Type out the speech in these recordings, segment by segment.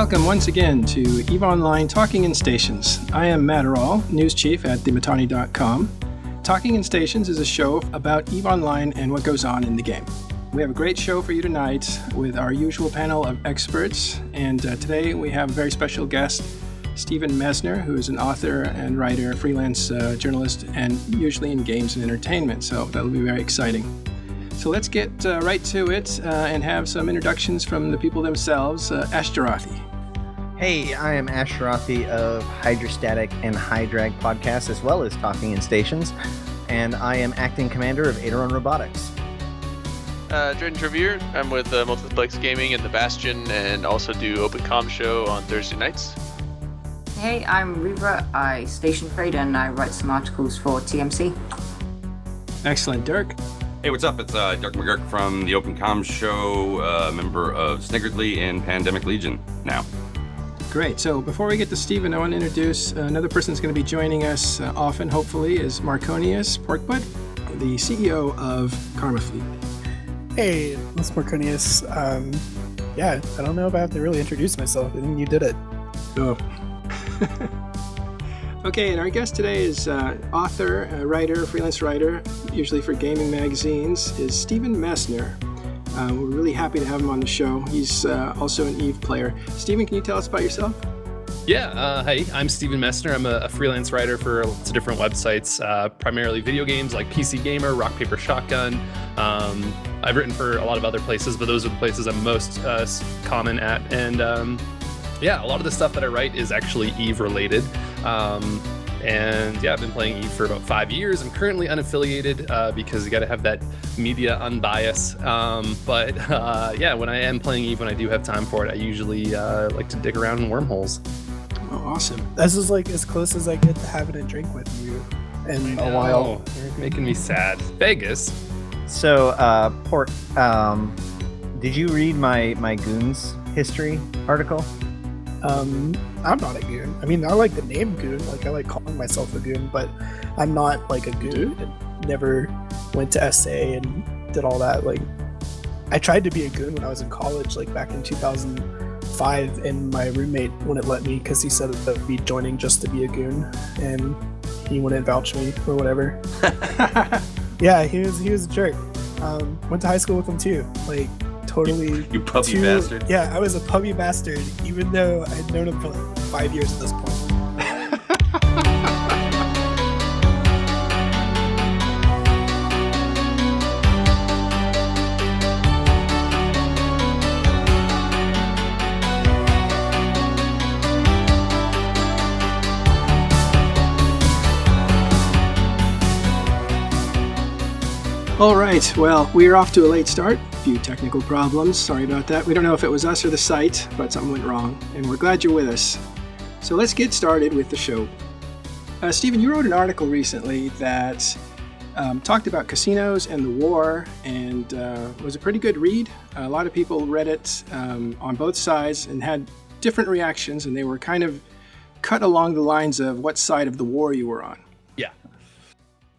Welcome once again to EVE Online Talking in Stations. I am Matt Arall, news chief at themittani.com. Talking in Stations is a show about EVE Online and what goes on in the game. We have a great show for you tonight with our usual panel of experts, and uh, today we have a very special guest, Stephen Messner, who is an author and writer, freelance uh, journalist, and usually in games and entertainment. So that'll be very exciting. So let's get uh, right to it uh, and have some introductions from the people themselves. Uh, Ashtarothi. Hey, I am Ash Ashtarothi of Hydrostatic and High Drag Podcast, as well as Talking in Stations, and I am acting commander of Aideron Robotics. Uh, Dredden Trevere. I'm with uh, Multiplex Gaming and The Bastion, and also do Open Com Show on Thursday nights. Hey, I'm Reba. I station trade and I write some articles for TMC. Excellent. Dirk. Hey, what's up? It's uh, Dirk McGurk from the Open Comms Show, uh, member of Sniggerdly and Pandemic Legion now. Great. So before we get to Stephen, I want to introduce another person that's going to be joining us uh, often, hopefully, is Marconius Porkbutt, the CEO of Karma Fleet. Hey, it's Marconius. Um, yeah, I don't know if I have to really introduce myself. I think you did it. Oh. okay, and our guest today is uh, author, uh, writer, freelance writer, usually for gaming magazines, is Stephen Messner. Uh, we're really happy to have him on the show. He's uh, also an EVE player. Stephen, can you tell us about yourself? Yeah, uh, hey, I'm Stephen Messner. I'm a, a, freelance writer for lots of different websites, uh, primarily video games like PC Gamer, Rock Paper Shotgun. Um, I've written for a lot of other places, but those are the places I'm most uh, common at. And um, yeah, a lot of the stuff that I write is actually Eve related. Um, and yeah, I've been playing Eve for about five years. I'm currently unaffiliated uh, because you got to have that media unbias. Um, but uh, yeah, when I am playing Eve, when I do have time for it, I usually uh, like to dig around in wormholes. Oh, awesome! This is like as close as I get to having a drink with you in a while. You're making me sad. Vegas. So, uh, Port, um, did you read my my goons history article? Um, I'm not a goon. I mean, I like the name goon. Like, I like calling myself a goon, but I'm not like a goon. And never went to SA and did all that. Like, I tried to be a goon when I was in college, like back in 2005, and my roommate wouldn't let me because he said that I'd be joining just to be a goon, and he wouldn't vouch me or whatever. yeah, he was he was a jerk. Um, went to high school with him too. Like, totally. You, puppy too, bastard. Yeah, I was a puppy bastard, even though I had known him for like five years at this point. All right, well, we're off to a late start. A few technical problems. Sorry about that. We don't know if it was us or the site, but something went wrong, and we're glad you're with us. So let's get started with the show. Uh, Stephen, you wrote an article recently that um, talked about casinos and the war, and uh, was a pretty good read. A lot of people read it um, on both sides and had different reactions, and they were kind of cut along the lines of what side of the war you were on. Yeah.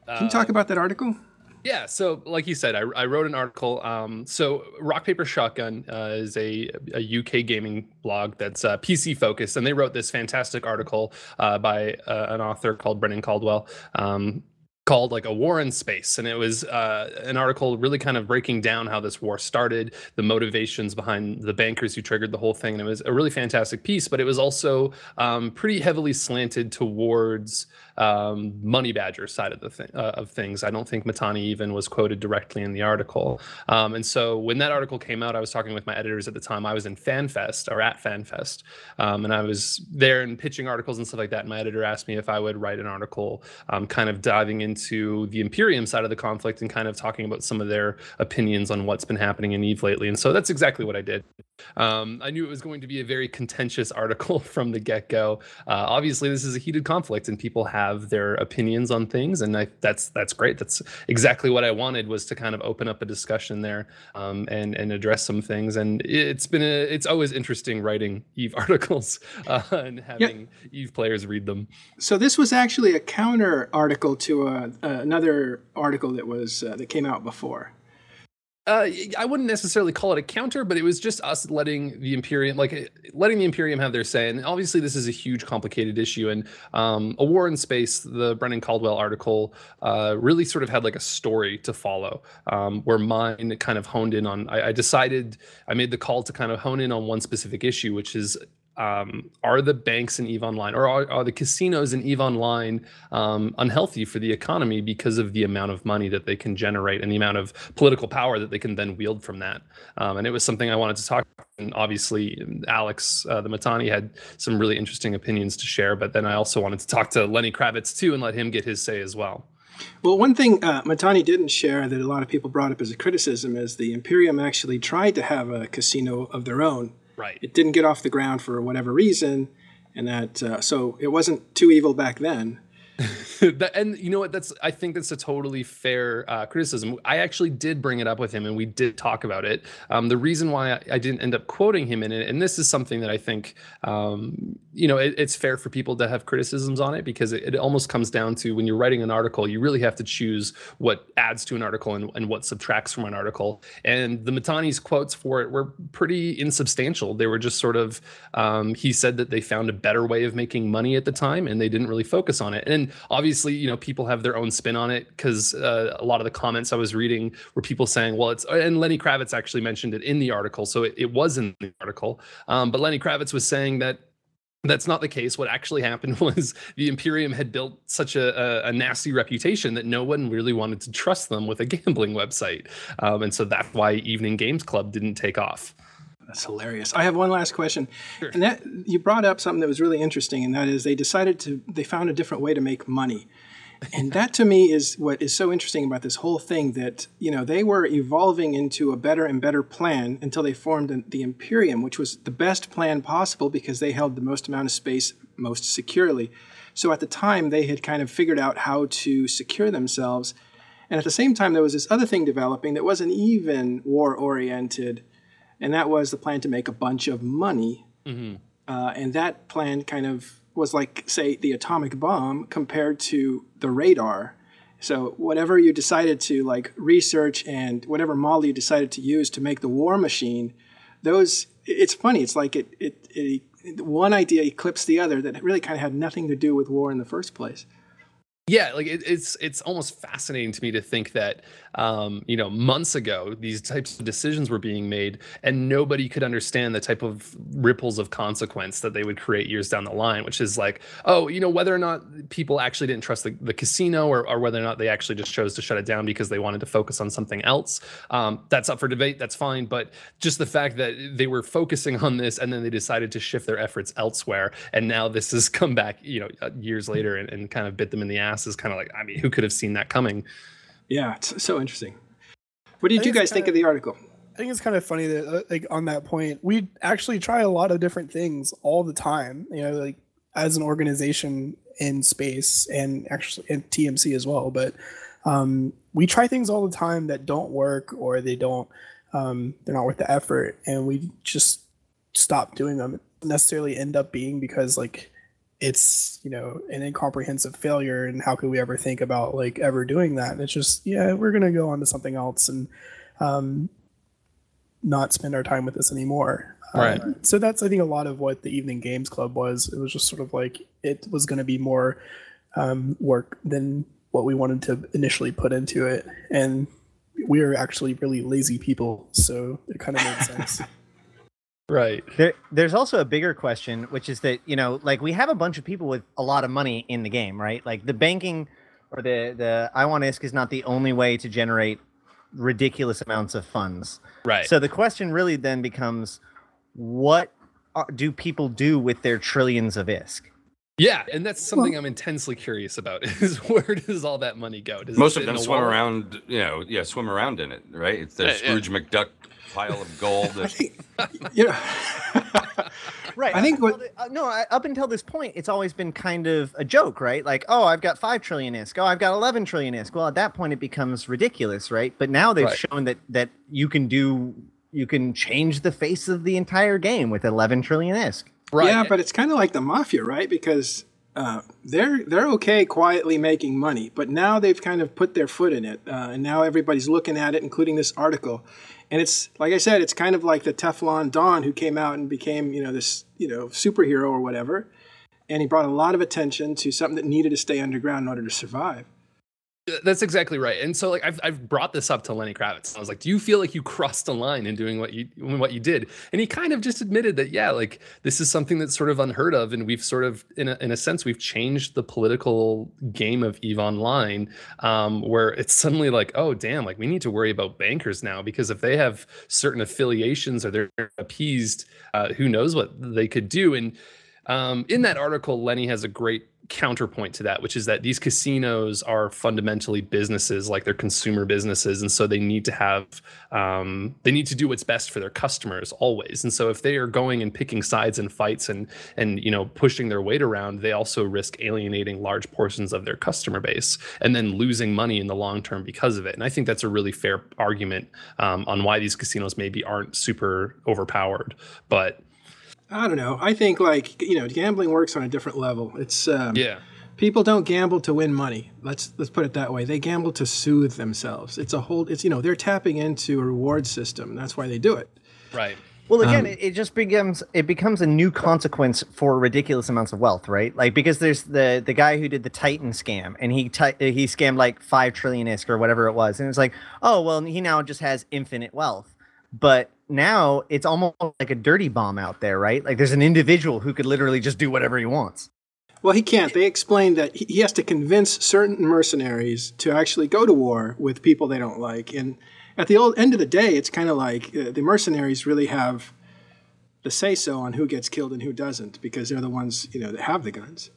Can you talk uh, about that article? Yeah, so like you said, I, I wrote an article. Um, so Rock Paper Shotgun uh, is a, a UK gaming blog that's uh, PC focused, and they wrote this fantastic article uh, by uh, an author called Brendan Caldwell. Um, called like a war in space and it was uh, an article really kind of breaking down how this war started the motivations behind the bankers who triggered the whole thing and it was a really fantastic piece but it was also um, pretty heavily slanted towards um, money badger side of the thing uh, of things. I don't think Mittani even was quoted directly in the article. Um, and so when that article came out, I was talking with my editors at the time. I was in FanFest or at FanFest, um, and I was there and pitching articles and stuff like that. And my editor asked me if I would write an article, um, kind of diving into the Imperium side of the conflict and kind of talking about some of their opinions on what's been happening in Eve lately. And so that's exactly what I did. Um, I knew it was going to be a very contentious article from the get go. Uh, obviously, this is a heated conflict, and people have have their opinions on things, and I, that's that's great. That's exactly what I wanted was to kind of open up a discussion there um, and and address some things. And it's been a, it's always interesting writing Eve articles uh, and having Eve players read them. So this was actually a counter article to a, uh, another article that was uh, that came out before. Uh, I wouldn't necessarily call it a counter, but it was just us letting the Imperium, like letting the Imperium have their say. And obviously, this is a huge, complicated issue. And um, a War in Space, the Brendan Caldwell article, uh, really sort of had like a story to follow. Um, where mine kind of honed in on. I, I decided I made the call to kind of hone in on one specific issue, which is um, are the banks in Eve Online or are, are the casinos in Eve Online um, unhealthy for the economy because of the amount of money that they can generate and the amount of political power that they can then wield from that? Um, and it was something I wanted to talk. About. And obviously, Alex, uh, the Mittani had some really interesting opinions to share. But then I also wanted to talk to Lenny Kravitz too and let him get his say as well. Well, one thing uh, Mittani didn't share that a lot of people brought up as a criticism is the Imperium actually tried to have a casino of their own Right. It didn't get off the ground for whatever reason, and that uh, so it wasn't too evil back then. that, and you know what? That's I think that's a totally fair uh, criticism. I actually did bring it up with him, and we did talk about it. Um, the reason why I, I, didn't end up quoting him in it, and this is something that I think um, you know it, it's fair for people to have criticisms on it because it, it, almost comes down to when you're writing an article, you really have to choose what adds to an article and, and what subtracts from an article. And the Mittani's quotes for it were pretty insubstantial. They were just sort of um, he said that they found a better way of making money at the time, and they didn't really focus on it. And obviously, you know, people have their own spin on it because uh, a lot of the comments I was reading were people saying, well, it's, and Lenny Kravitz actually mentioned it in the article. So it, it was in the article. Um, but Lenny Kravitz was saying that that's not the case. What actually happened was the Imperium had built such a, a, a, nasty reputation that no one really wanted to trust them with a gambling website. Um, and so that's why Evening Games Club didn't take off. That's hilarious. I have one last question, sure. and that you brought up something that was really interesting, and that is they decided to they found a different way to make money, and that to me is what is so interesting about this whole thing. That you know they were evolving into a better and better plan until they formed the Imperium, which was the best plan possible because they held the most amount of space most securely. So at the time, they had kind of figured out how to secure themselves. And at the same time, there was this other thing developing that wasn't even war oriented and that was the plan to make a bunch of money. Mm-hmm. Uh, and that plan kind of was like, say, the atomic bomb compared to the radar. So whatever you decided to like research and whatever model you decided to use to make the war machine, those it's funny. It's like it it, it one idea eclipsed the other that really kind of had nothing to do with war in the first place yeah like it, it's it's almost fascinating to me to think that um, you know months ago these types of decisions were being made and nobody could understand the type of ripples of consequence that they would create years down the line which is like oh you know whether or not people actually didn't trust the, the casino or, or whether or not they actually just chose to shut it down because they wanted to focus on something else um, that's up for debate that's fine but just the fact that they were focusing on this and then they decided to shift their efforts elsewhere and now this has come back you know years later and, and kind of bit them in the ass is kind of like, I mean, who could have seen that coming? Yeah, it's so interesting. What did you guys think of, of the article? I think it's kind of funny that, uh, like, on that point, we actually try a lot of different things all the time. You know, like as an organization in space and actually in TMC as well. But um, we try things all the time that don't work or they don't, um, they're not worth the effort, and we just stop doing them. necessarily end up being because like it's you know an incomprehensive failure and how could we ever think about like ever doing that? And it's just yeah we're gonna go on to something else and um, not spend our time with this anymore. Right. um, so that's i think a lot of what the evening games club was. It was just sort of like it was going to be more um, work than what we wanted to initially put into it. And we are actually really lazy people so it kind of made sense Right. There, there's also a bigger question, which is that you know, like we have a bunch of people with a lot of money in the game, right? Like the banking or the the I Want ISK is not the only way to generate ridiculous amounts of funds. Right. So the question really then becomes, what are, do people do with their trillions of ISK? Yeah, and that's something I'm intensely curious about. Is where does all that money go? Does Most of them swim around, you know, yeah, swim around in it, right? It's the Scrooge yeah. McDuck pile of gold. you know, right. I think what uh, no, up until this point, it's always been kind of a joke, right? Like, oh, I've got five trillion ISK. Oh, I've got eleven trillion ISK. Well, at that point, it becomes ridiculous, right? But now they've right. shown that that you can do, you can change the face of the entire game with eleven trillion ISK. Right. Yeah, but it's kind of like the mafia, right? Because uh, they're they're okay quietly making money, but now they've kind of put their foot in it, uh, and now everybody's looking at it, including this article. And it's like I said, it's kind of like the Teflon Don who came out and became you know this you know superhero or whatever, and he brought a lot of attention to something that needed to stay underground in order to survive. That's exactly right. And so like I've, I've brought this up to Lenny Kravitz. I was like, do you feel like you crossed a line in doing what you what you did? And he kind of just admitted that, yeah, like this is something that's sort of unheard of. And we've sort of, in a, in a sense, we've changed the political game of EVE Online um, where it's suddenly like, oh, damn, like we need to worry about bankers now because if they have certain affiliations or they're appeased, uh, who knows what they could do. And um, in that article, Lenny has a great counterpoint to that, which is that these casinos are fundamentally businesses, like they're consumer businesses, and so they need to have um, they need to do what's best for their customers always. And so if they are going and picking sides in fights and and you know pushing their weight around, they also risk alienating large portions of their customer base and then losing money in the long term because of it. And I think that's a really fair argument um, on why these casinos maybe aren't super overpowered, but I don't know. I think like you know, gambling works on a different level. It's um, yeah. People don't gamble to win money. Let's let's put it that way. They gamble to soothe themselves. It's a whole. It's you know they're tapping into a reward system. That's why they do it. Right. Well, again, um, it, it, just becomes it becomes a new consequence for ridiculous amounts of wealth, right? Like because there's the the guy who did the Titan scam, and he t- he scammed like five trillion ISK or whatever it was, and it's like, oh well, he now just has infinite wealth. But now it's almost like a dirty bomb out there, right? Like there's an individual who could literally just do whatever he wants. Well, he can't. They explain that he has to convince certain mercenaries to actually go to war with people they don't like. And at the old end of the day, it's kind of like uh, the mercenaries really have the say so on who gets killed and who doesn't because they're the ones you know that have the guns.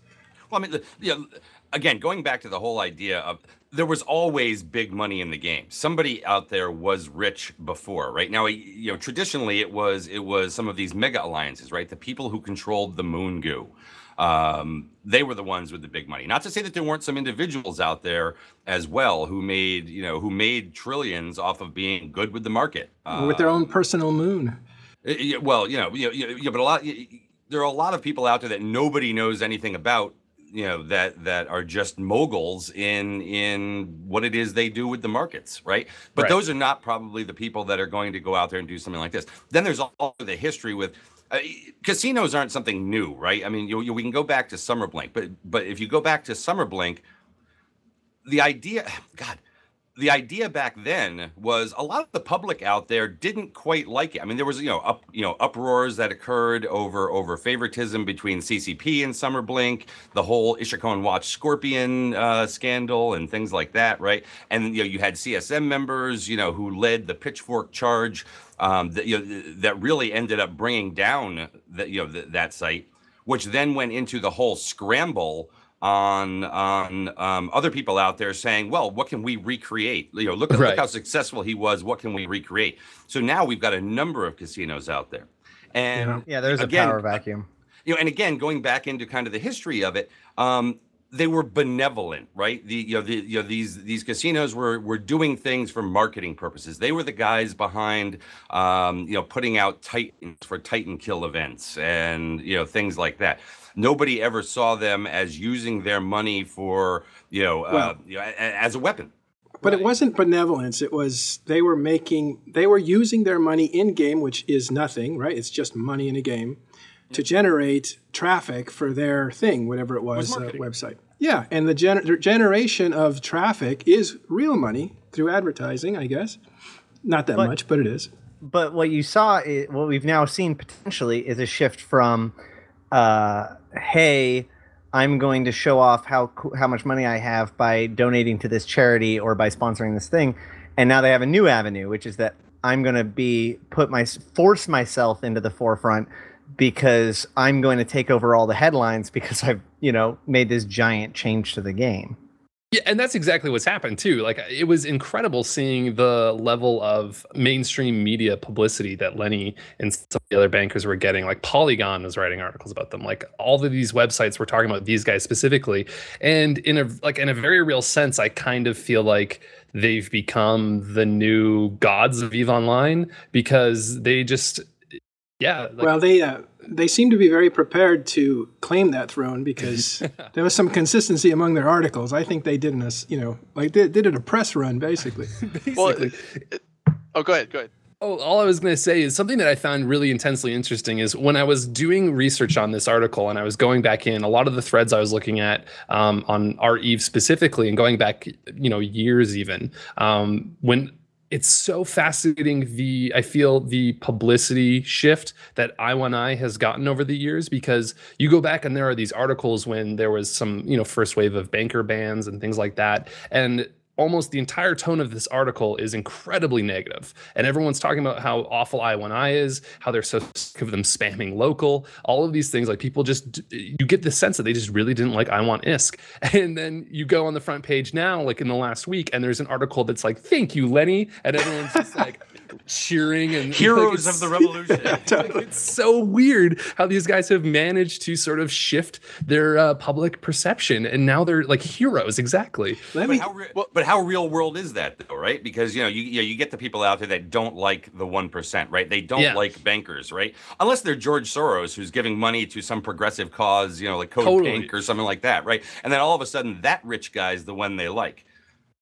Well, I mean, the, you know, again, going back to the whole idea of there was always big money in the game. Somebody out there was rich before, right? Now, you know, traditionally it was it was some of these mega alliances, right? The people who controlled the moon goo. Um, they were the ones with the big money. Not to say that there weren't some individuals out there as well who made, you know, who made trillions off of being good with the market. Uh, with their own personal moon. It, well, you know, you know, you know, but a lot there are a lot of people out there that nobody knows anything about you know that that are just moguls in in what it is they do with the markets right? But right. those are not probably the people that are going to go out there and do something like this. Then there's all the history with uh, casinos aren't something new right? I mean you, you, we can go back to SOMER Blink but but if you go back to SOMER Blink the idea god the idea back then was a lot of the public out there didn't quite like it. I mean, there was you know up you know uproars that occurred over over favoritism between CCP and SOMER Blink, the whole Ishukone Watch Scorpion uh, scandal and things like that, right? And you know you had CSM members, you know, who led the pitchfork charge um, that you know that really ended up bringing down that you know the, that site, which then went into the whole scramble on on um, other people out there saying, "Well, what can we recreate? You know, look, at, right. look how successful he was. What can we recreate?" So now we've got a number of casinos out there, and yeah, yeah there's again, a power vacuum. You know, and again, going back into kind of the history of it, um, they were benevolent, right? The you know the you know these these casinos were were doing things for marketing purposes. They were the guys behind um, you know putting out Titans for Titan kill events and you know things like that nobody ever saw them as using their money for you know, uh, well, uh, you know as a weapon. But right. it wasn't benevolence. It was they were making they were using their money in game, which is nothing, right? It's just money in a game, to generate traffic for their thing, whatever it was, uh, website. Yeah, and the gener- generation of traffic is real money through advertising, I guess. Not that but, much, but it is. But what you saw, is, what we've now seen potentially, is a shift from uh, hey, I'm going to show off how how much money I have by donating to this charity or by sponsoring this thing, and now they have a new avenue, which is that I'm going to be put my force myself into the forefront because I'm going to take over all the headlines because I've you know made this giant change to the game. Yeah, and that's exactly what's happened too. Like it was incredible seeing the level of mainstream media publicity that Lenny and some of the other bankers were getting. Like Polygon was writing articles about them. Like all of these websites were talking about these guys specifically. And in a like in a very real sense, I kind of feel like they've become the new gods of Eve Online because they just yeah. Like, well, they uh, they seem to be very prepared to claim that throne because there was some consistency among their articles. I think they did in a, s- you know, like they did it a press run basically. Well, Basically. it- oh, go ahead. Go ahead. Oh, all I was going to say is something that I found really intensely interesting is when I was doing research on this article and I was going back in a lot of the threads I was looking at um, on r/Eve specifically and going back, you know, years even um, when it's so fascinating the I feel the publicity shift that I1I has gotten over the years because you go back and there are these articles when there was some you know first wave of banker bans and things like that. And almost the entire tone of this article is incredibly negative. And everyone's talking about how awful i1i is how they're so sick of them spamming local all of these things like people just you get the sense that they just really didn't like i want isk and then you go on the front page now like in the last week and there's an article that's like thank you lenny. And everyone's just like cheering and Heroes it's- of the revolution. like, it's so weird how these guys have managed to sort of shift their uh, public perception and now they're like heroes exactly Let But me how, re- but how real world is that though, right? Because you know, you you, know, you get the people out there that don't like the one percent, right? They don't Yeah. like bankers, right? Unless they're George Soros, who's giving money to some progressive cause, you know, like Code Totally. Pink or something like that, right? And then all of a sudden, that rich guy's the one they like.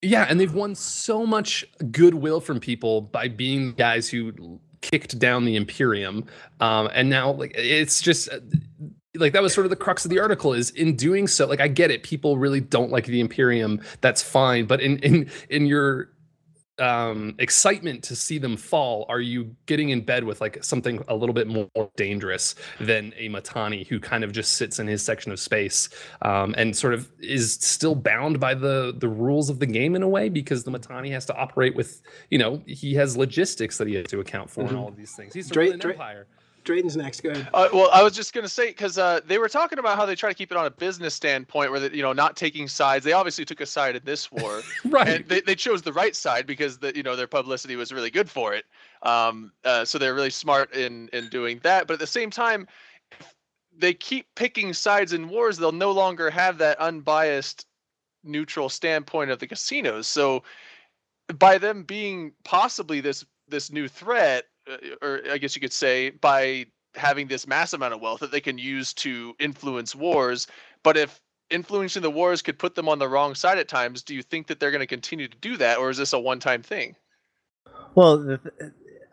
Yeah, and they've won so much goodwill from people by being guys who kicked down the Imperium, um, and now like it's just uh, like that was sort of the crux of the article. Is in doing so, like I get it, people really don't like the Imperium. That's fine, but in in in your um excitement to see them fall are you getting in bed with like something a little bit more dangerous than a Mittani who kind of just sits in his section of space um and sort of is still bound by the the rules of the game in a way because the Mittani has to operate with you know he has logistics that he has to account for and all of these things. He's sort an empire Drayden's next. Go ahead. Uh, well, I was just gonna say because uh, they were talking about how they try to keep it on a business standpoint, where they, you know, not taking sides. They obviously took a side in this war, right and they, they chose the right side because the you know their publicity was really good for it. Um, uh, so they're really smart in in doing that. But at the same time, if they keep picking sides in wars, they'll no longer have that unbiased, neutral standpoint of the casinos. So by them being possibly this this new threat, Uh, or I guess you could say by having this mass amount of wealth that they can use to influence wars, but if influencing the wars could put them on the wrong side at times, do you think that they're going to continue to do that, or is this a one-time thing? Well,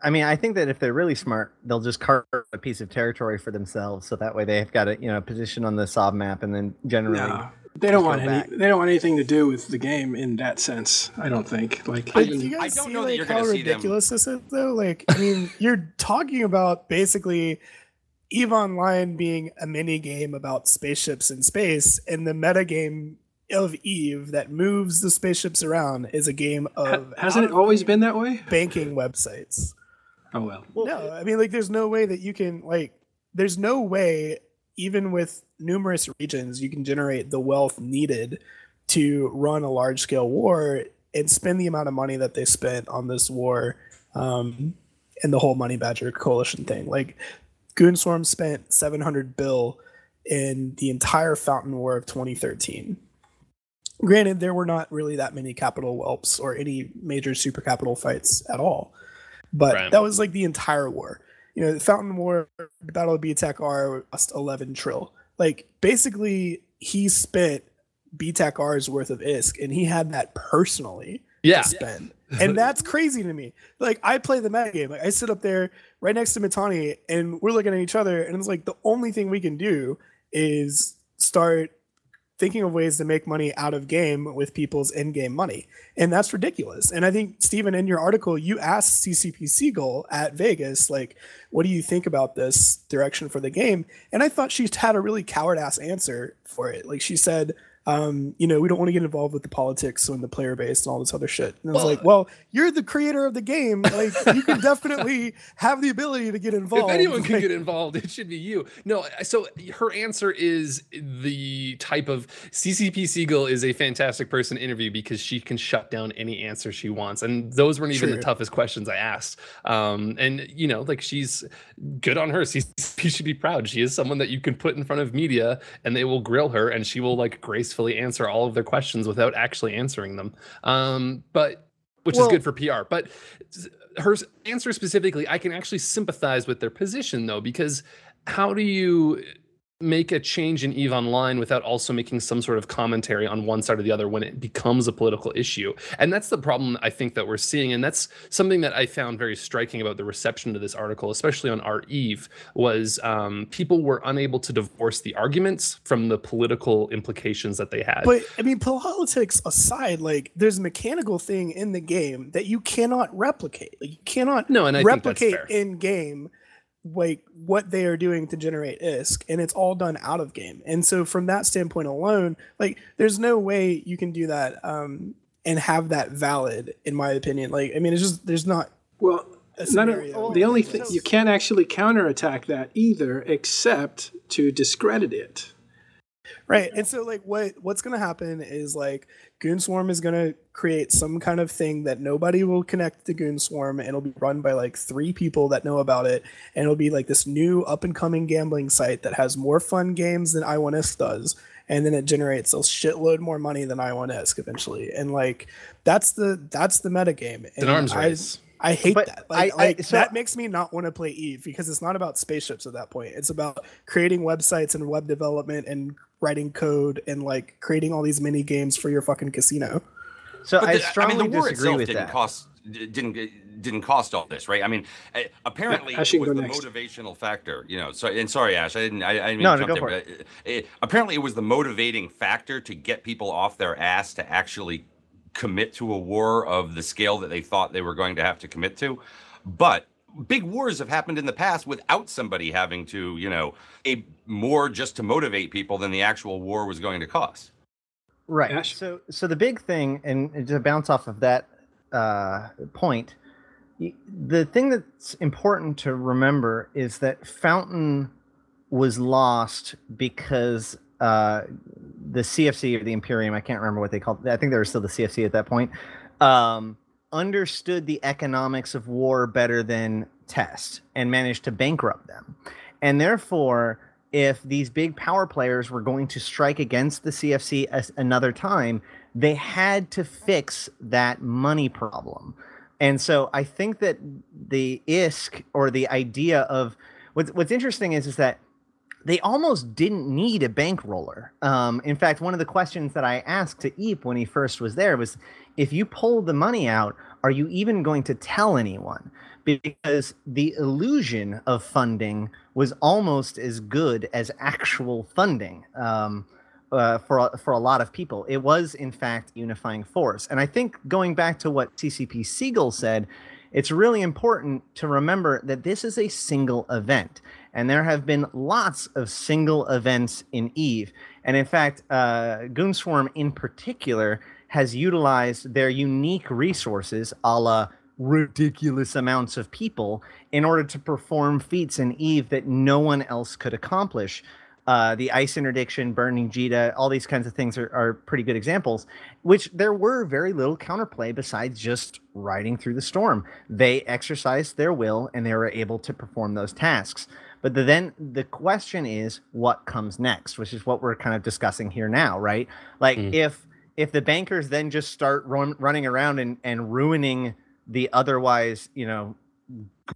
I mean, I think that if they're really smart, they'll just carve a piece of territory for themselves, so that way they've got a you know position on the sov map, and then generally, No, they don't want any. back. They don't want anything to do with the game in that sense. I don't think. Like But even- do you I guys don't see know that like you're how gonna see them- ridiculous this is though? Like, I mean, you're talking about basically Eve Online being a mini game about spaceships in space, and the meta game of Eve that moves the spaceships around is a game Ha- of hasn't it always been that way? banking websites. Oh well. no, I mean, like, there's no way that you can like. There's no way, even with numerous regions, you can generate the wealth needed to run a large scale war and spend the amount of money that they spent on this war, um, and the whole Money Badger coalition thing. Like, Goonswarm spent 700 bill in the entire Fountain War of 2013. Granted, there were not really that many capital whelps or any major super capital fights at all but Right. that was like the entire war. You know, the Fountain War, Battle of B-R5RB lost 11 trill. Like basically, he spent B-R5RB's worth of ISK, and he had that personally yeah to spend, and that's crazy to me. Like I play the meta game, like I sit up there right next to Mittani, and we're looking at each other, and it's like the only thing we can do is start thinking of ways to make money out of game with people's in-game money. And that's ridiculous. And i think stephen in your article you asked ccp Seagull at vegas like what do you think about this direction for the game? And i thought she had a really coward ass answer for it. Like she said um, you know, we don't want to get involved with the politics and the player base and all this other shit. And I was Well- like, well, you're the creator of the game. Like, you can definitely have the ability to get involved. If anyone can Like, get involved, it should be you. No, so her answer is the type of CCP Seagull is a fantastic person to interview because she can shut down any answer she wants, and those weren't even the toughest questions I asked. Um, and you know, like she's good on her. CCP should be proud. She is someone that you can put in front of media, and they will grill her, and she will like gracefully answer all of their questions without actually answering them. Um, but which Well- is good for PR. But her answer specifically, I can actually sympathize with their position though, because how do you make a change in Eve Online without also making some sort of commentary on one side or the other when it becomes a political issue. And that's the problem I think that we're seeing. And that's something that I found very striking about the reception to this article, especially on r/Eve, was um, people were unable to divorce the arguments from the political implications that they had. But I mean, politics aside, like there's a mechanical thing in the game that you cannot replicate. Like you cannot no, and I replicate think that's fair. in game like what they are doing to generate ISK, and it's all done out of game. And so from that standpoint alone, like there's no way you can do that um, and have that valid, in my opinion. Like I mean, it's just there's not Well, a none scenario. of, the only thing you can't actually counterattack that either, except to discredit it. Right. And so like what what's gonna happen is like Goonswarm is gonna create some kind of thing that nobody will connect to Goonswarm and it'll be run by like three people that know about it and it'll be like this new up and coming gambling site that has more fun games than I1S does and then it generates a shitload more money than I1S eventually. And like that's the that's the meta game. It's an And arms I- race. I hate But that. Like, I- I- like so- that makes me not want to play Eve because it's not about spaceships at that point. It's about creating websites and web development and writing code and like creating all these mini games for your fucking casino. So But I the- strongly mean, the war disagree itself with didn't that. cost didn't didn't cost all this, right? I mean, uh, apparently Ash, it was the go next. motivational factor. You know, so and sorry, Ash, I didn't. I, I didn't mean No, to no, jump go there, for but it, it, apparently it was the motivating factor to get people off their ass to actually commit to a war of the scale that they thought they were going to have to commit to. But big wars have happened in the past without somebody having to, you know, a more just to motivate people than the actual war was going to cost. Right. Ash? So so the big thing, and to bounce off of that uh, point, the thing that's important to remember is that Fountain was lost because uh, the CFC or the Imperium, I can't remember what they called. It. I think they were still the CFC at that point. Um, understood the economics of war better than Test and managed to bankrupt them, and therefore if these big power players were going to strike against the CFC as another time, they had to fix that money problem. And so I think that the ISK or the idea of what's what's interesting is is that they almost didn't need a bankroller. Um, in fact, one of the questions that I asked to Eep when he first was there was, if you pull the money out, are you even going to tell anyone? Because the illusion of funding was almost as good as actual funding um, uh, for for a lot of people. It was, in fact, unifying force. And I think going back to what CCP Seagull said, it's really important to remember that this is a single event. And there have been lots of single events in Eve. And in fact, uh, Goonswarm in particular has utilized their unique resources, a la ridiculous amounts of people, in order to perform feats in Eve that no one else could accomplish. Uh, the ice interdiction, burning Jita, all these kinds of things are, are pretty good examples, which there were very little counterplay besides just riding through the storm. They exercised their will and they were able to perform those tasks. But the, then the question is, what comes next? Which is what we're kind of discussing here now, right? Like Mm. if if the bankers then just start run, running around and, and ruining the otherwise, you know,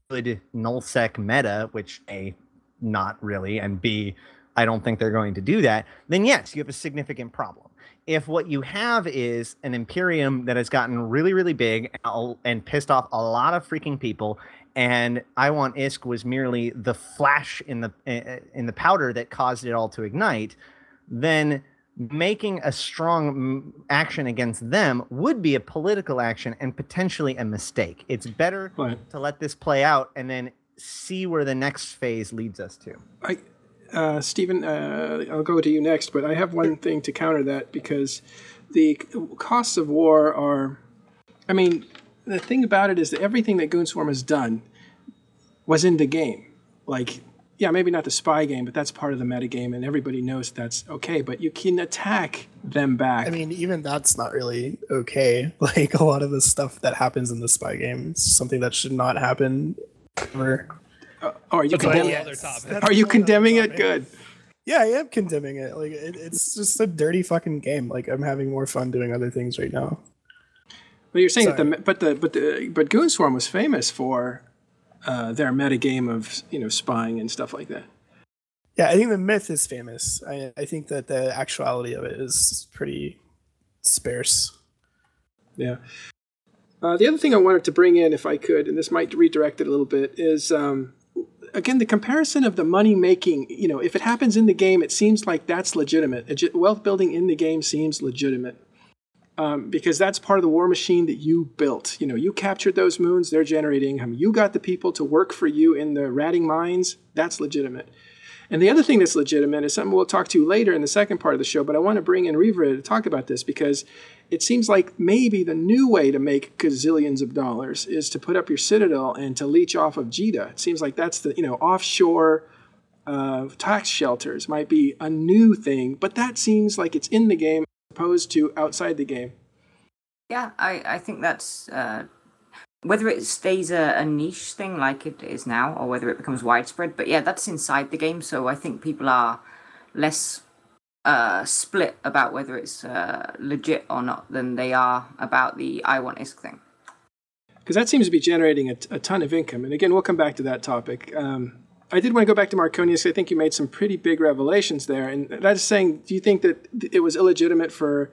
good nullsec meta, which a not really, and b I don't think they're going to do that. Then yes, you have a significant problem. If what you have is an Imperium that has gotten really, really big and pissed off a lot of freaking people, and I want ISK was merely the flash in the uh, in the powder that caused it all to ignite, then making a strong mm, action against them would be a political action and potentially a mistake. It's better to let this play out and then see where the next phase leads us to. I, uh, Stephen, uh, I'll go to you next, but I have one thing to counter that because the costs of war are. I mean, the thing about it is that everything that Goonswarm has done was in the game. Like, yeah, maybe not the spy game, but that's part of the metagame, and everybody knows that's okay. But you can attack them back. I mean, even that's not really okay. Like a lot of the stuff that happens in the spy game is something that should not happen ever. Uh, oh, are you That's a whole condemning? other Are you condemning it? Good. Yeah, I am condemning it. Like it, it's just a dirty fucking game. Like I'm having more fun doing other things right now. But you're saying that the but the but the but Goonswarm was famous for uh, their meta game of you know spying and stuff like that. Yeah, I think the myth is famous. I, I think that the actuality of it is pretty sparse. Yeah. Uh, the other thing I wanted to bring in, if I could, and this might redirect it a little bit, is um, again the comparison of the money making. You know, if it happens in the game, it seems like that's legitimate. Wealth building in the game seems legitimate um, because that's part of the war machine that you built. You know, you captured those moons; they're generating. You got the people to work for you in the ratting mines. That's legitimate. And the other thing that's legitimate is something we'll talk to later in the second part of the show, but I want to bring in Rivra to talk about this because it seems like maybe the new way to make gazillions of dollars is to put up your citadel and to leech off of JITA. It seems like that's the, you know, offshore uh, tax shelters might be a new thing, but that seems like it's in the game opposed to outside the game. Yeah, I, I think that's uh, whether it stays a, a, niche thing like it is now or whether it becomes widespread. But yeah, that's inside the game, so I think people are less uh, split about whether it's uh, legit or not than they are about the I want ISK thing. Because that seems to be generating a, a, ton of income. And again, we'll come back to that topic. Um, I did want to go back to Marconius. I think you made some pretty big revelations there. And that's saying, do you think that it was illegitimate for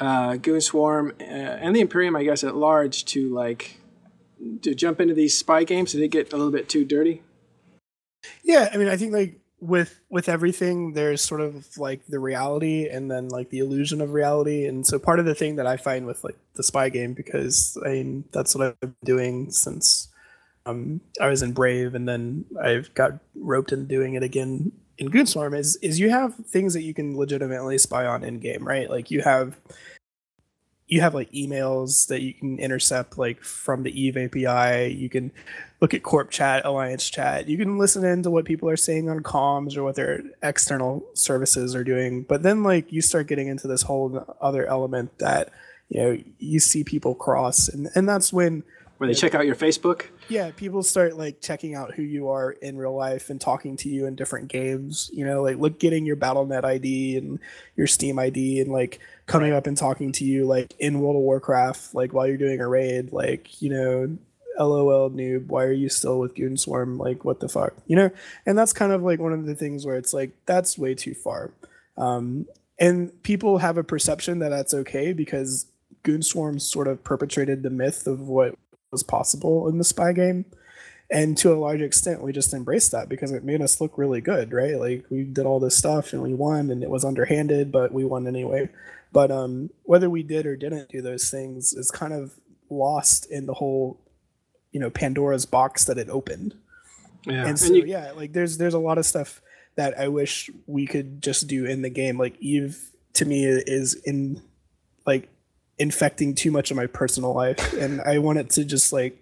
uh, Goon Swarm uh, and the Imperium, I guess, at large to like to jump into these spy games? Did it get a little bit too dirty? Yeah, I mean, I think like with with everything, there's sort of like the reality and then like the illusion of reality. And so part of the thing that I find with like the spy game, because I mean that's what I've been doing since um, I was in Brave, and then I've got roped into doing it again in Goonswarm. Is is you have things that you can legitimately spy on in game, right? Like you have you have like emails that you can intercept like from the Eve API. You can look at corp chat, alliance chat. You can listen into what people are saying on comms or what their external services are doing. But then like you start getting into this whole other element that you know you see people cross, and and that's when where they check out your Facebook. Yeah, people start like checking out who you are in real life and talking to you in different games. You know, like look getting your BattleNet ID and your Steam ID and like coming up and talking to you like in World of Warcraft, like while you're doing a raid, like, you know, LOL noob, why are you still with Goon Swarm? Like, what the fuck? You know? And that's kind of like one of the things where it's like, that's way too far. Um, and people have a perception that that's okay because Goon Swarm sort of perpetrated the myth of what was possible in the spy game. And to a large extent, we just embraced that because it made us look really good, right? Like we did all this stuff and we won, and it was underhanded, but we won anyway. But um, whether we did or didn't do those things is kind of lost in the whole, you know, Pandora's box that it opened. Yeah. And so and you- yeah, like there's there's a lot of stuff that I wish we could just do in the game. Like Eve to me is in like infecting too much of my personal life, and I want it to just like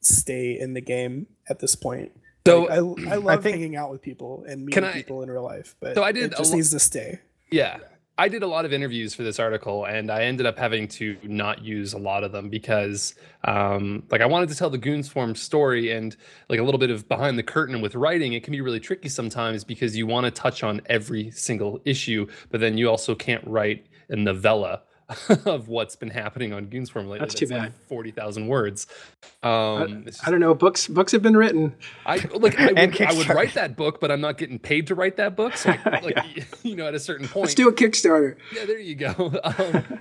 stay in the game at this point. So like, I, I love I think, hanging out with people and meeting I, people in real life, but so I did it just lo- needs to stay. Yeah, I did a lot of interviews for this article, and I ended up having to not use a lot of them because, um, like, I wanted to tell the Goon Swarm story and like a little bit of behind the curtain with writing. It can be really tricky sometimes because you want to touch on every single issue, but then you also can't write a novella of what's been happening on Goonswarm lately. That's, too bad. Like Forty thousand words. Um, I, I, don't know. Books books have been written. I like. I would, I would, write that book, but I'm not getting paid to write that book. So, I, like, yeah. you know, at a certain point, let's do a Kickstarter. Yeah, there you go. Um,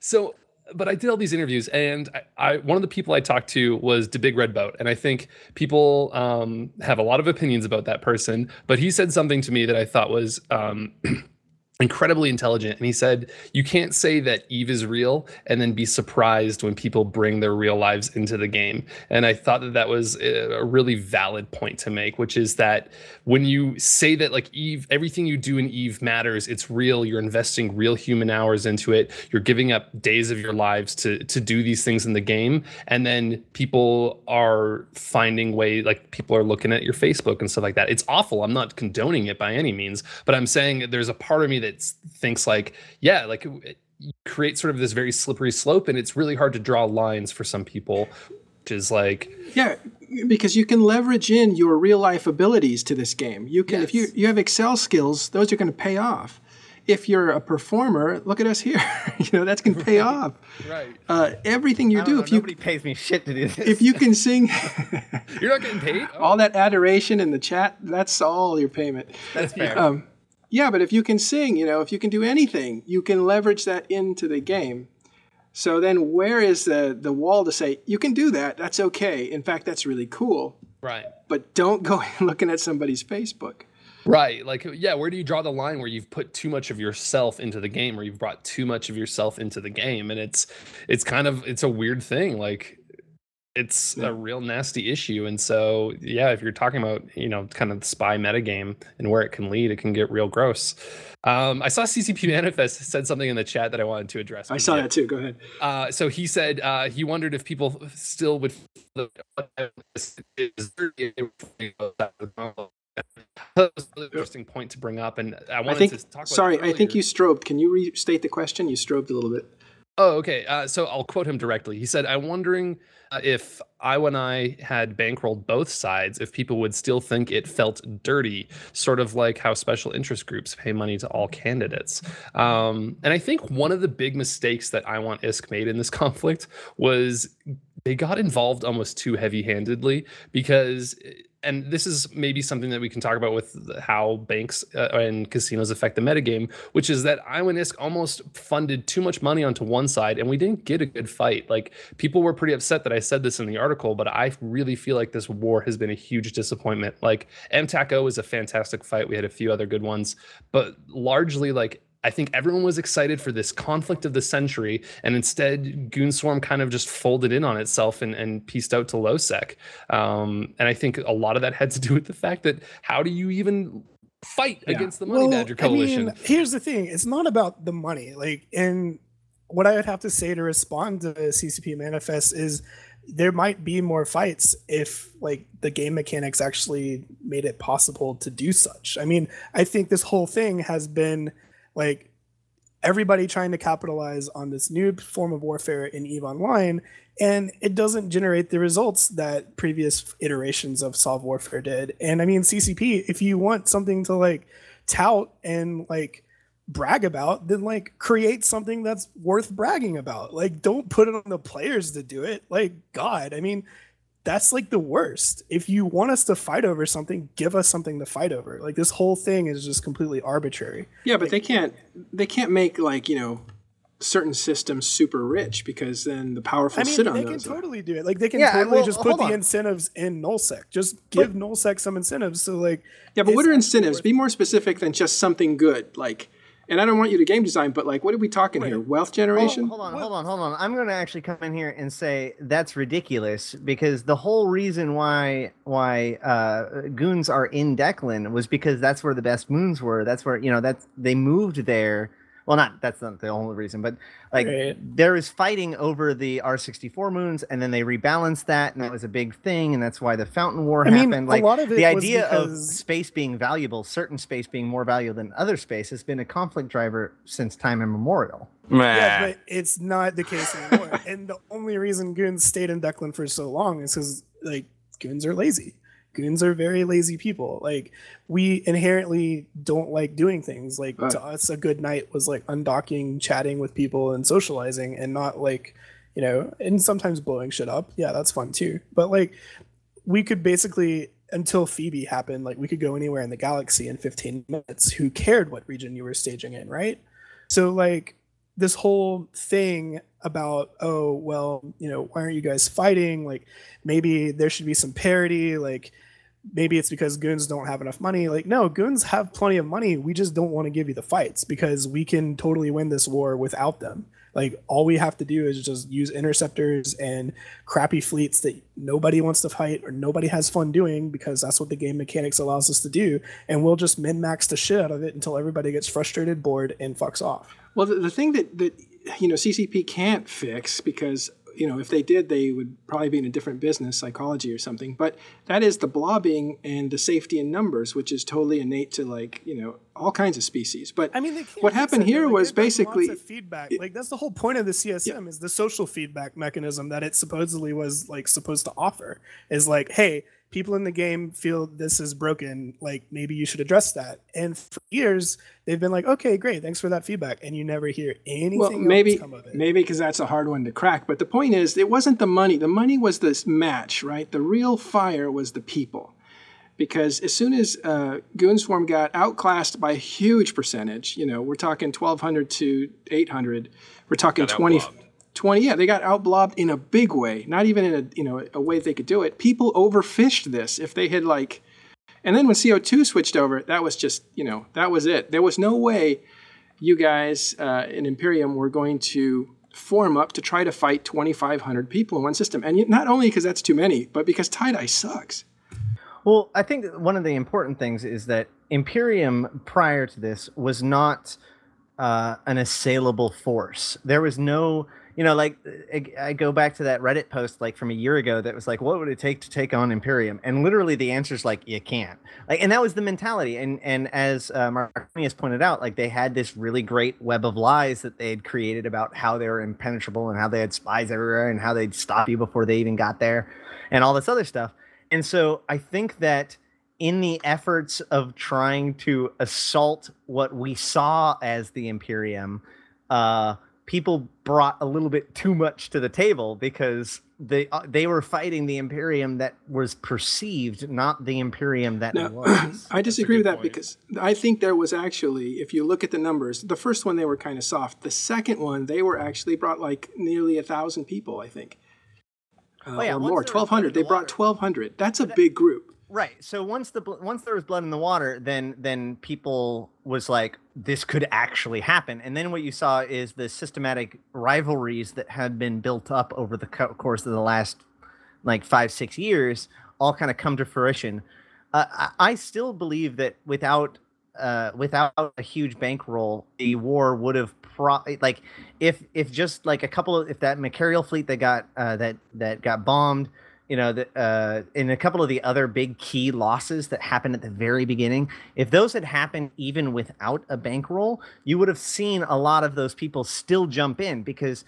so, but I did all these interviews, and I, I, one of the people I talked to was the Big Red Boat, and I think people um, have a lot of opinions about that person. But he said something to me that I thought was. Incredibly intelligent and he said you can't say that eve is real and then be surprised when people bring their real lives into the game. And i thought that that was a really valid point to make which is that when you say that like eve everything you do in eve matters it's real you're investing real human hours into it you're giving up days of your lives to to do these things in the game and then people are finding way like people are looking at your facebook and stuff like that. It's awful. I'm not condoning it by any means but i'm saying there's a part of me that thinks like, yeah, like you create sort of this very slippery slope, and it's really hard to draw lines for some people, which is like, yeah, because you can leverage in your real life abilities to this game. You can, yes. if you you have Excel skills, those are going to pay off. if you're a performer, look at us here. you know that's going to pay off. Right. Uh, everything you I don't do, know, if you nobody pays me shit to do this. if you can sing You're not getting paid. Oh, all that adoration in the chat, that's all your payment. that's fair. Um, yeah, but if you can sing, you know, if you can do anything, you can leverage that into the game. So then, where is the the wall to say you can do that? That's okay. In fact, that's really cool. right. But don't go looking at somebody's Facebook. Right. Like, yeah, where do you draw the line where you've put too much of yourself into the game or you've brought too much of yourself into the game? And it's, it's kind of, it's a weird thing. Like, it's Yeah. a real nasty issue. And so, yeah, if you're talking about, you know, kind of the spy metagame and where it can lead, it can get real gross. Um, I saw CCP Manifest said something in the chat that I wanted to address. I saw that too. Go ahead. Uh, so he said uh, he wondered if people still would. That was an interesting point to bring up, and I I think. to talk. About Sorry, I think you strobed. Can you restate the question? You strobed a little bit. Oh, okay. Uh, so I'll quote him directly. He said, "I'm wondering uh, if I, when I had bankrolled both sides, if people would still think it felt dirty, sort of like how special interest groups pay money to all candidates." Um, and I think one of the big mistakes that I Want ISK made in this conflict was they got involved almost too heavy-handedly because and this is maybe something that we can talk about with how banks uh, and casinos affect the metagame, which is that I Want ISK almost funded too much money onto one side and we didn't get a good fight. Like people were pretty upset that I said this in the article, but I really feel like this war has been a huge disappointment. Like MTACO is a fantastic fight. We had a few other good ones, but largely like I think everyone was excited for this conflict of the century, and instead, Goonswarm kind of just folded in on itself and, and pieced out to Lowsec. Um, and I think a lot of that had to do with the fact that how do you even fight Yeah. against the Money Badger Coalition? I mean, here's the thing: it's not about the money. Like, and what I would have to say to respond to the CCP Manifest is there might be more fights if like the game mechanics actually made it possible to do such. I mean, I think this whole thing has been like everybody trying to capitalize on this new form of warfare in EVE Online, and it doesn't generate the results that previous iterations of Sov Warfare did. And I mean, CCP, if you want something to like tout and like brag about, then like create something that's worth bragging about. Like, don't put it on the players to do it. Like, God, I mean, that's like the worst. If you want us to fight over something, give us something to fight over. Like this whole thing is just completely arbitrary. Yeah, but they can't. They can't make like you know certain systems super rich because then the powerful I mean, sit on they can those. totally do it. Like they can Yeah, totally well, just put the on. incentives in nullsec. Just give nullsec some incentives. So like, yeah, but what are incentives? Be more specific than just something good. Like, and I don't want you to game design, but like, what are we talking here? Wealth Hold, generation? hold on, hold on, hold on. I'm going to actually come in here and say that's ridiculous because the whole reason why why uh, goons are in Deklein was because that's where the best moons were. That's where you know that's they moved there. Well, not that's not the only reason, but like Right. there is fighting over the R64 moons, and then they rebalanced that, and that was a big thing, and that's why the Fountain War I mean, happened. a Like lot of it the was idea of space being valuable, certain space being more valuable than other space, has been a conflict driver since time immemorial. Yeah, but it's not the case anymore. and the only reason goons stayed in Deklein for so long is because like goons are lazy. Goons are very lazy people. Like we inherently don't like doing things. Like Right. to us, a good night was like undocking, chatting with people, and socializing, and not like you know, and sometimes blowing shit up. Yeah, that's fun too. But like we could basically until Phoebe happened, like we could go anywhere in the galaxy in 15 minutes. Who cared what region you were staging in, right? So like this whole thing about oh well you know why aren't you guys fighting? Like maybe there should be some parity. Like maybe it's because goons don't have enough money. Like no goons have plenty of money. We just don't want to give you the fights because we can totally win this war without them like all we have to do is just use interceptors and crappy fleets that nobody wants to fight or nobody has fun doing because that's what the game mechanics allows us to do. And we'll just min max the shit out of it until everybody gets frustrated bored and fucks off. Well, the, the thing that that you know CCP can't fix because you know if they did, they would probably be in a different business, psychology or something. But that is the blobbing and the safety in numbers, which is totally innate to like you know all kinds of species. But I mean, what happened here Like, was basically feedback. Like that's the whole point of the CSM is the social feedback mechanism that it supposedly was like supposed to offer. Is like, hey, people in the game feel this is broken. Like maybe you should address that. And for years, they've been like, okay, great, thanks for that feedback, and you never hear anything. Well, maybe come of it. maybe because that's a hard one to crack. But the point is, it wasn't the money. The money was this match, right? The real fire was the people. Because as soon as uh, Goonswarm got outclassed by a huge percentage, you know, we're talking 1,200 to 800, we're talking 20, outblobbed. 20 yeah they got outblobbed in a big way not even in a you know a way they could do it. People overfished this if they had like and then when CO2 switched over that was just you know that was it. There was no way you guys uh, in imperium were going to form up to try to fight 2500 people in one system. And not only because that's too many but because TiDi sucks. Well, I think one of the important things is that Imperium prior to this was not uh, an assailable force. There was no, you know, like I, go back to that Reddit post like from a year ago that was like, what would it take to take on Imperium? And literally the answer is like, you can't. Like, and that was the mentality. And and as uh, Marconius pointed out, like they had this really great web of lies that they had created about how they were impenetrable and how they had spies everywhere and how they'd stop you before they even got there, and all this other stuff. And so I think that in the efforts of trying to assault what we saw as the Imperium, uh, people brought a little bit too much to the table because they uh, they were fighting the Imperium that was perceived, not the Imperium that Now, was. I disagree with that point. because I think there was actually, if you look at the numbers, the first one they were kind of soft. The second one they were actually brought like nearly a thousand people, I think, uh, Oh, yeah, or once more, twelve hundred. They the brought twelve hundred. That's a big group. Right. So once the once there was blood in the water, then then people was like, this could actually happen. And then what you saw is the systematic rivalries that had been built up over the co- course of the last like five six years all kind of come to fruition. Uh, I, I still believe that without uh, without a huge bankroll, the war would have pro like if if just like a couple of if that Machariel fleet that got uh, that that got bombed you know, the, uh, in a couple of the other big key losses that happened at the very beginning, if those had happened even without a bankroll, you would have seen a lot of those people still jump in because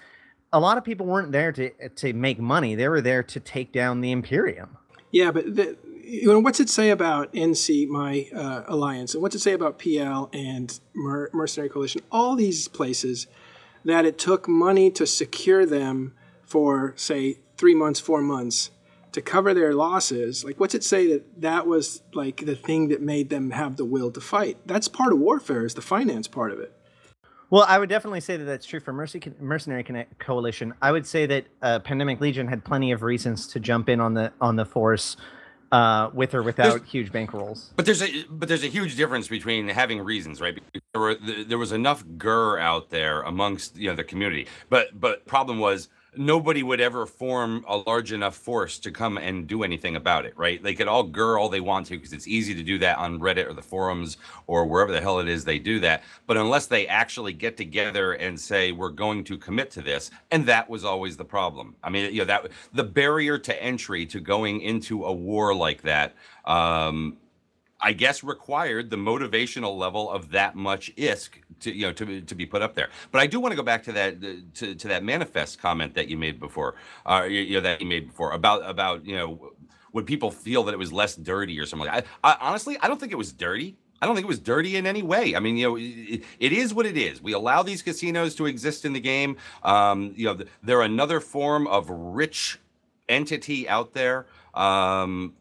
a lot of people weren't there to to make money; they were there to take down the Imperium. Yeah, but the, you know, what's it say about NC, my uh, alliance, and what's it say about PL and Mer- Mercenary Coalition? All these places that it took money to secure them for, say, three months, four months to cover their losses. Like, what's it say that that was like the thing that made them have the will to fight? That's part of warfare, is the finance part of it. Well, I would definitely say that that's true for Mercy, Mercenary Connect Coalition. I would say that uh, Pandemic Legion had plenty of reasons to jump in on the on the force, uh, with or without There's- huge bankrolls. But there's a but there's a huge difference between having reasons, right? Because There were there was enough gur out there amongst you know the community, but but problem was nobody would ever form a large enough force to come and do anything about it, right? They could all gur all they want to because it's easy to do that on Reddit or the forums or wherever the hell it is they do that. But unless they actually get together and say we're going to commit to this, and that was always the problem. I mean, you know that the barrier to entry to going into a war like that. Um, I guess required the motivational level of that much ISK to you know to, to be put up there. But I do want to go back to that to, to that manifest comment that you made before, uh, you, know that you made before about about you know would people feel that it was less dirty or something like. I, I honestly I don't think it was dirty. I don't think it was dirty in any way. I mean, you know, it, it is what it is. We allow these casinos to exist in the game. Um, you know, they're another form of rich entity out there. Um,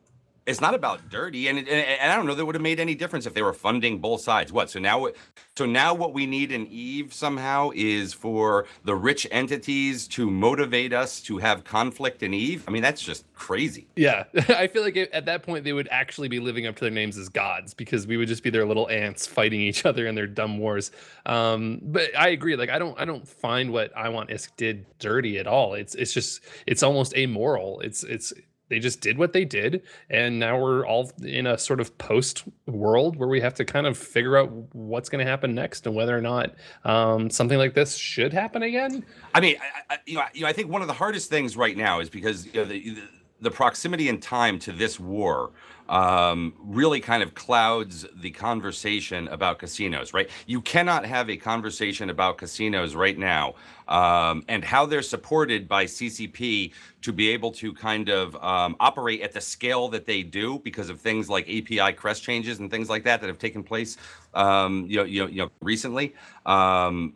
it's not about dirty, and, and and I don't know that would have made any difference if they were funding both sides. What? So now, so now what we need in Eve somehow is for the rich entities to motivate us to have conflict in Eve. I mean, that's just crazy. Yeah, I feel like at that point they would actually be living up to their names as gods because we would just be their little ants fighting each other in their dumb wars. Um, but I agree. Like I don't, I don't find what I Want ISK did dirty at all. It's, it's just, it's almost amoral. It's, it's. They just did what they did, and now we're all in a sort of post world where we have to kind of figure out what's going to happen next and whether or not um, something like this should happen again. I mean, I, I, you know, you know, I think one of the hardest things right now is because you know, the, the the proximity in time to this war um, really kind of clouds the conversation about casinos, right? You cannot have a conversation about casinos right now um, and how they're supported by CCP to be able to kind of um, operate at the scale that they do because of things like API CREST changes and things like that that have taken place, um, you know, you know, you know recently um,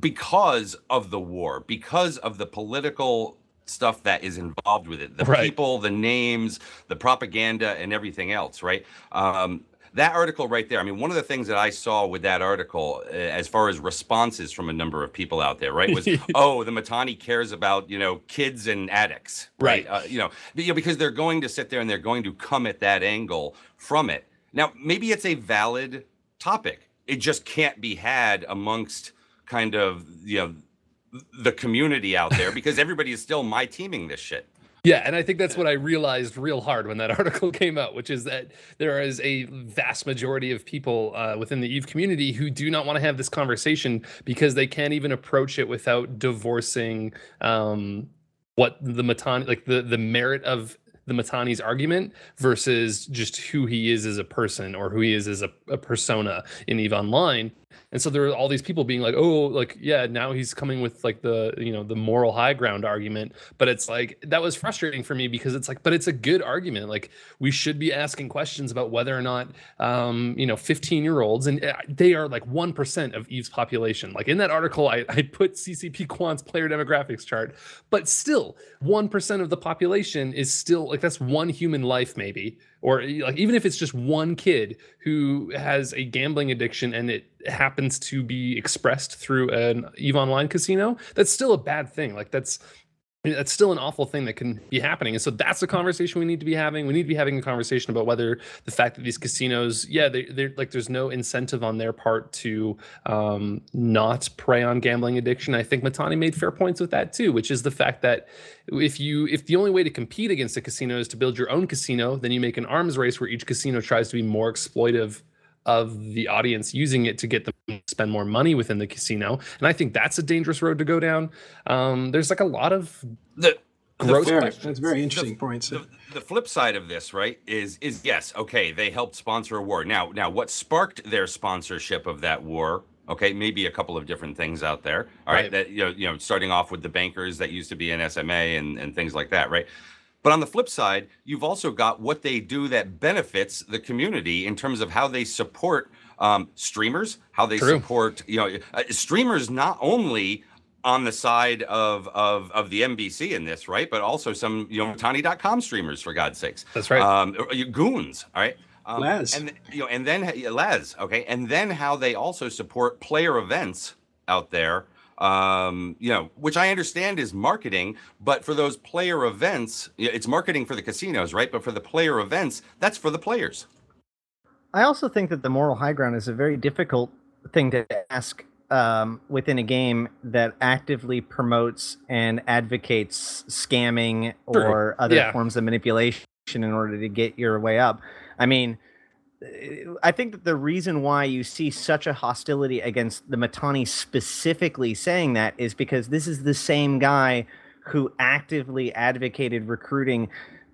because of the war, because of the political stuff that is involved with it. The right. people the names the propaganda and everything else right? Um, that article right there i mean one of the things that i saw with that article uh, as far as responses from a number of people out there right was oh the Mittani cares about you know kids and addicts right, right. Uh, you know because they're going to sit there and they're going to come at that angle from it. Now maybe it's a valid topic. It just can't be had amongst kind of you know the community out there because everybody is still my teaming this shit. Yeah, and I think that's what I realized real hard when that article came out, which is that there is a vast majority of people uh, within the Eve community who do not want to have this conversation because they can't even approach it without divorcing um, what the Mittani, like the the merit of the Mittani's argument versus just who he is as a person or who he is as a, a persona in Eve Online. And so there are all these people being like, oh, like, yeah, now he's coming with like the, you know, the moral high ground argument. But it's like, that was frustrating for me because it's like, but it's a good argument. Like, we should be asking questions about whether or not, um, you know, 15 year olds, and uh, they are like 1% of Eve's population. Like in that article, I, I put CCP Quant's player demographics chart, but still 1% of the population is still like, that's one human life, maybe or like even if it's just one kid who has a gambling addiction and it happens to be expressed through an eve online casino that's still a bad thing. Like that's that's still an awful thing that can be happening. And so that's a conversation we need to be having. We need to be having a conversation about whether the fact that these casinos yeah they, they're like there's no incentive on their part to um, not prey on gambling addiction. I think Mittani made fair points with that too which is the fact that if you if the only way to compete against a casino is to build your own casino then you make an arms race where each casino tries to be more exploitive of the audience using it to get them to spend more money within the casino. And I think that's a dangerous road to go down. Um, there's like a lot of the growth. That's very interesting the, points. The, the, flip side of this, right, is is yes, okay, they helped sponsor a war. Now, now, what sparked their sponsorship of that war? Okay, maybe a couple of different things out there. All right, right. that you know, you know, starting off with the bankers that used to be in SMA and and things like that, right? But on the flip side, you've also got what they do that benefits the community in terms of how they support um, streamers, how they True. support, you know, uh, streamers not only on the side of, of of the MBC in this, right? But also some, you know, Mittani.com streamers, for God's sakes. That's right. Um, goons, all right? Um, Laz. And, you know, and then, Laz, okay? And then how they also support player events out there um, you know, which I understand is marketing, but for those player events, it's marketing for the casinos, right? But for the player events, that's for the players. I also think that the moral high ground is a very difficult thing to ask um, within a game that actively promotes and advocates scamming sure. or other yeah. forms of manipulation in order to get your way up. I mean, I think that the reason why you see such a hostility against the Mittani specifically saying that is because this is the same guy who actively advocated recruiting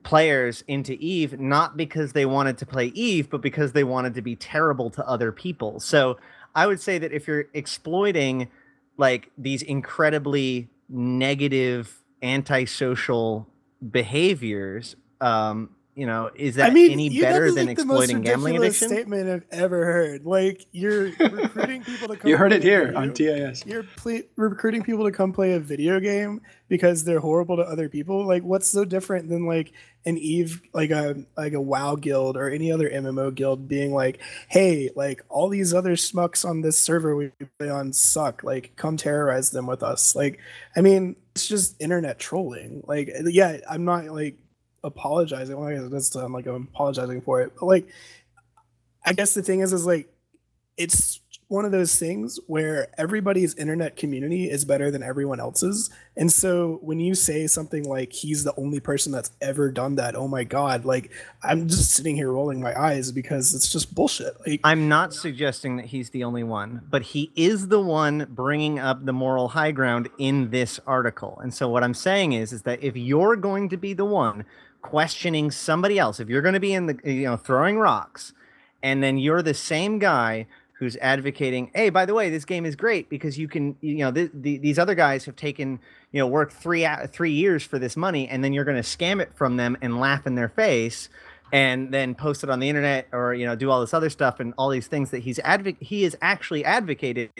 players into Eve, not because they wanted to play Eve, but because they wanted to be terrible to other people. So I would say that if you're exploiting like these incredibly negative antisocial behaviors, um, you know, is that I mean, any better than exploiting gambling addiction? Statement I've ever heard. Like you're recruiting people to come. you heard it here on TIS. You're ple- recruiting people to come play a video game because they're horrible to other people. Like, what's so different than like an Eve, like a like a WoW guild or any other MMO guild being like, hey, like all these other smucks on this server we play on suck. Like, come terrorize them with us. Like, I mean, it's just internet trolling. Like, yeah, I'm not like apologizing. Well, I guess that's like I'm apologizing for it, but like, I guess the thing is, is like, it's one of those things where everybody's internet community is better than everyone else's. And so when you say something like he's the only person that's ever done that, oh my god, like I'm just sitting here rolling my eyes because it's just bullshit. Like I'm not suggesting that he's the only one, but he is the one bringing up the moral high ground in this article. And so what I'm saying is is that if you're going to be the one questioning somebody else, if you're going to be in the eh, you know throwing rocks, and then you're the same guy who's advocating, hey, by the way, this game is great because you can, you know, th- th- these other guys have taken, you know, worked three three years for this money, and then you're going to scam it from them and laugh in their face, and then post it on the internet or you know do all this other stuff and all these things that he's advo- he is actually advocated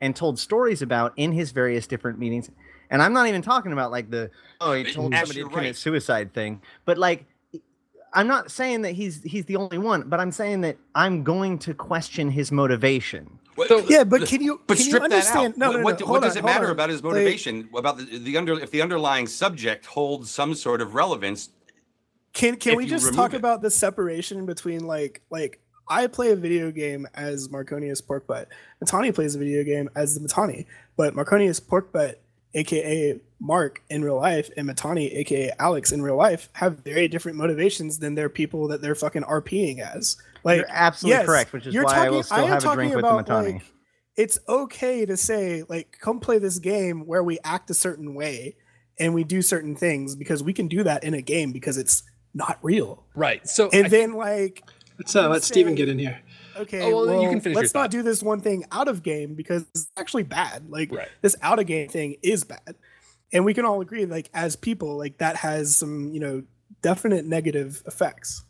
and told stories about in his various different meetings. And I'm not even talking about like the oh he told Ash, somebody to you're commit right. suicide thing, but like I'm not saying that he's he's the only one, but I'm saying that I'm going to question his motivation. So- Yeah, but can you But can you strip that understand? out. No, what, no, no, what, hold what does on, it matter on. about his Like, motivation? about the, the under if the underlying subject holds some sort of relevance? Can can we just talk it. about the separation between like like I play a video game as Marconius Porkbutt. Mittani plays a video game as the Mittani, but Marconius Porkbutt, aka Mark in real life, and Mittani, aka Alex in real life, have very different motivations than their people that they're fucking RPing as. Like You're absolutely yes, correct, which is you're why I will still am have a talking drink with the Mittani. like, it's okay to say like come play this game where we act a certain way and we do certain things because we can do that in a game because it's not real. Right. So And I- then like Let's uh, let Steven say- get in here. Okay, Oh, well, well, you can finish let's not thought. do this one thing out of game because it's actually bad. Like Right. this out of game thing is bad. And we can all agree like as people like that has some, you know, definite negative effects.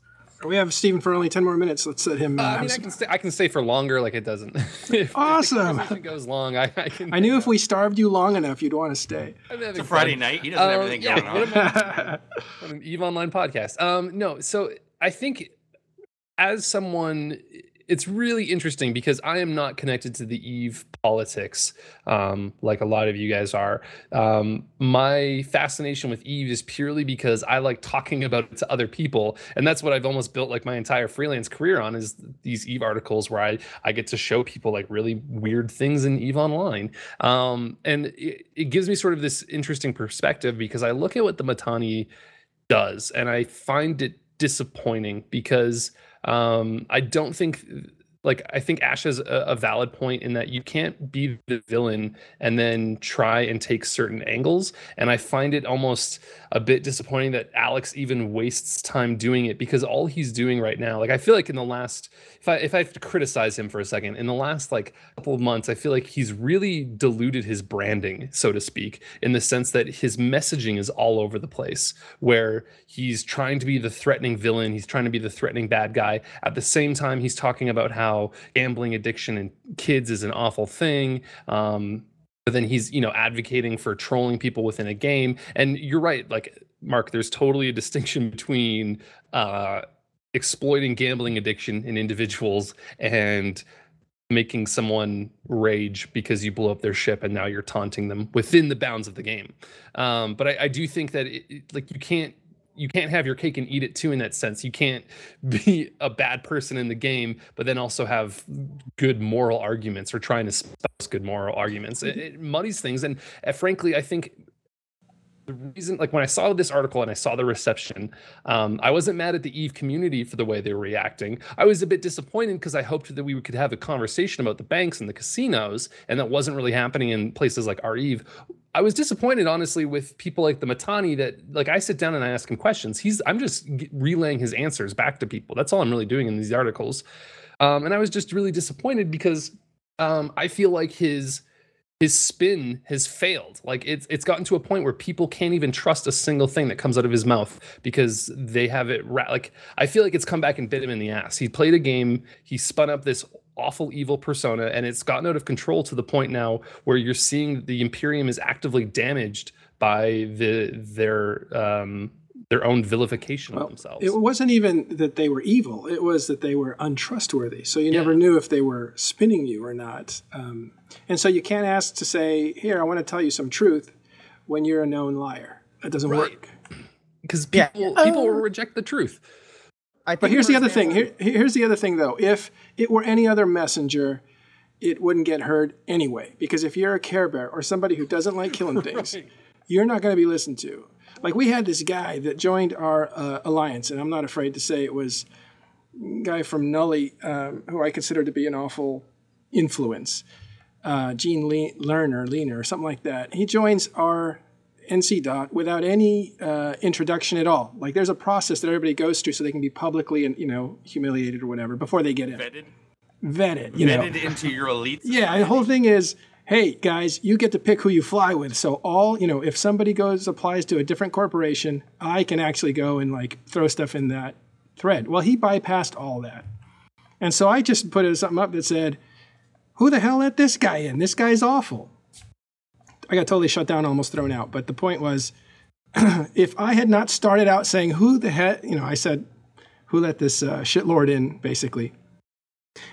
We have Steven for only 10 more minutes. Let's let him. Uh, I mean, I can stay. I can stay for longer. Like it doesn't. if, Awesome. If it goes long, I, I can. I knew if we starved you long enough, you'd want to stay. It's a Friday night. He doesn't have anything yeah, going on. what am on an Eve Online podcast. Um, no, so I think as someone, it's really interesting because I am not connected to the Eve politics um, like a lot of you guys are. Um, my fascination with Eve is purely because I like talking about it to other people, and that's what I've almost built like my entire freelance career on is these Eve articles where I I get to show people like really weird things in Eve Online, um, and it, it gives me sort of this interesting perspective because I look at what the Mittani does, and I find it disappointing because um, I don't think like I think Ash has a, a valid point in that you can't be the villain and then try and take certain angles. And I find it almost a bit disappointing that Alex even wastes time doing it because all he's doing right now, like I feel like in the last, if I if I have to criticize him for a second, in the last like couple of months, I feel like he's really diluted his branding, so to speak, in the sense that his messaging is all over the place, where he's trying to be the threatening villain, he's trying to be the threatening bad guy. At the same time, he's talking about how gambling addiction in kids is an awful thing. Um, but then he's you know advocating for trolling people within a game and you're right like mark there's totally a distinction between uh exploiting gambling addiction in individuals and making someone rage because you blew up their ship and now you're taunting them within the bounds of the game um but i, I do think that it, it- like you can't you can't have your cake and eat it too in that sense. You can't be a bad person in the game but then also have good moral arguments or trying to espouse good moral arguments. It, it muddies things. And uh, frankly i think the reason like when i saw this article and i saw the reception um, i wasn't mad at the eve community for the way they were reacting i was a bit disappointed because i hoped that we could have a conversation about the banks and the casinos and that wasn't really happening in places like r/Eve I was disappointed, honestly, with people like the Mittani that, like, I sit down and I ask him questions. He's, I'm just relaying his answers back to people. That's all I'm really doing in these articles. Um, and I was just really disappointed because um, I feel like his his spin has failed. Like it's it's gotten to a point where people can't even trust a single thing that comes out of his mouth because they have it ra- like I feel like it's come back and bit him in the ass. He played a game, he spun up this awful evil persona and it's gotten out of control to the point now where you're seeing the Imperium is actively damaged by the their um their own vilification Well, of themselves. It wasn't even that they were evil; it was that they were untrustworthy. So you never knew if they were spinning you or not. Um, and so you can't ask to say, "Here, I want to tell you some truth," when you're a known liar. That doesn't Right. work. because Yeah. people people will reject the truth. I But here's the other thing. Here, here's the other thing, though. If it were any other messenger, it wouldn't get heard anyway. Because if you're a Care Bear or somebody who doesn't like killing things, you're not going to be listened to. Like we had this guy that joined our uh, alliance, and I'm not afraid to say it was guy from Nully, um, who I consider to be an awful influence. Uh, Gene Le- Lerner, Leaner, or something like that. He joins our NC Dot without any uh, introduction at all. Like there's a process that everybody goes through so they can be publicly and you know humiliated or whatever before they get in. Vetted, Vetted, you vetted know. into your elite. Yeah, the whole thing is, hey guys, you get to pick who you fly with. So all you know, if somebody goes applies to a different corporation, I can actually go and like throw stuff in that thread. Well, he bypassed all that, and so I just put something up that said, "Who the hell let this guy in? This guy's awful." I got totally shut down, almost thrown out. But the point was, if I had not started out saying, "Who the heck," you know, I said, "Who let this uh, shitlord in?" Basically,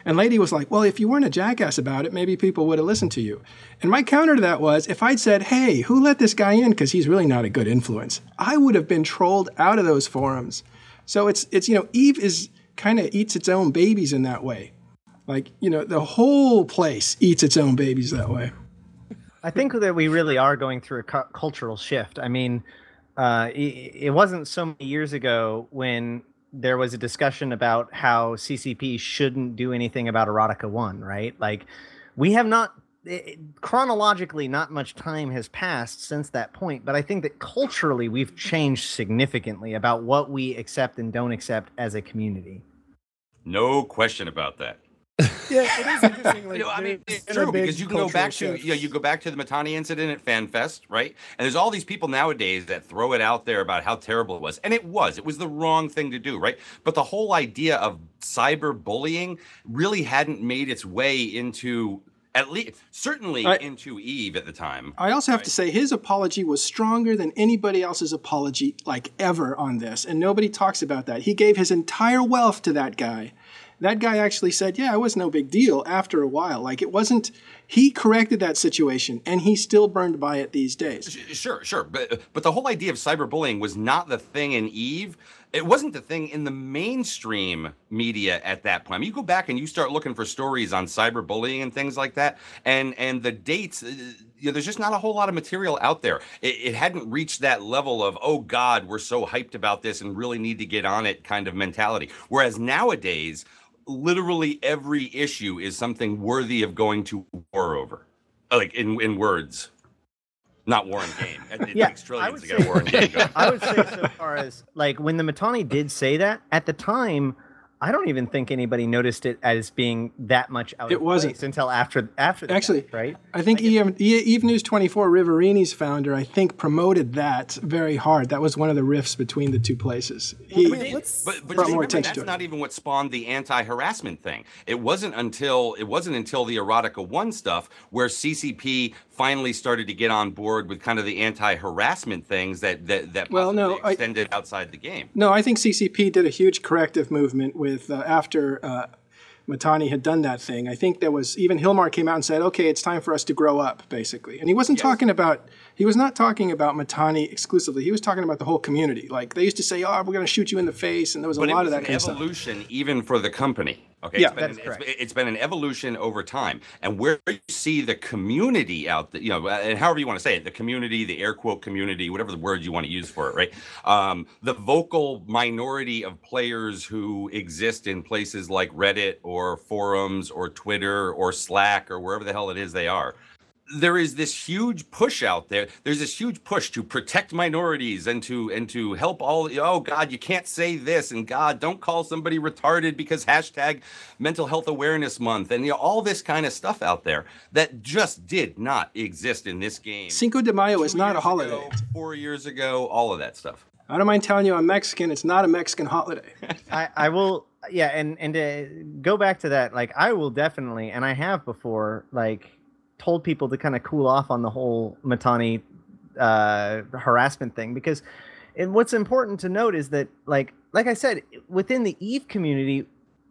and lady was like, Well, if you weren't a jackass about it, maybe people would have listened to you. And my counter to that was if I'd said, Hey, who let this guy in? Because he's really not a good influence, I would have been trolled out of those forums. So it's, it's you know, Eve is kind of eats its own babies in that way. Like, you know, the whole place eats its own babies that way. I think that we really are going through a cu- cultural shift. I mean, uh, it, it wasn't so many years ago when there was a discussion about how CCP shouldn't do anything about Erotica 1, right? Like, we have not, it, chronologically, not much time has passed since that point, but I think that culturally we've changed significantly about what we accept and don't accept as a community. No question about that. Yeah, it is interesting. Like, You know, I mean, it's true because you can go back to you, know, you go back to the Mittani incident at FanFest, right? And there's all these people nowadays that throw it out there about how terrible it was, and it was. It was the wrong thing to do, right? But the whole idea of cyberbullying really hadn't made its way into at least certainly I- into Eve at the time. I also have to say his apology was stronger than anybody else's apology, like ever on this, and nobody talks about that. He gave his entire wealth to that guy. That guy actually said, "Yeah, it was no big deal." After a while, like it wasn't. He corrected that situation, and he's still burned by it these days. Sure, sure, but but the whole idea of cyberbullying was not the thing in Eve. It wasn't the thing in the mainstream media at that point. I mean, you go back and you start looking for stories on cyberbullying and things like that, and and the dates. uh, You know, there's just not a whole lot of material out there. It, it hadn't reached that level of oh God, we're so hyped about this and really need to get on it kind of mentality. Whereas nowadays, literally every issue is something worthy of going to war over, like in in words. Not war and game. It, it Yeah, takes trillions to get say- a war and game going. I would say so far as like when the Mittani did say that at the time, I don't even think anybody noticed it as being that much out It of wasn't. place until after after the Actually, fact, right? I think Eve, Eve News 24, Riverini's founder, I think promoted that very hard. That was one of the rifts between the two places. He, I mean, But but Brought more remember, attention that's to it. not even what spawned the anti-harassment thing. It wasn't until it wasn't until the erotica one stuff where CCP finally started to get on board with kind of the anti-harassment things that that that Well, no, possibly I- extended outside the game. No, I think CCP did a huge corrective movement with uh, after uh, Mittani had done that thing. I think there was even Hilmar came out and said, "Okay, it's time for us to grow up," basically. And he wasn't Yes. talking about he was not talking about Mittani exclusively. He was talking about the whole community. Like they used to say, "Oh, we're going to shoot you in the face," and there was a But it lot of that kind of stuff. evolution even for the company. Okay, Yeah, it's been, That's an, correct. it's, it's been an evolution over time, and where you see the community out, the, you know, and however you want to say it, the community, the air quote community, whatever the word you want to use for it, right? Um, the vocal minority of players who exist in places like Reddit or forums or Twitter or Slack or wherever the hell it is they are there is this huge push out there. There's this huge push to protect minorities and to and to help all. Oh God, you can't say this, and God, don't call somebody retarded because hashtag Mental Health Awareness Month, and you know all this kind of stuff out there that just did not exist in this game. Cinco de Mayo is not a holiday. ago, four years ago, all of that stuff. I don't mind telling you, I'm Mexican. It's not a Mexican holiday. I, I will yeah and and to go back to that like i will definitely and i have before like told people to kind of cool off on the whole Mittani uh harassment thing because and what's important to note is that like like i said within the eve community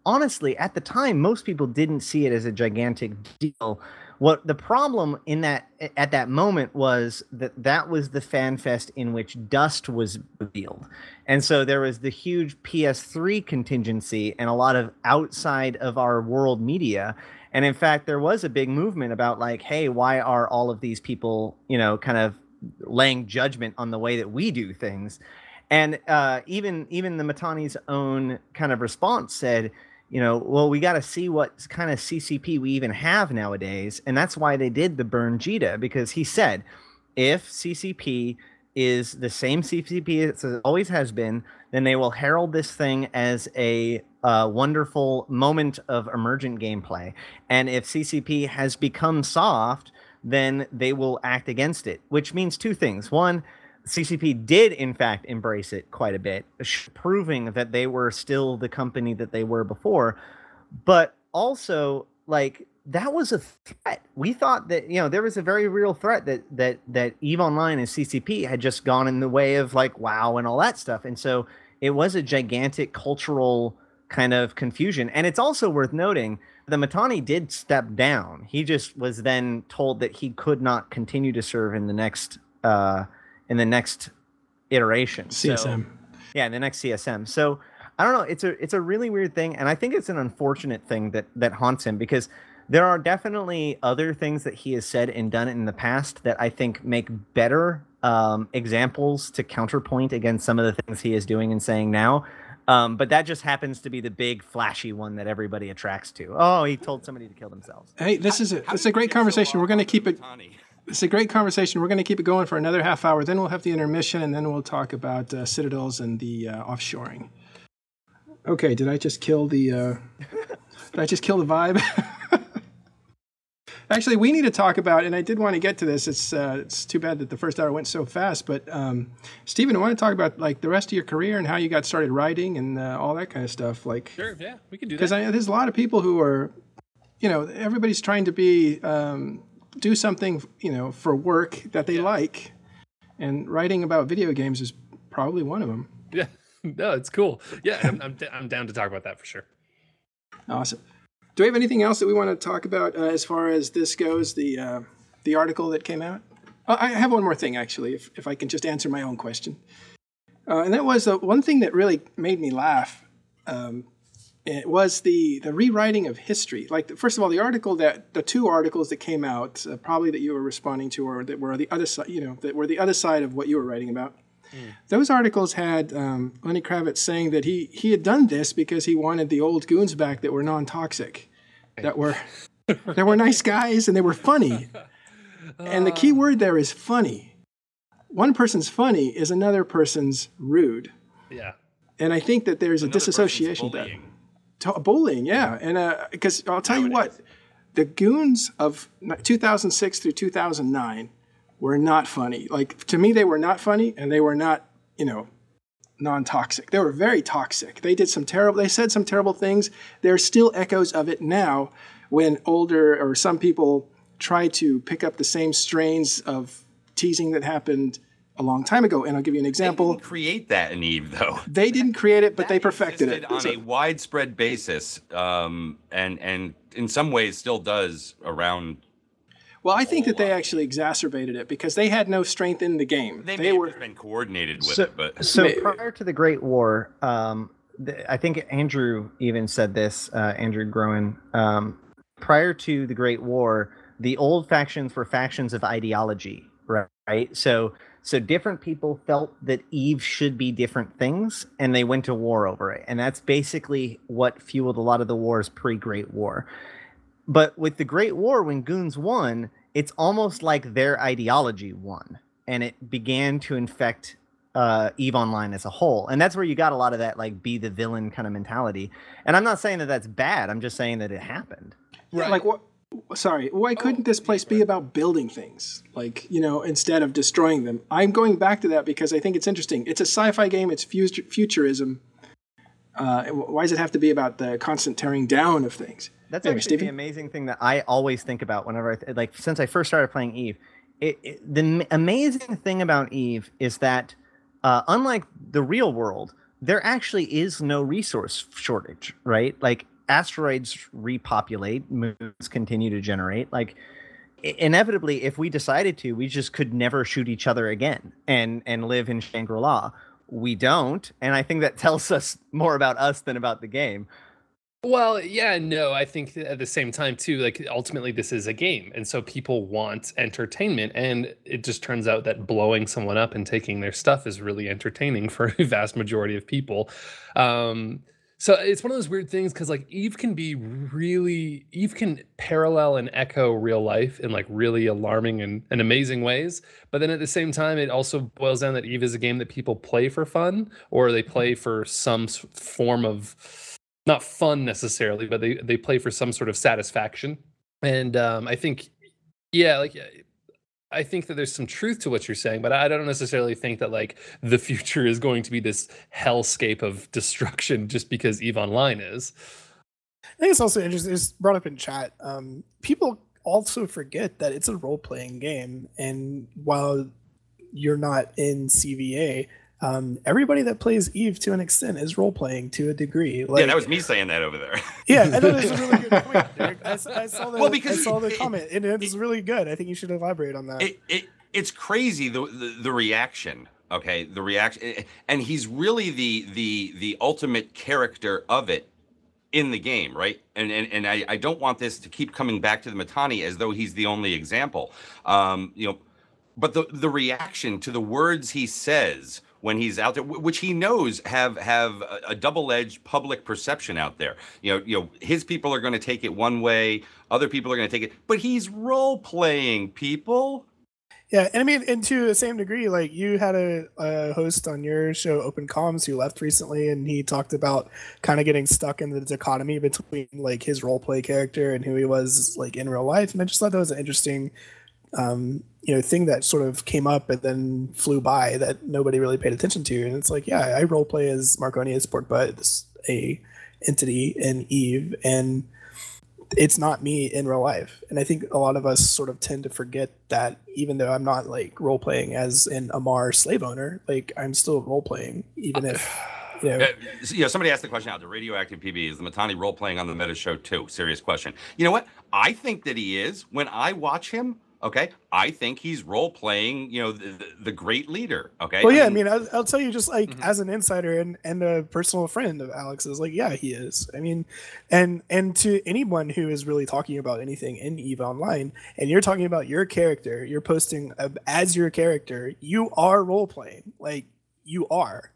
honestly at the time most people didn't see it as a gigantic deal. What the problem in that at that moment was that that was the fan fest in which dust was revealed. And so there was the huge ps3 contingency and a lot of outside of our world media and in fact there was a big movement about like hey why are all of these people you know kind of laying judgment on the way that we do things and uh, even even the Mittani's own kind of response said you know, well, we got to see what kind of CCP we even have nowadays. And that's why they did the burn Jita, because he said, if CCP is the same CCP as it always has been, then they will herald this thing as a uh, wonderful moment of emergent gameplay. And if CCP has become soft, then they will act against it, which means two things. One, CCP did in fact embrace it quite a bit, proving that they were still the company that they were before. But also, like that was a threat. We thought that you know there was a very real threat that that that Eve Online and CCP had just gone in the way of like WoW and all that stuff, and so it was a gigantic cultural kind of confusion. And it's also worth noting the Mittani did step down. He just was then told that he could not continue to serve in the next uh, in the next iteration. CSM. So, yeah, in the next CSM. So I don't know. It's a it's a really weird thing, and I think it's an unfortunate thing that that haunts him because there are definitely other things that he has said and done in the past that I think make better um, examples to counterpoint against some of the things he is doing and saying now. Um, but that just happens to be the big flashy one that everybody attracts to. Oh, he told somebody to kill themselves. Hey, this is a this is a great conversation. We're going to keep it. It's a great conversation. We're going to keep it going for another half hour. Then we'll have the intermission, and then we'll talk about uh, citadels and the uh, offshoring. Okay, did I just kill the? Uh, did I just kill the vibe? Actually, we need to talk about, and I did want to get to this. It's uh, it's too bad that the first hour went so fast. But um, Stephen, I want to talk about like the rest of your career and how you got started writing and uh, all that kind of stuff. Like, sure, yeah, we can do that. Because there's a lot of people who are, you know, everybody's trying to be um, do something, you know, for work that they yeah. like, and writing about video games is probably one of them. Yeah, no, it's cool. Yeah, I'm I'm, I'm down to talk about that for sure. Awesome. Do we have anything else that we want to talk about uh, as far as this goes? The uh, the article that came out. Oh, I have one more thing actually, if if I can just answer my own question. Uh, and that was the one thing that really made me laugh. Um, it was the the rewriting of history. Like first of all, the article that the two articles that came out, uh, probably that you were responding to, or that were the other side, you know, that were the other side of what you were writing about. Mm. Those articles had um, Lenny Kravitz saying that he he had done this because he wanted the old goons back that were non-toxic, that were that were nice guys and they were funny. And the key uh. word there is funny. One person's funny is another person's rude. Yeah. And I think that there's another a disassociation there. Bullying, yeah. And because uh, I'll tell you what, the goons of 2006 through 2009 were not funny. Like to me, they were not funny, and they were not, you know, non-toxic. They were very toxic. They did some terrible. They said some terrible things. There are still echoes of it now, when older or some people try to pick up the same strains of teasing that happened a long time ago. And I'll give you an example. They didn't create that in Eve, though. They didn't create it, but they perfected it on a widespread basis, um, and and in some ways still does around well, I think that they actually exacerbated it because they had no strength in the game. They, they were been coordinated with so, it, but so prior to the Great War, um, the, I think Andrew even said this. Uh, Andrew Groen. Um, prior to the Great War, the old factions were factions of ideology, right? So so different people felt that Eve should be different things, and they went to war over it. And that's basically what fueled a lot of the wars pre Great War. But with the Great War, when Goons won, it's almost like their ideology won, and it began to infect uh, Eve Online as a whole. And that's where you got a lot of that, like, be the villain kind of mentality. And I'm not saying that that's bad. I'm just saying that it happened. Right. Like, what? Sorry, why couldn't oh, this place be about building things? Like, you know, instead of destroying them. I'm going back to that because I think it's interesting. It's a sci fi game, it's futurism. Uh, why does it have to be about the constant tearing down of things? That's anyway, actually Stevie? the amazing thing that I always think about whenever I th- like since I first started playing Eve. It, it, the m- amazing thing about Eve is that uh, unlike the real world, there actually is no resource shortage, right? Like asteroids repopulate, moons continue to generate. Like inevitably, if we decided to, we just could never shoot each other again and and live in Shangri La. We don't, and I think that tells us more about us than about the game. Well, yeah, no, I think at the same time too, like ultimately this is a game, and so people want entertainment, and it just turns out that blowing someone up and taking their stuff is really entertaining for a vast majority of people. Um, So it's one of those weird things because like Eve can be really Eve can parallel and echo real life in like really alarming and, and amazing ways. But then at the same time, it also boils down that Eve is a game that people play for fun or they play for some form of not fun necessarily, but they they play for some sort of satisfaction. And um, I think, yeah, like I think that there's some truth to what you're saying, but I don't necessarily think that like the future is going to be this hellscape of destruction just because Eve Online is. I think it's also interesting. It's brought up in chat. Um, people also forget that it's a role playing game, and while you're not in CVA, um, everybody that plays Eve to an extent is role playing to a degree. Like, yeah, that was me saying that over there. Yeah, I know that's a really good point. Derek. I, I saw the, Well, because I saw the it- comment, and it was really good. I think you should elaborate on that. it, it it's crazy the, the the reaction okay the reaction and he's really the the the ultimate character of it in the game right and and, and I, I don't want this to keep coming back to the Mittani as though he's the only example um you know but the the reaction to the words he says when he's out there which he knows have have a, double-edged public perception out there you know you know his people are going to take it one way other people are going to take it but he's role playing people Yeah, and I mean, and to the same degree, like you had a, a host on your show, Open Comms, who left recently, and he talked about kind of getting stuck in the dichotomy between like his role play character and who he was like in real life. And I just thought that was an interesting, um, you know, thing that sort of came up and then flew by that nobody really paid attention to. And it's like, yeah, I role play as Marconi as Sport Butt, this a entity in Eve, and it's not me in real life. And I think a lot of us sort of tend to forget that even though I'm not like role playing as an Amarr slave owner, like I'm still role playing, even if you know. Uh, you know, somebody asked the question out. The radioactive PB is the Mittani role playing on the Meta Show too? Serious question. You know what? I think that he is. When I watch him, okay, I think he's role playing. You know, the, the, the great leader. Okay. Well, yeah, I And- mean, I'll, I'll tell you just like Mhm. as an insider and, and a personal friend of Alex's, like, yeah, he is. I mean, and and to anyone who is really talking about anything in Eve Online, and you're talking about your character, you're posting uh, as your character, you are role playing. Like, you are.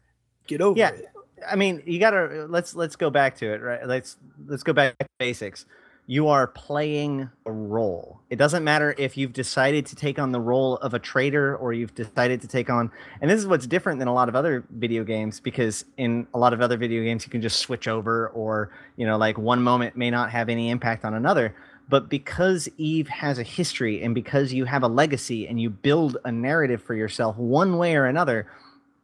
Get over Yeah. it. I mean, you gotta let's let's go back to it, right? Let's let's go back to basics. You are playing a role. It doesn't matter if you've decided to take on the role of a trader or you've decided to take on. And this is what's different than a lot of other video games because in a lot of other video games you can just switch over, or you know, like one moment may not have any impact on another. But because Eve has a history and because you have a legacy and you build a narrative for yourself one way or another,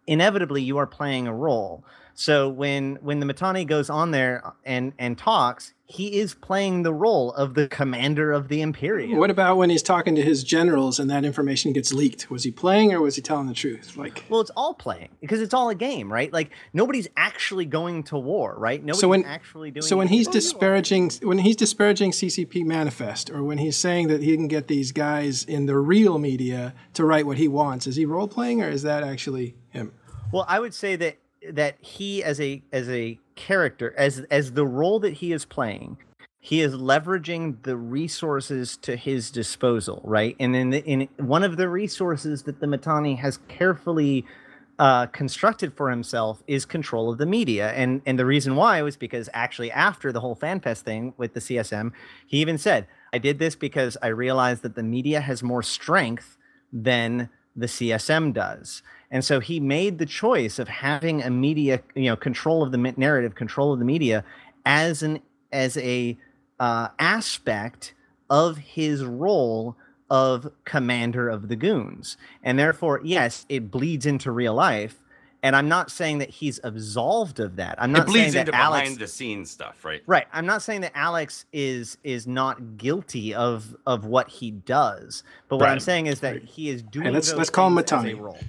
inevitably you are playing a role. So when when the Mittani goes on there and and talks, he is playing the role of the commander of the Imperium. What about when he's talking to his generals and that information gets leaked? Was he playing or was he telling the truth? Like, Well, it's all playing because it's all a game, right? Like nobody's actually going to war, right? Nobody's when- actually doing. so when he's disparaging when he's disparaging CCP manifest or when he's saying that he can get these guys in the real media to write what he wants, is he role playing or is that actually him? Well, I would say that that he as a as a character as as the role that he is playing, he is leveraging the resources to his disposal, right? And in the, in one of the resources that the Mittani has carefully uh, constructed for himself is control of the media, and and the reason why was because actually after the whole FanFest thing with the CSM, he even said, "I did this because I realized that the media has more strength than the CSM does." And so he made the choice of having a media, you know, control of the narrative, control of the media, as an as a uh, aspect of his role of commander of the goons. And therefore, yes, it bleeds into real life. And I'm not saying that he's absolved of that. I'm it not saying bleeds that into Alex. behind the scenes stuff, right? Right. I'm not saying that Alex is is not guilty of of what he does, but what I'm saying is that he is doing. let's- those let's call him a Mittani. role.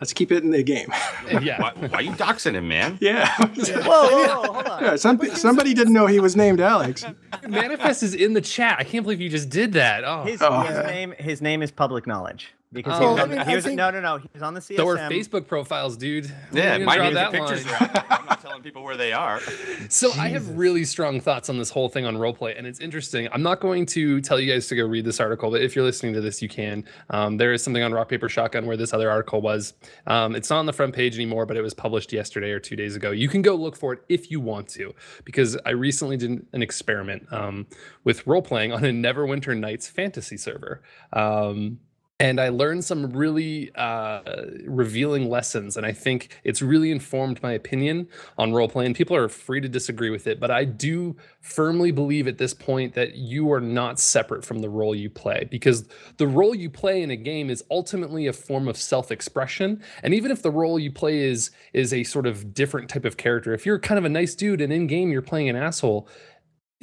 Let's keep it in the game. Yeah. Why, why are you doxing him, man? yeah. Whoa, whoa, whoa, hold on. Yeah, some, somebody didn't know he was named Alex. Manifest is in the chat. I can't believe you just did that. Oh, His, Oh. his name his name is public knowledge. Because Oh, he was, I on- mean, he I was think- no, no, no. He was on the CSM. So are Facebook profiles, dude. Where Yeah, my gonna draw and pictures line? are. I'm not telling people where they are. So I have really strong thoughts on this whole thing on roleplay, and it's interesting. I'm not going to tell you guys to go read this article, but if you're listening to this, you can. Um, there is something on Rock Paper Shotgun where this other article was. Um, it's not on the front page anymore, but it was published yesterday or two days ago. You can go look for it if you want to, because I recently did an experiment um, with role playing on a Neverwinter Nights fantasy server. Um, and I learned some really uh, revealing lessons, and I think it's really informed my opinion on role playing. People are free to disagree with it, but I do firmly believe at this point that you are not separate from the role you play because the role you play in a game is ultimately a form of self-expression. And even if the role you play is is a sort of different type of character, if you're kind of a nice dude and in game you're playing an asshole,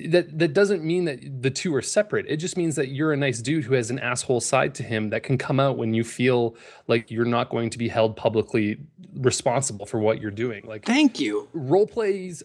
that that doesn't mean that the two are separate. It just means that you're a nice dude who has an asshole side to him that can come out when you feel like you're not going to be held publicly responsible for what you're doing. Like Thank you. role plays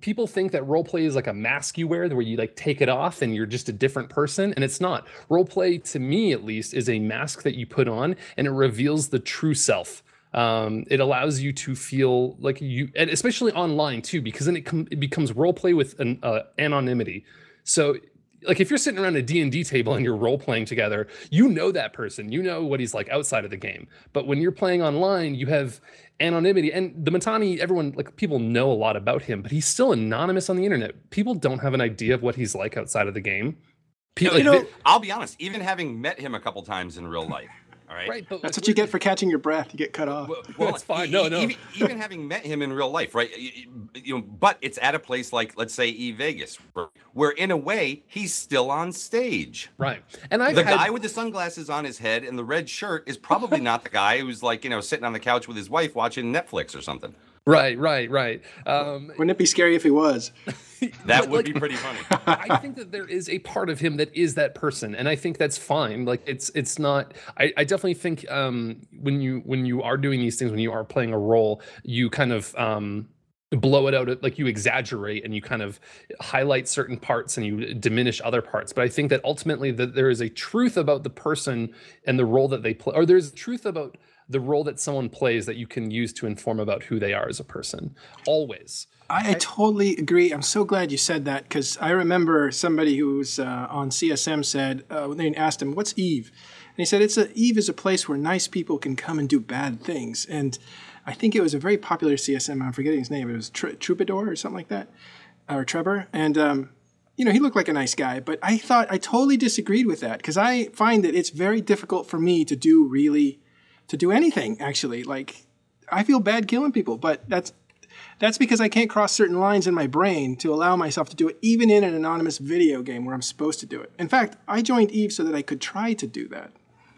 people think that role play is like a mask you wear where you like take it off and you're just a different person and it's not role play to me at least is a mask that you put on and it reveals the true self um, it allows you to feel like you and especially online too because then it, com- it becomes role play with an uh, anonymity. So like if you're sitting around a d&d table and you're role playing together you know that person you know what he's like outside of the game. But when you're playing online you have anonymity and the Mittani everyone like people know a lot about him but he's still anonymous on the internet. People don't have an idea of what he's like outside of the game. You people know, like, I'll be honest. Even having met him a couple times in real life, all right. right but That's what you get for catching your breath. You get cut off. Well, That's fine. No, no. Even, even having met him in real life, right? You, you- you know, but it's at a place like, let's say, E Vegas, where, where in a way he's still on stage. right and i The guy with the sunglasses on his head and the red shirt is probably not the guy who's like, you know, sitting on the couch with his wife watching Netflix or something. Right right right um Wouldn't it be scary if he was? That would like- be pretty funny. I think that there is a part of him that is that person, and I think that's fine. Like it's it's not. I, I definitely think um, when you when you are doing these things, when you are playing a role, you kind of um, blow it out, like you exaggerate and you kind of highlight certain parts and you diminish other parts. But I think that ultimately that there is a truth about the person and the role that they play, or there's truth about the role that someone plays that you can use to inform about who they are as a person. Always. I, I totally agree. I'm so glad you said that because I remember somebody who was uh, on CSM said uh, when they asked him, "What's Eve?" and he said, "It's a Eve is a place where nice people can come and do bad things." And I think it was a very popular CSM. I'm forgetting his name. It was Tr- Troubadour or something like that, or Trevor. And um, you know, he looked like a nice guy, but I thought I totally disagreed with that because I find that it's very difficult for me to do really to do anything actually. Like I feel bad killing people, but that's that's because I can't cross certain lines in my brain to allow myself to do it, even in an anonymous video game where I'm supposed to do it. In fact, I joined Eve so that I could try to do that.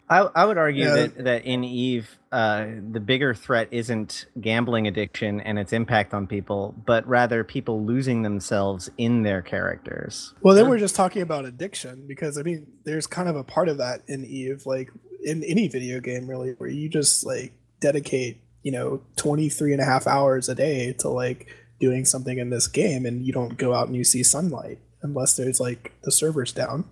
I, I would argue Yeah. that, that in Eve, uh, the bigger threat isn't gambling addiction and its impact on people, but rather people losing themselves in their characters. Well, then we're just talking about addiction because I mean, there's kind of a part of that in Eve, like in any video game, really, where you just like dedicate, you know, 23 and a half hours a day to like doing something in this game and you don't go out and you see sunlight unless there's like the servers down.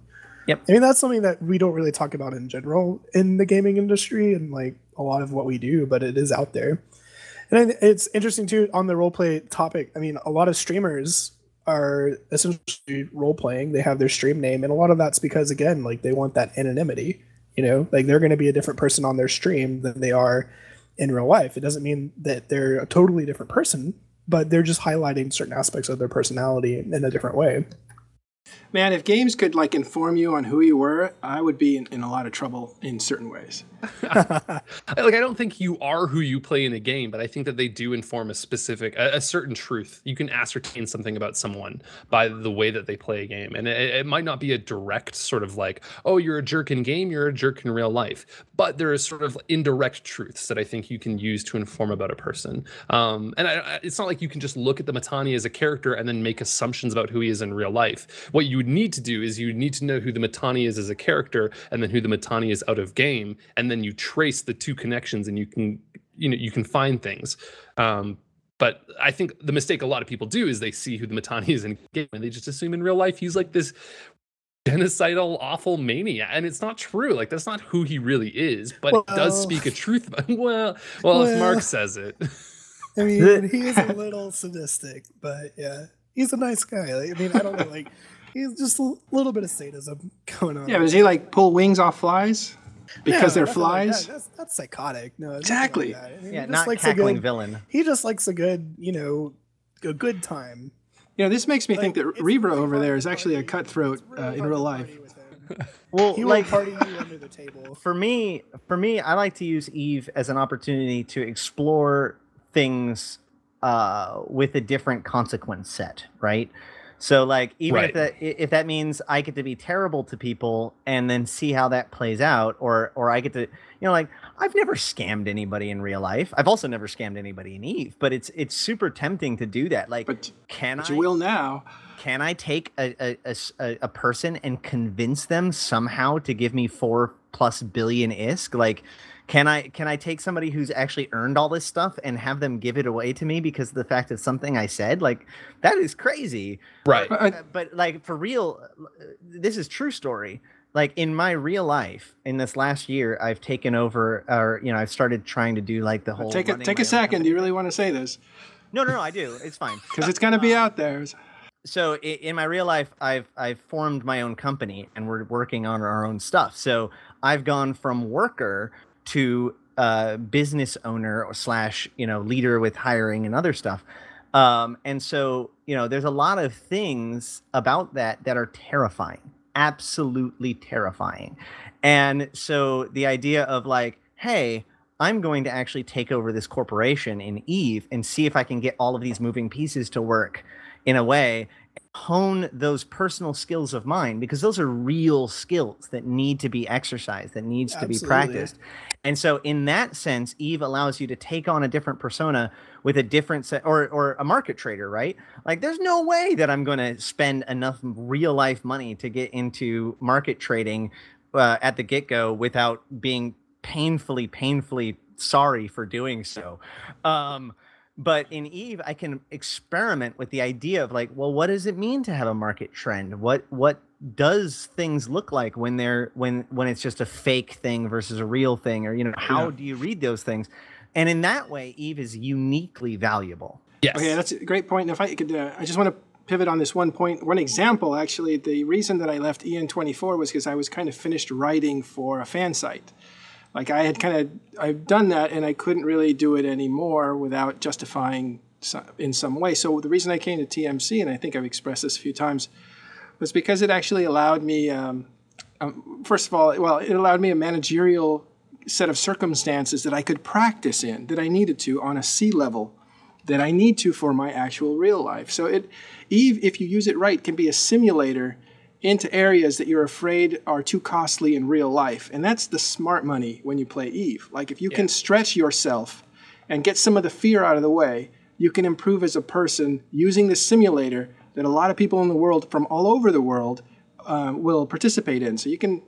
Yep. I mean, that's something that we don't really talk about in general in the gaming industry and like a lot of what we do, but it is out there. And it's interesting too on the roleplay topic. I mean, a lot of streamers are essentially role playing. They have their stream name, and a lot of that's because again, like they want that anonymity. You know, like they're going to be a different person on their stream than they are in real life. It doesn't mean that they're a totally different person, but they're just highlighting certain aspects of their personality in a different way. Man, if games could like inform you on who you were, I would be in, in a lot of trouble in certain ways. Like I don't think you are who you play in a game, but I think that they do inform a specific, a, a certain truth. You can ascertain something about someone by the way that they play a game, and it, it might not be a direct sort of like, oh, you're a jerk in game, you're a jerk in real life, but there is sort of indirect truths that I think you can use to inform about a person. Um, and I, I- it's not like you can just look at the Mittani as a character and then make assumptions about who he is in real life. What you would need to do is you need to know who the Mittani is as a character, and then who the Mittani is out of game, and then you trace the two connections, and you can you know you can find things. Um, but I think the mistake a lot of people do is they see who the Mittani is in game, and they just assume in real life he's like this genocidal awful mania and it's not true like that's not who he really is but it does speak a truth well well if mark says it I mean, he is a little sadistic, but yeah, he's a nice guy. Like, I mean, I don't know, like he's just a little bit of sadism going on. Yeah, does he like pull wings off flies because No, they're nothing like flies? that. That's that's psychotic. No, Exactly. Like that. I mean, Yeah, he just not likes a cackling good, villain. He just likes a good, you know, a good time. You know, this makes me think that Like, Reaver really over hard there to is actually a cutthroat it's uh, in real life. party with him. Well, He like will party you under the table. for me, for me, I like to use Eve as an opportunity to explore things uh, with a different consequence set, right? So, like, even Right. if that if that means I get to be terrible to people and then see how that plays out, or or I get to, you know, like I've never scammed anybody in real life. I've also never scammed anybody in Eve, but it's it's super tempting to do that. Like, But, can but I? you will now. can I take a a a person and convince them somehow to give me four plus billion ISK? Like, can I can I take somebody who's actually earned all this stuff and have them give it away to me because of the fact of something I said? Like, that is crazy. right But I- Uh, But like for real, uh, this is true story. Like in my real life, in this last year, I've taken over, or you know, I've started trying to do like the whole. Take a take a own second. Do you really want to say this? No, no, no. I do. It's fine. Because it's gonna be out there. so in my real life i've i've formed my own company and we're working on our own stuff so i've gone from worker to uh, business owner or slash you know leader with hiring and other stuff. Um, and so you know there's a lot of things about that that are terrifying absolutely terrifying. And so the idea of like hey i'm going to actually take over this corporation in eve and see if i can get all of these moving pieces to work in a way hone those personal skills of mine because those are real skills that need to be exercised that needs to be practiced. And so in that sense eve allows you to take on a different persona with a different set or or a market trader right? Like there's no way that i'm going to spend enough real life money to get into market trading uh, at the get-go without being painfully painfully sorry for doing so. Um but in eve i can experiment with the idea of like well what does it mean to have a market trend what what does things look like when they're when when it's just a fake thing versus a real thing or you know how Yeah. do you read those things and in that way eve is uniquely valuable yes Okay, that's a great point. And if I could, uh, I just want to pivot on this one point. One example, actually, the reason that I left EN24 was because I was kind of finished writing for a fan site. Like I had kind of, I've done that, and I couldn't really do it anymore without justifying so- in some way. So the reason I came to TMC, and I think I've expressed this a few times, was because it actually allowed me. Um, um, first of all, well, it allowed me a managerial set of circumstances that I could practice in, that I needed to on a C level that I need to for my actual real life. So it Eve, if you use it right, can be a simulator into areas that you're afraid are too costly in real life. And that's the smart money when you play Eve. Like if you can stretch yourself and get some of the fear out of the way, you can improve as a person using this simulator that a lot of people in the world from all over the world uh, will participate in. So you can,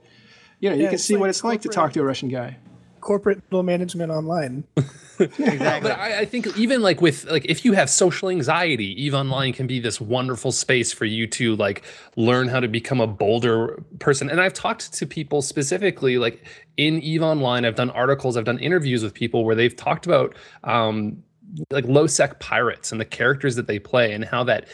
you know, you can see like what it's like to talk to a Russian guy. Corporate middle management online. exactly But I, I think even like with like if you have social anxiety, Eve Online can be this wonderful space for you to like learn how to become a bolder person. And I've talked to people specifically like in Eve Online. I've done articles, I've done interviews with people where they've talked about um like low sec pirates and the characters that they play and how that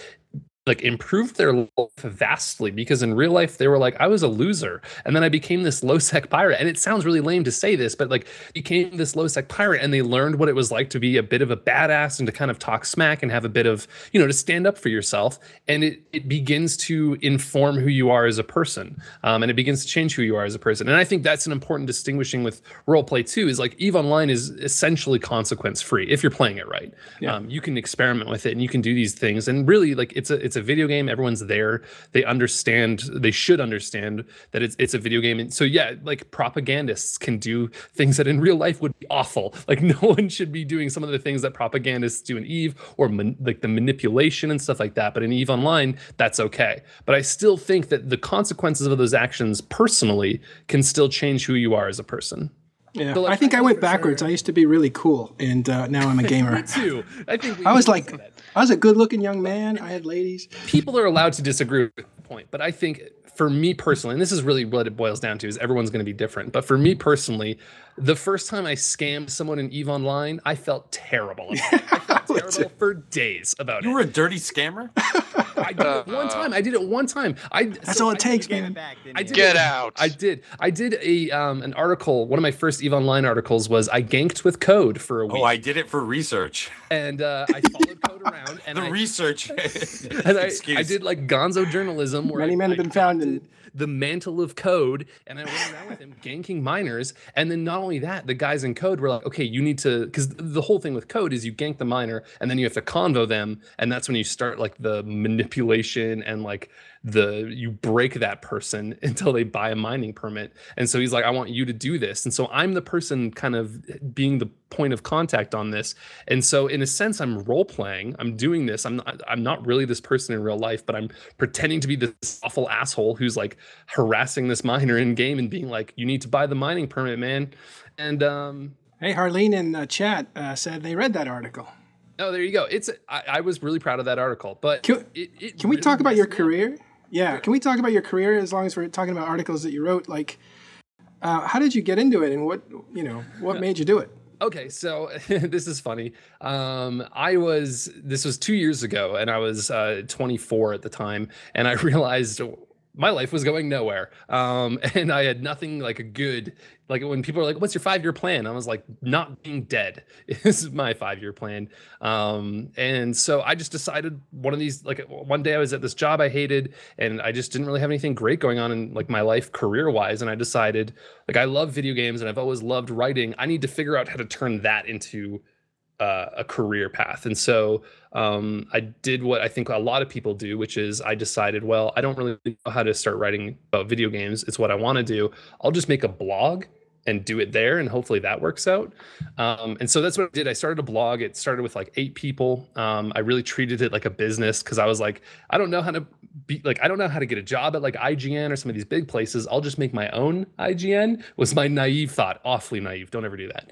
like improved their life vastly because in real life they were like I was a loser. And then I became this low sec pirate. And it sounds really lame to say this but like became this low sec pirate and they learned what it was like to be a bit of a badass and to kind of talk smack and have a bit of you know to stand up for yourself. And it it begins to inform who you are as a person um, and it begins to change who you are as a person. And I think that's an important distinguishing with role play too is like Eve Online is essentially consequence free if you're playing it right. Yeah. um, you can experiment with it and you can do these things. And really like it's a it's a video game everyone's there they understand they should understand that it's it's a video game and so yeah like propagandists can do things that in real life would be awful like no one should be doing some of the things that propagandists do in eve or man, like the manipulation and stuff like that but in eve online that's okay but i still think that the consequences of those actions personally can still change who you are as a person Yeah, So, like, I think I went backwards. sure. I used to be really cool, and uh, now I'm a gamer. too i think we I was like, that. I was a good-looking young man. I had ladies. people are allowed to disagree with the point, but I think for me personally, and this is really what it boils down to, is everyone's going to be different. But for me personally, the first time I scammed someone in Eve Online, I felt terrible. About it. I felt terrible for days about You it. You were a dirty scammer. I did it one time. I did it one time. I That's so all I it takes, man. back, I did Get it. out. I did. I did a um an article. One of my first Eve Online articles was I ganked with code for a week, Oh, I did it for research. and uh, I followed code around, and the I, research. and I, Excuse. I did like Gonzo journalism, where Many I, men have I been found in- the mantle of code, and I went around with him ganking miners. And then not only that, the guys in code were like, "Okay, you need to," because the whole thing with code is you gank the miner, and then you have to convo them, and that's when you start like the manipulation and like the you break that person until they buy a mining permit. And so he's like, "I want you to do this," and so I'm the person kind of being the point of contact on this. And so in a sense, I'm role playing. I'm doing this. I'm not, I'm not really this person in real life, but I'm pretending to be this awful asshole who's like harassing this miner in game and being like, "You need to buy the mining permit, man." And um, Hey, Harleen in the chat uh, said they read that article. Oh, there you go. It's I, I was really proud of that article, but Can- it, it Can we really talk about your me up. career? Yeah, can we talk about your career as long as we're talking about articles that you wrote? Like, uh, how did you get into it, and what you know, what made you do it? Okay, so this is funny. Um, I was this was two years ago, and I was uh, 24 at the time, and I realized my life was going nowhere. Um, and I had nothing like a good like when people are like, "What's your five year plan?" I was like, "Not being dead is my five year plan." Um, and so I just decided one of these like one day I was at this job I hated, and I just didn't really have anything great going on in like my life career wise, and I decided like I love video games and I've always loved writing. I need to figure out how to turn that into uh, a career path. And so um, I did what I think a lot of people do, which is I decided, well, I don't really know how to start writing about video games. It's what I want to do. I'll just make a blog and do it there, and hopefully that works out. Um, and so that's what I did. I started a blog. It started with like eight people. Um, I really treated it like a business because I was like, I don't know how to be like, I don't know how to get a job at like IGN or some of these big places. I'll just make my own IGN. Was my naive thought, awfully naive. Don't ever do that.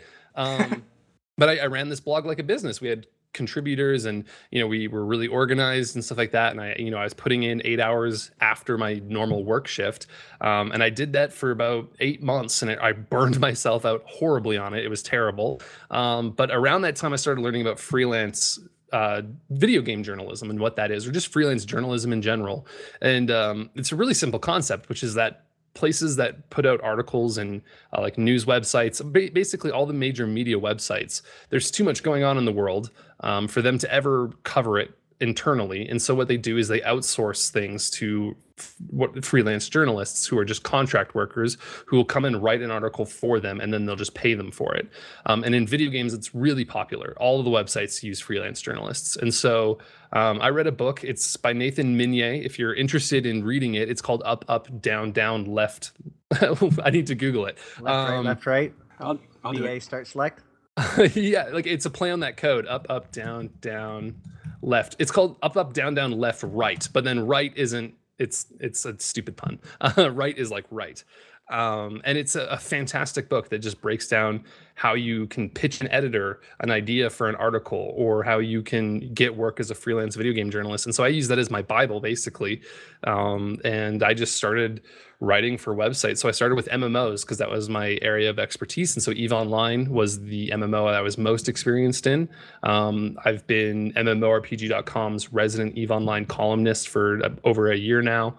But I, I ran this blog like a business. We had contributors and you know we were really organized and stuff like that. And i you know i was putting in eight hours after my normal work shift. Um, and i did that for about eight months and it, i burned myself out horribly on it. It was terrible. Um, but around that time i started learning about freelance uh, video game journalism and what that is or just freelance journalism in general. And um, it's a really simple concept which is that places that put out articles and uh, like news websites, ba- basically all the major media websites. There's too much going on in the world um, for them to ever cover it internally. And so what they do is they outsource things to f- what freelance journalists who are just contract workers who will come and write an article for them and then they'll just pay them for it. Um, and in video games, it's really popular. All of the websites use freelance journalists. And so um, I read a book. It's by Nathan Meunier. If you're interested in reading it, it's called Up, Up, Down, Down, Left. I need to Google it. Left, right, Um, left, right. I'll, I'll BA start select. yeah, like it's a play on that code. Up, up, down, down, left. It's called up, up, down, down, left, right. But then right isn't. It's it's a stupid pun. Uh, right is like right. Um, and it's a, a fantastic book that just breaks down how you can pitch an editor an idea for an article or how you can get work as a freelance video game journalist. And so I use that as my Bible basically. Um, and I just started writing for websites. So I started with MMOs because that was my area of expertise. And so EVE Online was the MMO that I was most experienced in. Um, I've been MMORPG.com's resident EVE Online columnist for uh, over a year now.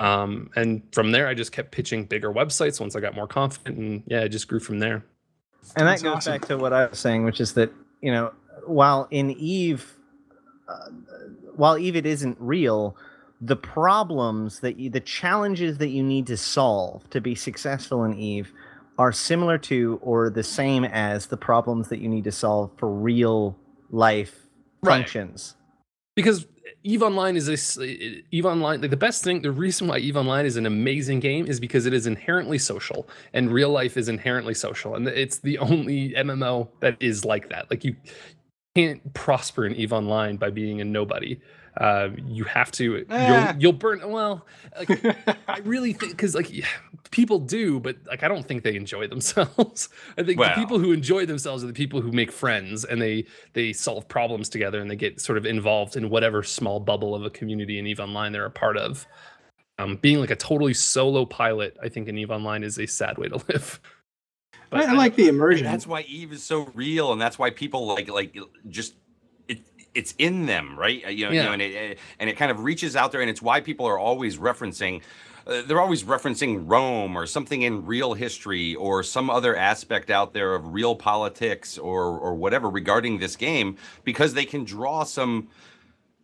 Um, and from there, I just kept pitching bigger websites once I got more confident. And yeah, it just grew from there. And that That's goes awesome. back to what I was saying, which is that you know, while in Eve, uh, while Eve it isn't real, the problems that you, the challenges that you need to solve to be successful in Eve are similar to or the same as the problems that you need to solve for real life Right. functions. because Eve Online is this uh, uh, Eve Online. Like the best thing, the reason why Eve Online is an amazing game is because it is inherently social, and real life is inherently social, and it's the only MMO that is like that. Like you can't prosper in Eve Online by being a nobody. Uh, you have to. Ah. You'll, you'll burn. Well, like, I really think because like yeah, people do, but like I don't think they enjoy themselves. I think Well. the people who enjoy themselves are the people who make friends and they they solve problems together and they get sort of involved in whatever small bubble of a community in Eve Online they're a part of. um, being like a totally solo pilot, I think in Eve Online is a sad way to live. I, I like the immersion. that's why Eve is so real, and that's why people like like just it. It's in them, right? Uh, You know, you know, and it and it kind of reaches out there, and it's why people are always referencing. Uh, they're always referencing Rome or something in real history or some other aspect out there of real politics or or whatever regarding this game because they can draw some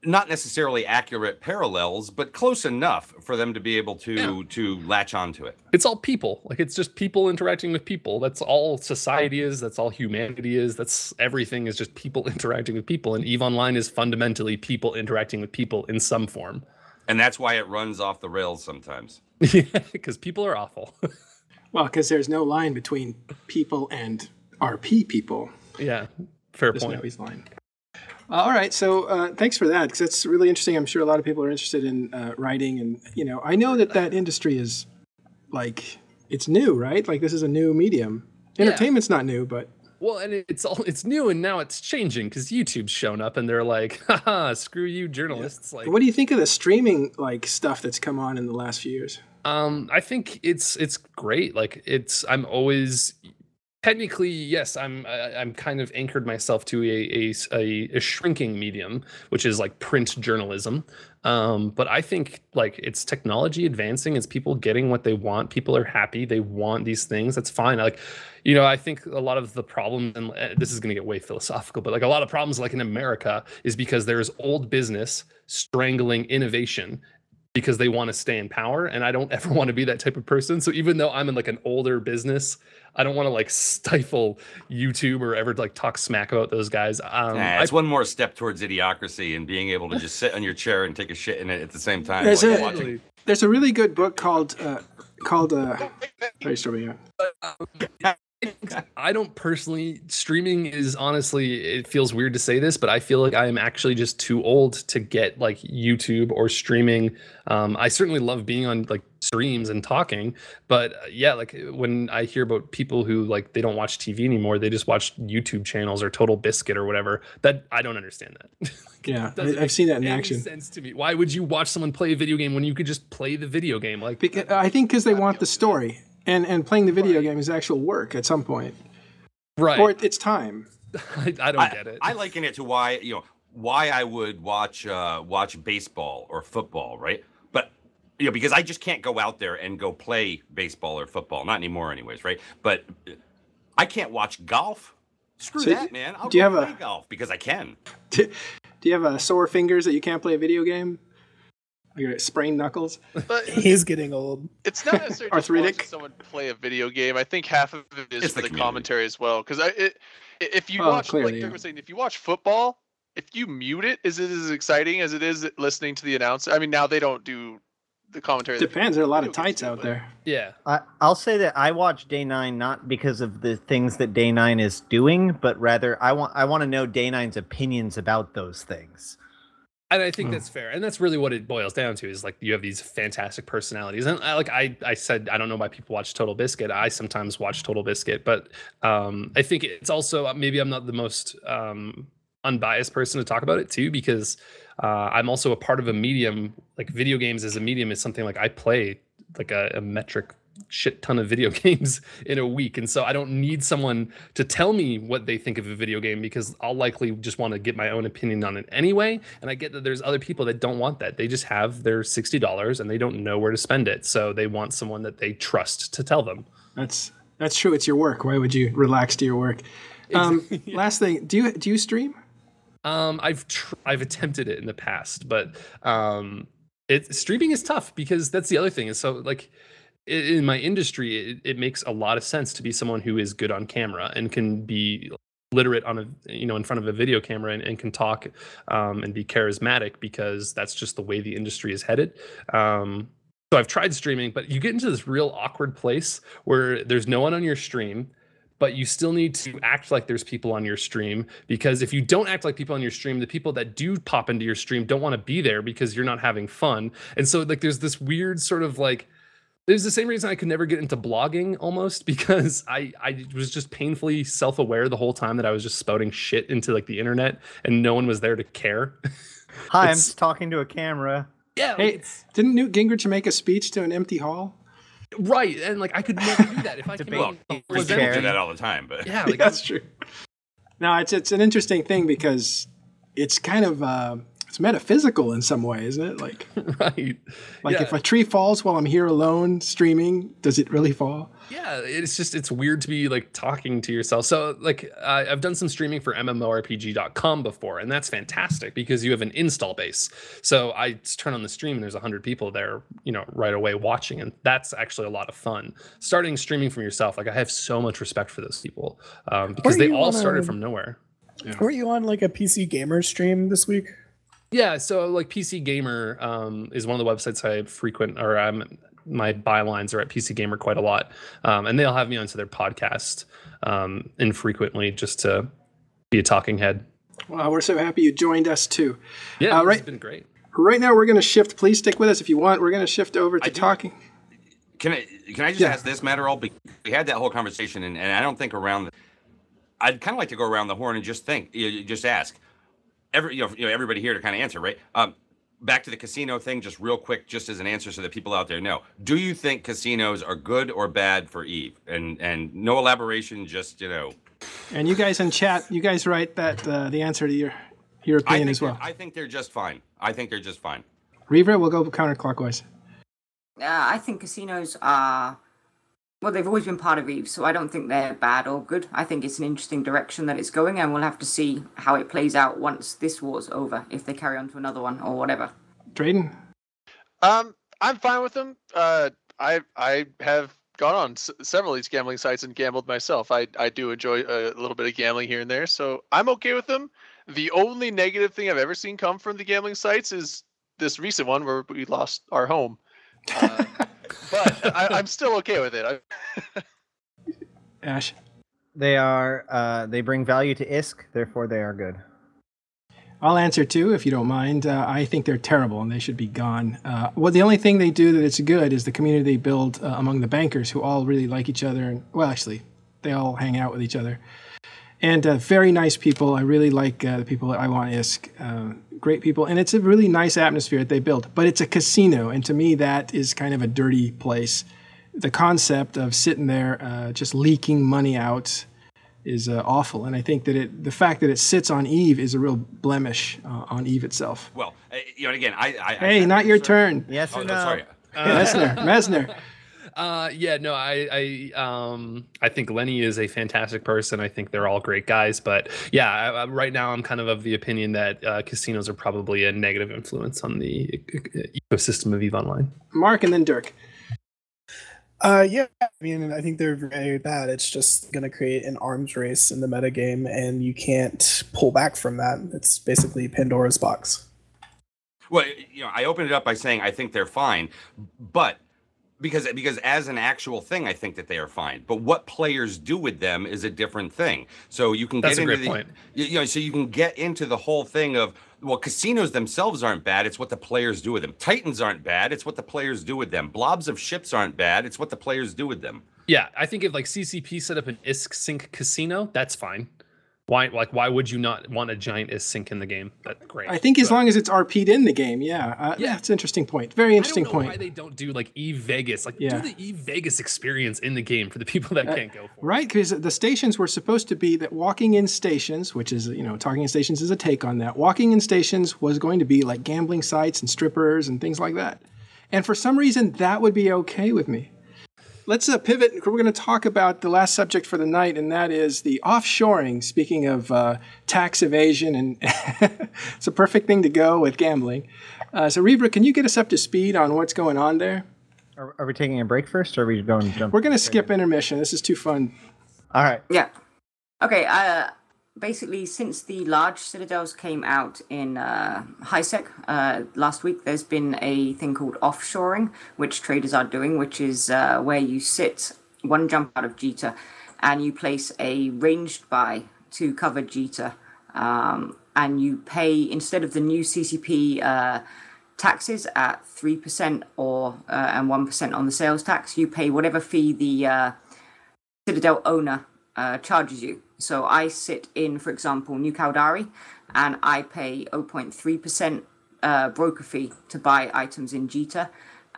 not necessarily accurate parallels, but close enough for them to be able to Yeah. to latch onto it. it's all people like it's just people interacting with people that's all society is that's all humanity is that's everything is just people interacting with people and eve online is fundamentally people interacting with people in some form And that's why it runs off the rails sometimes. yeah because people are awful well, because there's no line between people and RP people. yeah fair There's no point easy line. All right, so uh, thanks for that because that's really interesting. I'm sure a lot of people are interested in uh, writing, and you know, I know that that industry is like it's new, right? Like this is a new medium. Yeah. Entertainment's not new, but well and it's all it's new and now it's changing because youtube's shown up and they're like haha screw you journalists like what do you think of the streaming like stuff that's come on in the last few years? Um, I think it's it's great. Like it's I'm always technically yes I'm I'm kind of anchored myself to a, a a, shrinking medium, which is like print journalism. Um, but I think like it's technology advancing, it's people getting what they want. People are happy, they want these things. That's fine. Like, you know, I think a lot of the problem, and uh, this is going to get way philosophical, but like a lot of problems, like in America, is because there's old business strangling innovation because they want to stay in power and i don't ever want to be that type of person so even though i'm in like an older business i don't want to like stifle youtube or ever like talk smack about those guys um Nah, I- it's one more step towards idiocracy and being able to just sit on your chair and take a shit in it at the same time. There's while a- you're watching. There's a really good book called uh, called uh, sorry, Stormy, yeah. I don't personally streaming is honestly it feels weird to say this, but I feel like I am actually just too old to get like YouTube or streaming. Um, I certainly love being on like streams and talking, but uh, yeah, like when I hear about people who like they don't watch TV anymore, they just watch YouTube channels or Total Biscuit or whatever. That I don't understand that. Yeah, I, I've seen that in action. Sense to me. Why would you watch someone play a video game when you could just play the video game? Like Because, I think because they want the story, and and playing the video game is actual work at some point, right? or it's time. I, I don't I, get it. I liken it to why you know why I would watch uh, watch baseball or football, right? But you know because I just can't go out there and go play baseball or football, not anymore, anyways, right? But I can't watch golf. Screw So that, man! I'll do you go have a- play golf because I can. Do you have a sore fingers that you can't play a video game? You got sprained knuckles. But He's getting old. it's not necessarily just Arthritic? watching someone play a video game. I think half of it is It's for the the, community. commentary as well. Because I, it, i- if you Oh, watch, clearly, like yeah. Was saying, if you watch football, if you mute it, is it as exciting as it is listening to the announcer? I mean, now they don't do the commentary. that Depends. There are a lot of tights out but- there. yeah. I, I'll say that I watch Day Nine not because of the things that Day Nine is doing, but rather I want I want to know Day Nine's opinions about those things. And I think Hmm. that's fair. And that's really what it boils down to is like you have these fantastic personalities. And I, like I, I said, I don't know why people watch Total Biscuit. I sometimes watch Total Biscuit, but um, I think it's also maybe I'm not the most um, unbiased person to talk about it too, because uh, I'm also a part of a medium. Like video games as a medium is something like I play like a, a metric shit ton of video games in a week. And so I don't need someone to tell me what they think of a video game because I'll likely just want to get my own opinion on it anyway. And I get that there's other people that don't want that. They just have their $60 and they don't know where to spend it. So they want someone that they trust to tell them. That's that's true. It's your work. Why would you relax to your work? Um, Last thing, do you do you stream? Um, I've tr- I've attempted it in the past, but um, it streaming is tough because that's the other thing. Is so like in my industry, it, it makes a lot of sense to be someone who is good on camera and can be literate on a you know in front of a video camera and, and can talk um, and be charismatic because that's just the way the industry is headed. Um, so I've tried streaming, but you get into this real awkward place where there's no one on your stream but you still need to act like there's people on your stream because if you don't act like people on your stream the people that do pop into your stream don't want to be there because you're not having fun and so like there's this weird sort of like there's the same reason I could never get into blogging almost because I I was just painfully self-aware the whole time that I was just spouting shit into like the internet and no one was there to care. Hi, I'm just talking to a camera. Yeah, Hey, didn't Newt Gingrich make a speech to an empty hall? right, and like I could never do that if I came Well, in. we Was do that all the time, but Yeah, like That's true. No, it's it's an interesting thing because it's kind of uh, it's metaphysical in some way, isn't it? Like right. like yeah. if a tree falls while I'm here alone streaming, does it really fall? Yeah, it's just it's weird to be like talking to yourself. So like uh, I've done some streaming for MMORPG.com before, and that's fantastic because you have an install base. So I turn on the stream and there's hundred people there, you know, right away watching, and that's actually a lot of fun. Starting streaming from yourself, like I have so much respect for those people um, because they you all on started a- from nowhere. Were you on like a PC gamer stream this week? Yeah, so like PC Gamer um, is one of the websites I frequent, or I'm my bylines are at PC Gamer quite a lot, um, and they'll have me onto their podcast um, infrequently just to be a talking head. Well, we're so happy you joined us too. Yeah, Uh, It's been great. Right now, we're going to shift. Please stick with us if you want. We're going to shift over to I talking. Can I can I just Yeah. ask this, Matterall? Be- We had that whole conversation, and, and I don't think around. The, I'd kind of like to go around the horn and just think, you you just ask every you know, you know everybody here to kind of answer, right? Um, back to the casino thing, just real quick, just as an answer, so that people out there know. Do you think casinos are good or bad for Eve? And and no elaboration, just you know. And you guys in chat, you guys write that uh, the answer to your your opinion as well. I think they're just fine. I think they're just fine. Reaver, we'll go counterclockwise. Uh, I think casinos are well, they've always been part of Eve, so I don't think they're bad or good. I think it's an interesting direction that it's going, and we'll have to see how it plays out once this war's over, if they carry on to another one or whatever. Drayden, Um, I'm fine with them. Uh, I I have gone on s- several of these gambling sites and gambled myself. I I do enjoy a little bit of gambling here and there, so I'm okay with them. The only negative thing I've ever seen come from the gambling sites is this recent one where we lost our home. Uh, but I, I'm still okay with it. Ash. They are. Uh, they bring value to ISK, therefore they are good. I'll answer too, if you don't mind. Uh, I think they're terrible and they should be gone. Uh, well, the only thing they do that it's good is the community they build uh, among the bankers who all really like each other. And well, actually, they all hang out with each other. And uh, very nice people. I really like uh, the people at I Want ISK. Uh, great people. And it's a really nice atmosphere that they built. But it's a casino. And to me, that is kind of a dirty place. The concept of sitting there uh, just leaking money out is uh, awful. And I think that it, the fact that it sits on Eve is a real blemish uh, on Eve itself. Well, uh, you know, again, I. I I Hey, said not this, your uh, turn. Yes Oh, or no, no? sorry. Messner, Messner. Uh, yeah, no, I, I, um, I think Lenny is a fantastic person. I think they're all great guys, but yeah, I, I, right now I'm kind of of the opinion that uh, casinos are probably a negative influence on the e- ecosystem of Eve Online. Mark and then Dirk. Uh, yeah, I mean, I think they're very bad. It's just going to create an arms race in the metagame, and you can't pull back from that. It's basically Pandora's box. Well, you know, I opened it up by saying I think they're fine, but because because as an actual thing, I think that they are fine. But what players do with them is a different thing. So you can That's get a into the, point. You know, so you can get into the whole thing of well, casinos themselves aren't bad. It's what the players do with them. Titans aren't bad. It's what the players do with them. Blobs of ships aren't bad. It's what the players do with them. Yeah, I think if like CCP set up an ISK sink casino, that's fine. Why, like, why would you not want a giant ISK sink in the game? That's great. I think as But- long as it's RP'd in the game, yeah. Uh, Yeah. That's an interesting point. Very interesting I don't know point. why they don't do like Eve Vegas. Like Yeah. do the Eve Vegas experience in the game for the people that can't go for. Right, because the stations were supposed to be that walking in stations, which is, you know, talking in stations is a take on that. Walking in stations was going to be like gambling sites and strippers and things like that. And for some reason, that would be okay with me. Let's uh, pivot. We're going to talk about the last subject for the night, and that is the offshoring. Speaking of uh, tax evasion, and it's a perfect thing to go with gambling. Uh, so, Rebra, can you get us up to speed on what's going on there? Are, are we taking a break first, or are we going to jump? We're going to skip intermission. This is too fun. All right. Yeah. Okay. Uh, basically, since the large citadels came out in uh, HiSec uh, last week, there's been a thing called offshoring, which traders are doing, which is uh, where you sit one jump out of Jita and you place a ranged buy to cover Jita. Um, and you pay, instead of the new CCP uh, taxes at 3% or uh, and 1% on the sales tax, you pay whatever fee the uh, Citadel owner uh, charges you. So I sit in, for example, New Caldari, and I pay 0.3% uh, broker fee to buy items in Jita,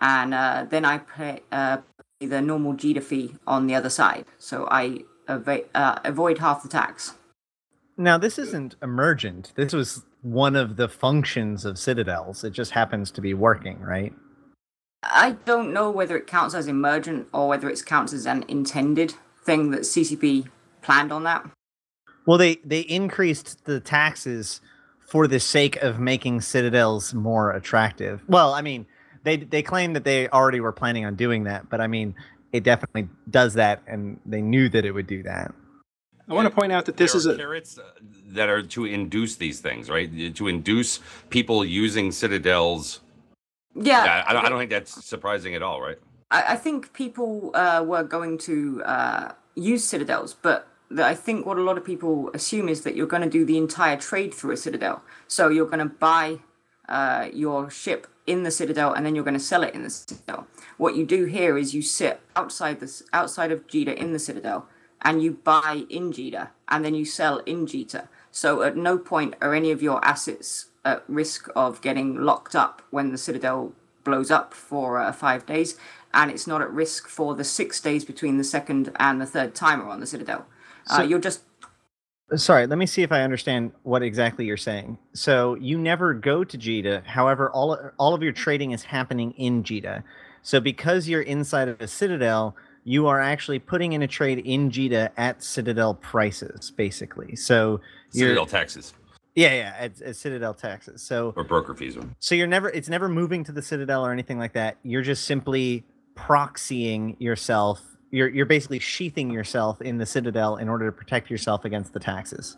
and uh, then I pay, uh, pay the normal Jita fee on the other side. So I ava- uh, avoid half the tax. Now, this isn't emergent. This was one of the functions of Citadels. It just happens to be working, right? I don't know whether it counts as emergent or whether it counts as an intended thing that CCP planned on that. Well, they they increased the taxes for the sake of making Citadels more attractive. Well, I mean, they they claim that they already were planning on doing that, but I mean, it definitely does that, and they knew that it would do that. I want to point out that this there is are a carrots uh, that are to induce these things, right? To induce people using citadels. Yeah, Yeah, I don't, I don't think that's surprising at all, right? I, I think people uh, were going to uh, use citadels, but I think what a lot of people assume is that you're going to do the entire trade through a citadel. So you're going to buy uh, your ship in the citadel, and then you're going to sell it in the citadel. What you do here is you sit outside this outside of Jita in the citadel, and you buy in Jita, and then you sell in Jita. So at no point are any of your assets at risk of getting locked up when the citadel blows up for uh, five days, and it's not at risk for the six days between the second and the third timer on the citadel. uh, So- you're just Sorry, let me see if I understand what exactly you're saying. So you never go to Jita. However, all all of your trading is happening in Jita. So because you're inside of a Citadel, you are actually putting in a trade in Jita at Citadel prices, basically. So you're Citadel taxes yeah, yeah, at, at Citadel taxes. So or broker fees. so you're never it's never moving to the Citadel or anything like that. You're just simply proxying yourself. You're you're basically sheathing yourself in the Citadel in order to protect yourself against the taxes.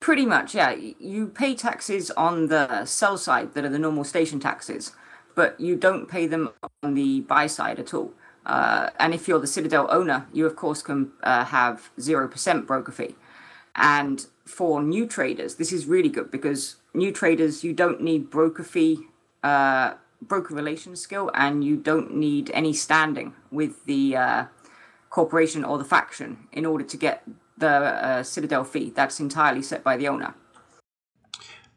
Pretty much, yeah. You pay taxes on the sell side that are the normal station taxes, but you don't pay them on the buy side at all. Uh, and if you're the Citadel owner, you of course can uh, have 0% broker fee. And for new traders, this is really good because new traders, you don't need broker fee, uh, broker relations skill, and you don't need any standing with the uh, corporation or the faction in order to get the uh, Citadel fee. That's entirely set by the owner.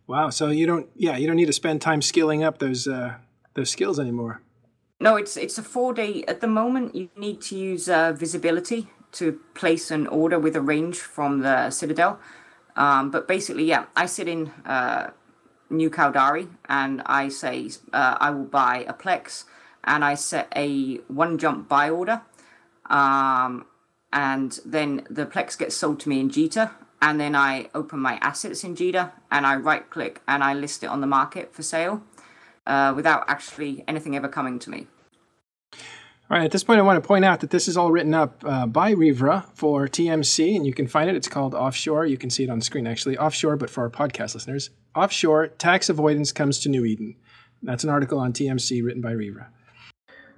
wow. So you don't, yeah, you don't need to spend time skilling up those uh, those skills anymore. No, it's it's a four day at the moment. You need to use uh, visibility to place an order with a range from the Citadel. Um, but basically, yeah, I sit in uh, New Caldari and I say uh, I will buy a Plex and I set a one jump buy order. Um, and then the Plex gets sold to me in Jita. And then I open my assets in Jita and I right click and I list it on the market for sale uh, without actually anything ever coming to me. All right, at this point, I want to point out that this is all written up uh, by Rivra for TMC, and you can find it. It's called Offshore. You can see it on screen, actually. Offshore, but for our podcast listeners. Offshore, tax avoidance comes to New Eden. That's an article on TMC written by Rivra.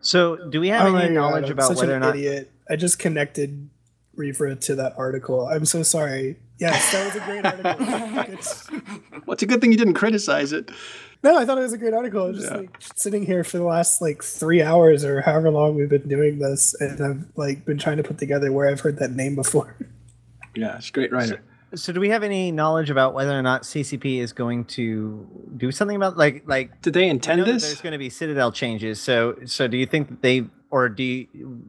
So, do we have Oh any knowledge I'm about such whether or an not? idiot. I just connected Reaver to that article. I'm so sorry. Yes, that was a great article. It's- Well, it's a good thing you didn't criticize it. no, I thought it was a great article. I was just Yeah. like sitting here for the last like three hours or however long we've been doing this, and I've like been trying to put together where I've heard that name before. Yeah, it's a great writer. So, do we have any knowledge about whether or not CCP is going to do something about like like? Did they intend this? There's going to be Citadel changes. So, so do you think that they or do you,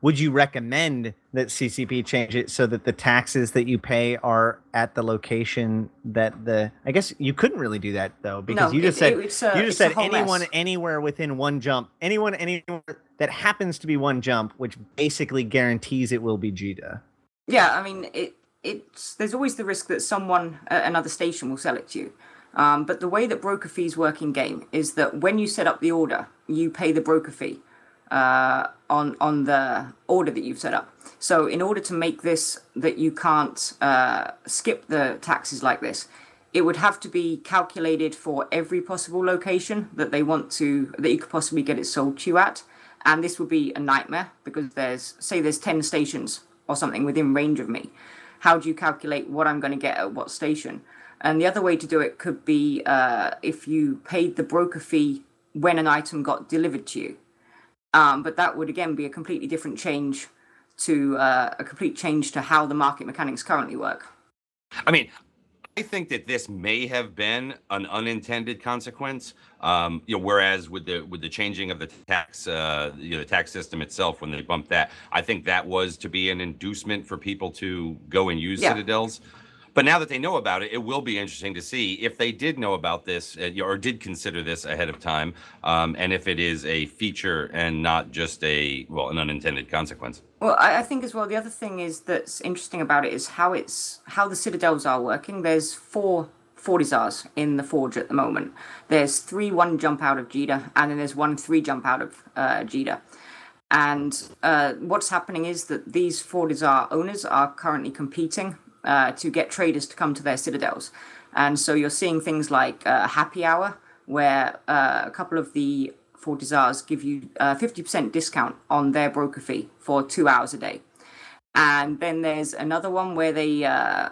would you recommend that CCP change it so that the taxes that you pay are at the location that the? I guess you couldn't really do that though because No, you just it- said a- you just said anyone mess. anywhere within one jump, anyone anywhere that happens to be one jump, which basically guarantees it will be Jita. Yeah, I mean, it it's there's always the risk that someone at another station will sell it to you. Um, but the way that broker fees work in game is that when you set up the order, you pay the broker fee uh, on on the order that you've set up. So in order to make this that you can't uh, skip the taxes like this, it would have to be calculated for every possible location that they want to that you could possibly get it sold to you at, and this would be a nightmare because there's say there's ten stations or something within range of me. How do you calculate what I'm going to get at what station? And the other way to do it could be uh, if you paid the broker fee when an item got delivered to you. Um, but that would again be a completely different change to uh, a complete change to how the market mechanics currently work. I mean, I think that this may have been an unintended consequence. Um, you know, whereas with the with the changing of the tax, uh, you know, the tax system itself, when they bumped that, I think that was to be an inducement for people to go and use Yeah. citadels. But now that they know about it, it will be interesting to see if they did know about this uh, or did consider this ahead of time, um, and if it is a feature and not just a well, an unintended consequence. Well, I, think as well. The other thing is that's interesting about it is how it's how the citadels are working. There's four Fortizars in the forge at the moment. There's three one jump out of Jita, and then there's one three jump out of uh, Jita. And uh, what's happening is that these Fortizar owners are currently competing uh, to get traders to come to their citadels. And so you're seeing things like uh, Happy Hour, where uh, a couple of the Fortizars give you a 50% discount on their broker fee for two hours a day. And then there's another one where they uh,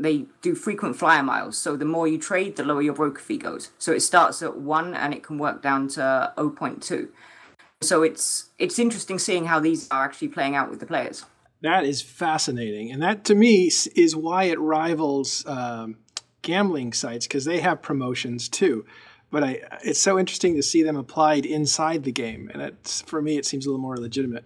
they do frequent flyer miles. So the more you trade, the lower your broker fee goes. So it starts at one and it can work down to 0.2. So it's it's interesting seeing how these are actually playing out with the players. That is fascinating, and that to me is why it rivals um, gambling sites because they have promotions too. But I, it's so interesting to see them applied inside the game, and it's, for me, it seems a little more legitimate.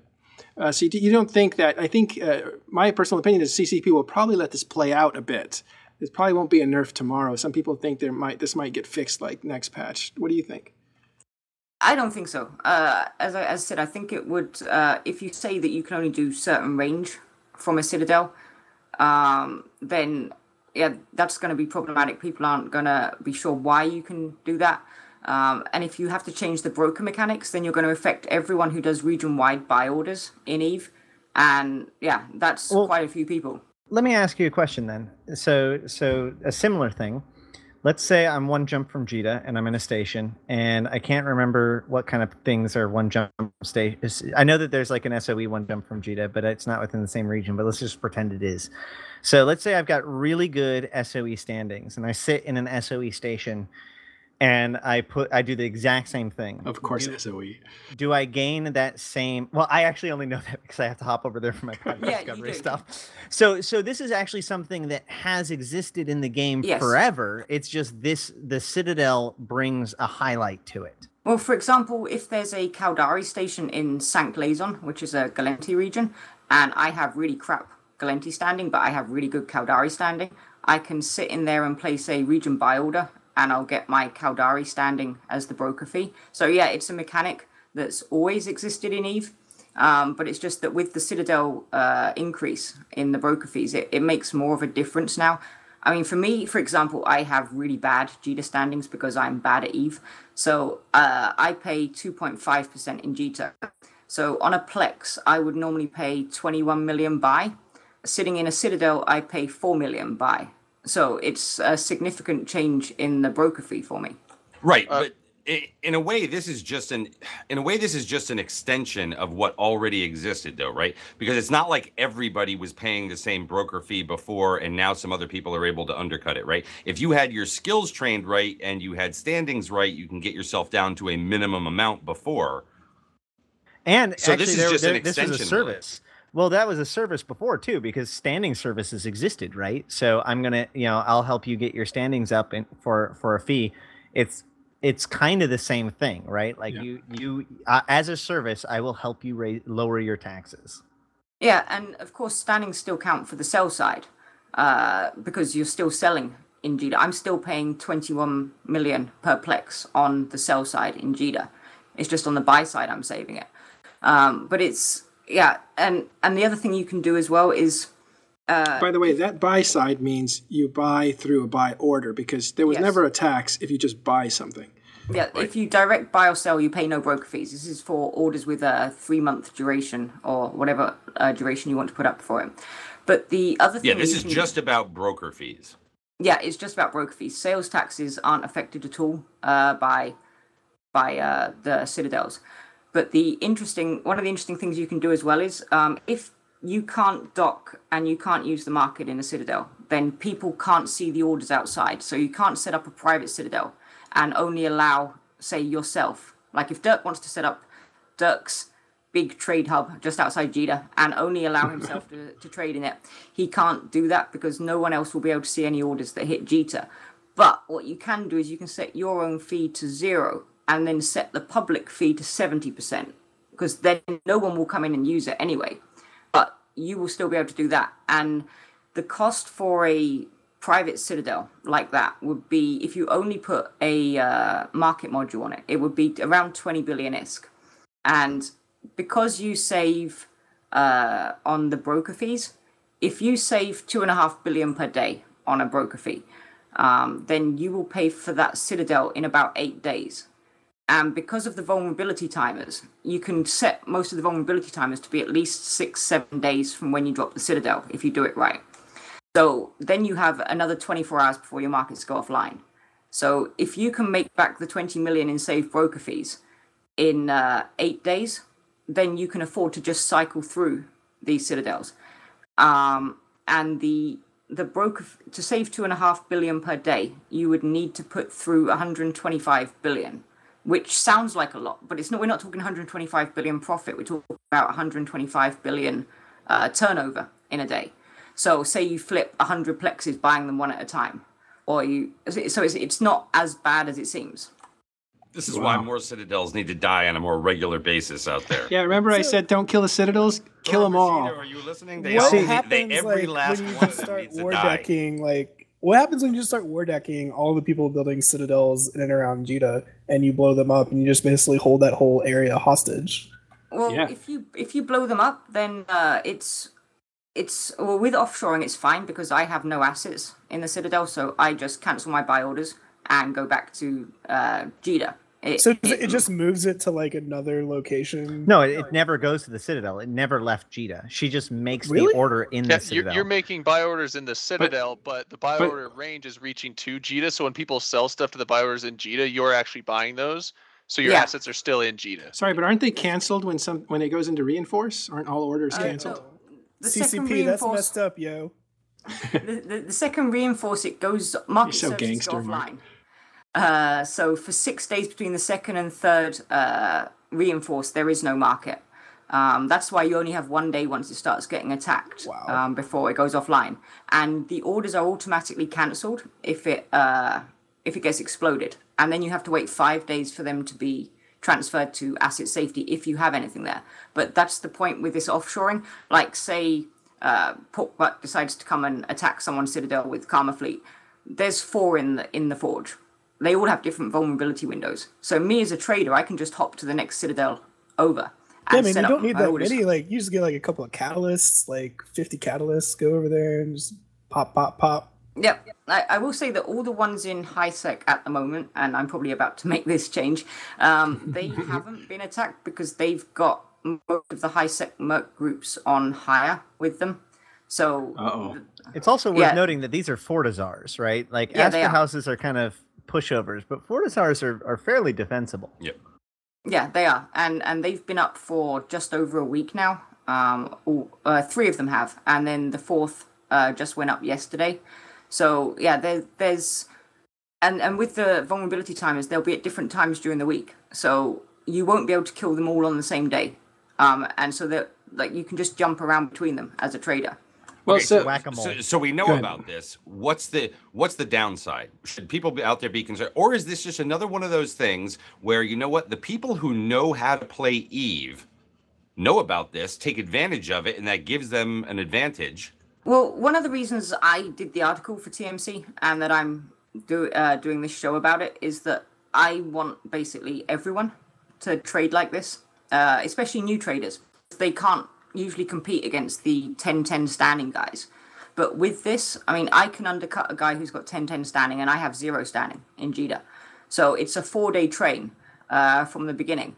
Uh, so you, you don't think that? I think uh, my personal opinion is CCP will probably let this play out a bit. This probably won't be a nerf tomorrow. Some people think there might this might get fixed like next patch. What do you think? I don't think so. Uh, as I as I said, I think it would uh, if you say that you can only do certain range from a citadel, um, then yeah, that's going to be problematic. People aren't going to be sure why you can do that. Um, and if you have to change the broker mechanics, then you're going to affect everyone who does region-wide buy orders in Eve, and yeah, that's Well- quite a few people. Let me ask you a question then. So, so a similar thing. Let's say I'm one jump from Jita and I'm in a station, and I can't remember what kind of things are one jump station. I know that there's like an SOE one jump from Jita, but it's not within the same region. But let's just pretend it is. So let's say I've got really good SOE standings, and I sit in an SOE station, and I put I do the exact same thing. Of course, Do- SOE. do I gain that same? Well, I actually only know that because I have to hop over there for my private Yeah, you discovery do. stuff. So, so this is actually something that has existed in the game Yes. forever. It's just this: the Citadel brings a highlight to it. Well, for example, if there's a Caldari station in Sinq Laison, which is a Gallente region, and I have really crap Gallente standing, but I have really good Caldari standing, I can sit in there and place a region buy order, and I'll get my Caldari standing as the broker fee. So yeah, it's a mechanic that's always existed in Eve. Um, but it's just that with the Citadel uh, increase in the broker fees, it, it makes more of a difference now. I mean, for me, for example, I have really bad Jita standings because I'm bad at Eve. So uh, I pay 2.5% in Jita. So on a Plex, I would normally pay 21 million buy. Sitting in a Citadel, I pay 4 million buy. So it's a significant change in the broker fee for me. Right, Uh, but in a way, this is just an in a way this is just an extension of what already existed, though, right? Because it's not like everybody was paying the same broker fee before, and now some other people are able to undercut it, right? If you had your skills trained right and you had standings right, you can get yourself down to a minimum amount before. And So actually, this is there, just an there- this was a extension, service. Well, that was a service before too, because standing services existed, right? So I'm gonna, you know, I'll help you get your standings up in, for for a fee. It's it's kind of the same thing, right? Like Yeah. you you uh, as a service, I will help you raise, lower your taxes. Yeah, and of course, standings still count for the sell side uh, because you're still selling in Jita. I'm still paying 21 million per plex on the sell side in Jita. It's just on the buy side I'm saving it. Um, but it's yeah, and and the other thing you can do as well is Uh, By the way, that buy side means you buy through a buy order because there was Yes. never a tax if you just buy something. yeah, if you direct buy or sell, you pay no broker fees. This is for orders with a three month duration or whatever uh, duration you want to put up for it. But the other thing Yeah, this is can- just about broker fees. yeah, it's just about broker fees. Sales taxes aren't affected at all uh, by by uh, the citadels. But the interesting one of the interesting things you can do as well is um, if you can't dock and you can't use the market in a citadel, then people can't see the orders outside. So you can't set up a private citadel and only allow, say, yourself. Like if Dirk wants to set up Dirk's big trade hub just outside Jita and only allow himself to, to trade in it. He can't do that because no one else will be able to see any orders that hit Jita. But what you can do is you can set your own fee to zero and then set the public fee to 70% because then no one will come in and use it anyway. But you will still be able to do that. And the cost for a private citadel like that would be if you only put a uh, market module on it, it would be around 20 billion ISK. And because you save uh, on the broker fees, if you save two and a half billion per day on a broker fee, um, then you will pay for that citadel in about eight days. And because of the vulnerability timers, you can set most of the vulnerability timers to be at least six, seven days from when you drop the citadel if you do it right. So then you have another 24 hours before your markets go offline. So if you can make back the 20 million in saved broker fees in uh, eight days, then you can afford to just cycle through these citadels. Um, and the the broker to save two and a half billion per day, you would need to put through 125 billion, which sounds like a lot, but it's not. We're not talking 125 billion profit. We're talking about 125 billion uh, turnover in a day. So say you flip 100 plexes, buying them one at a time, or you. So it's it's not as bad as it seems. This is wow. why more citadels need to die on a more regular basis out there. Yeah, remember so, I said don't kill the citadels, kill them all. Are you listening? They what all, happens they, they, every like, last when you just start war decking? Like, what happens when you just start war decking all the people building citadels in and around Jita, and you blow them up, and you just basically hold that whole area hostage? Well, yeah. if you if you blow them up, then uh, it's it's well with offshoring, it's fine because I have no assets in the citadel, so I just cancel my buy orders and go back to uh, Jita it, so it, it, just moves it to like another location. No, it, it, never goes to the Citadel. It never left Jita. She just makes really? the order in yeah, the Citadel. You're, you're, making buy orders in the Citadel, but, but the buy but, order range is reaching to Jita. So when people sell stuff to the buy orders in Jita, you're actually buying those. So your yeah. assets are still in Jita. Sorry, but aren't they canceled when some when it goes into reinforce? Aren't all orders uh, canceled? No. CCP, that's messed up, yo. the, the, the, second reinforce it goes market so gangster, offline. Mark. Uh, so for six days between the second and third uh, reinforce, there is no market. Um, that's why you only have one day once it starts getting attacked wow. um, before it goes offline, and the orders are automatically cancelled if it uh, if it gets exploded, and then you have to wait five days for them to be transferred to asset safety if you have anything there. But that's the point with this offshoring. Like say uh, Porkbutt decides to come and attack someone's citadel with Karma Fleet. There's four in the in the forge they all have different vulnerability windows. So me as a trader, I can just hop to the next Citadel over. Yeah, I mean, you don't need that orders. many. Like, you just get like a couple of catalysts, like 50 catalysts, go over there and just pop, pop, pop. Yep. I, I will say that all the ones in high sec at the moment, and I'm probably about to make this change, um, they haven't been attacked because they've got most of the high sec merc groups on higher with them. So Uh-oh. it's also worth yeah. noting that these are Fortizars, right? Like yeah, Astrahuses are kind of pushovers, but Fortizars are, are fairly defensible. Yep. Yeah, they are, and and they've been up for just over a week now. Um, all, uh, three of them have, and then the fourth uh, just went up yesterday. So yeah, there, there's, and and with the vulnerability timers, they'll be at different times during the week. So you won't be able to kill them all on the same day, um, and so that like you can just jump around between them as a trader. Well, okay, so, so, so, we know about this. What's the what's the downside? Should people be out there be concerned, or is this just another one of those things where you know what the people who know how to play Eve know about this, take advantage of it, and that gives them an advantage? Well, one of the reasons I did the article for TMC and that I'm do, uh, doing this show about it is that I want basically everyone to trade like this, uh, especially new traders. They can't usually compete against the 10-10 standing guys. But with this, I mean, I can undercut a guy who's got 10-10 standing, and I have zero standing in Jita. So it's a four-day train uh, from the beginning.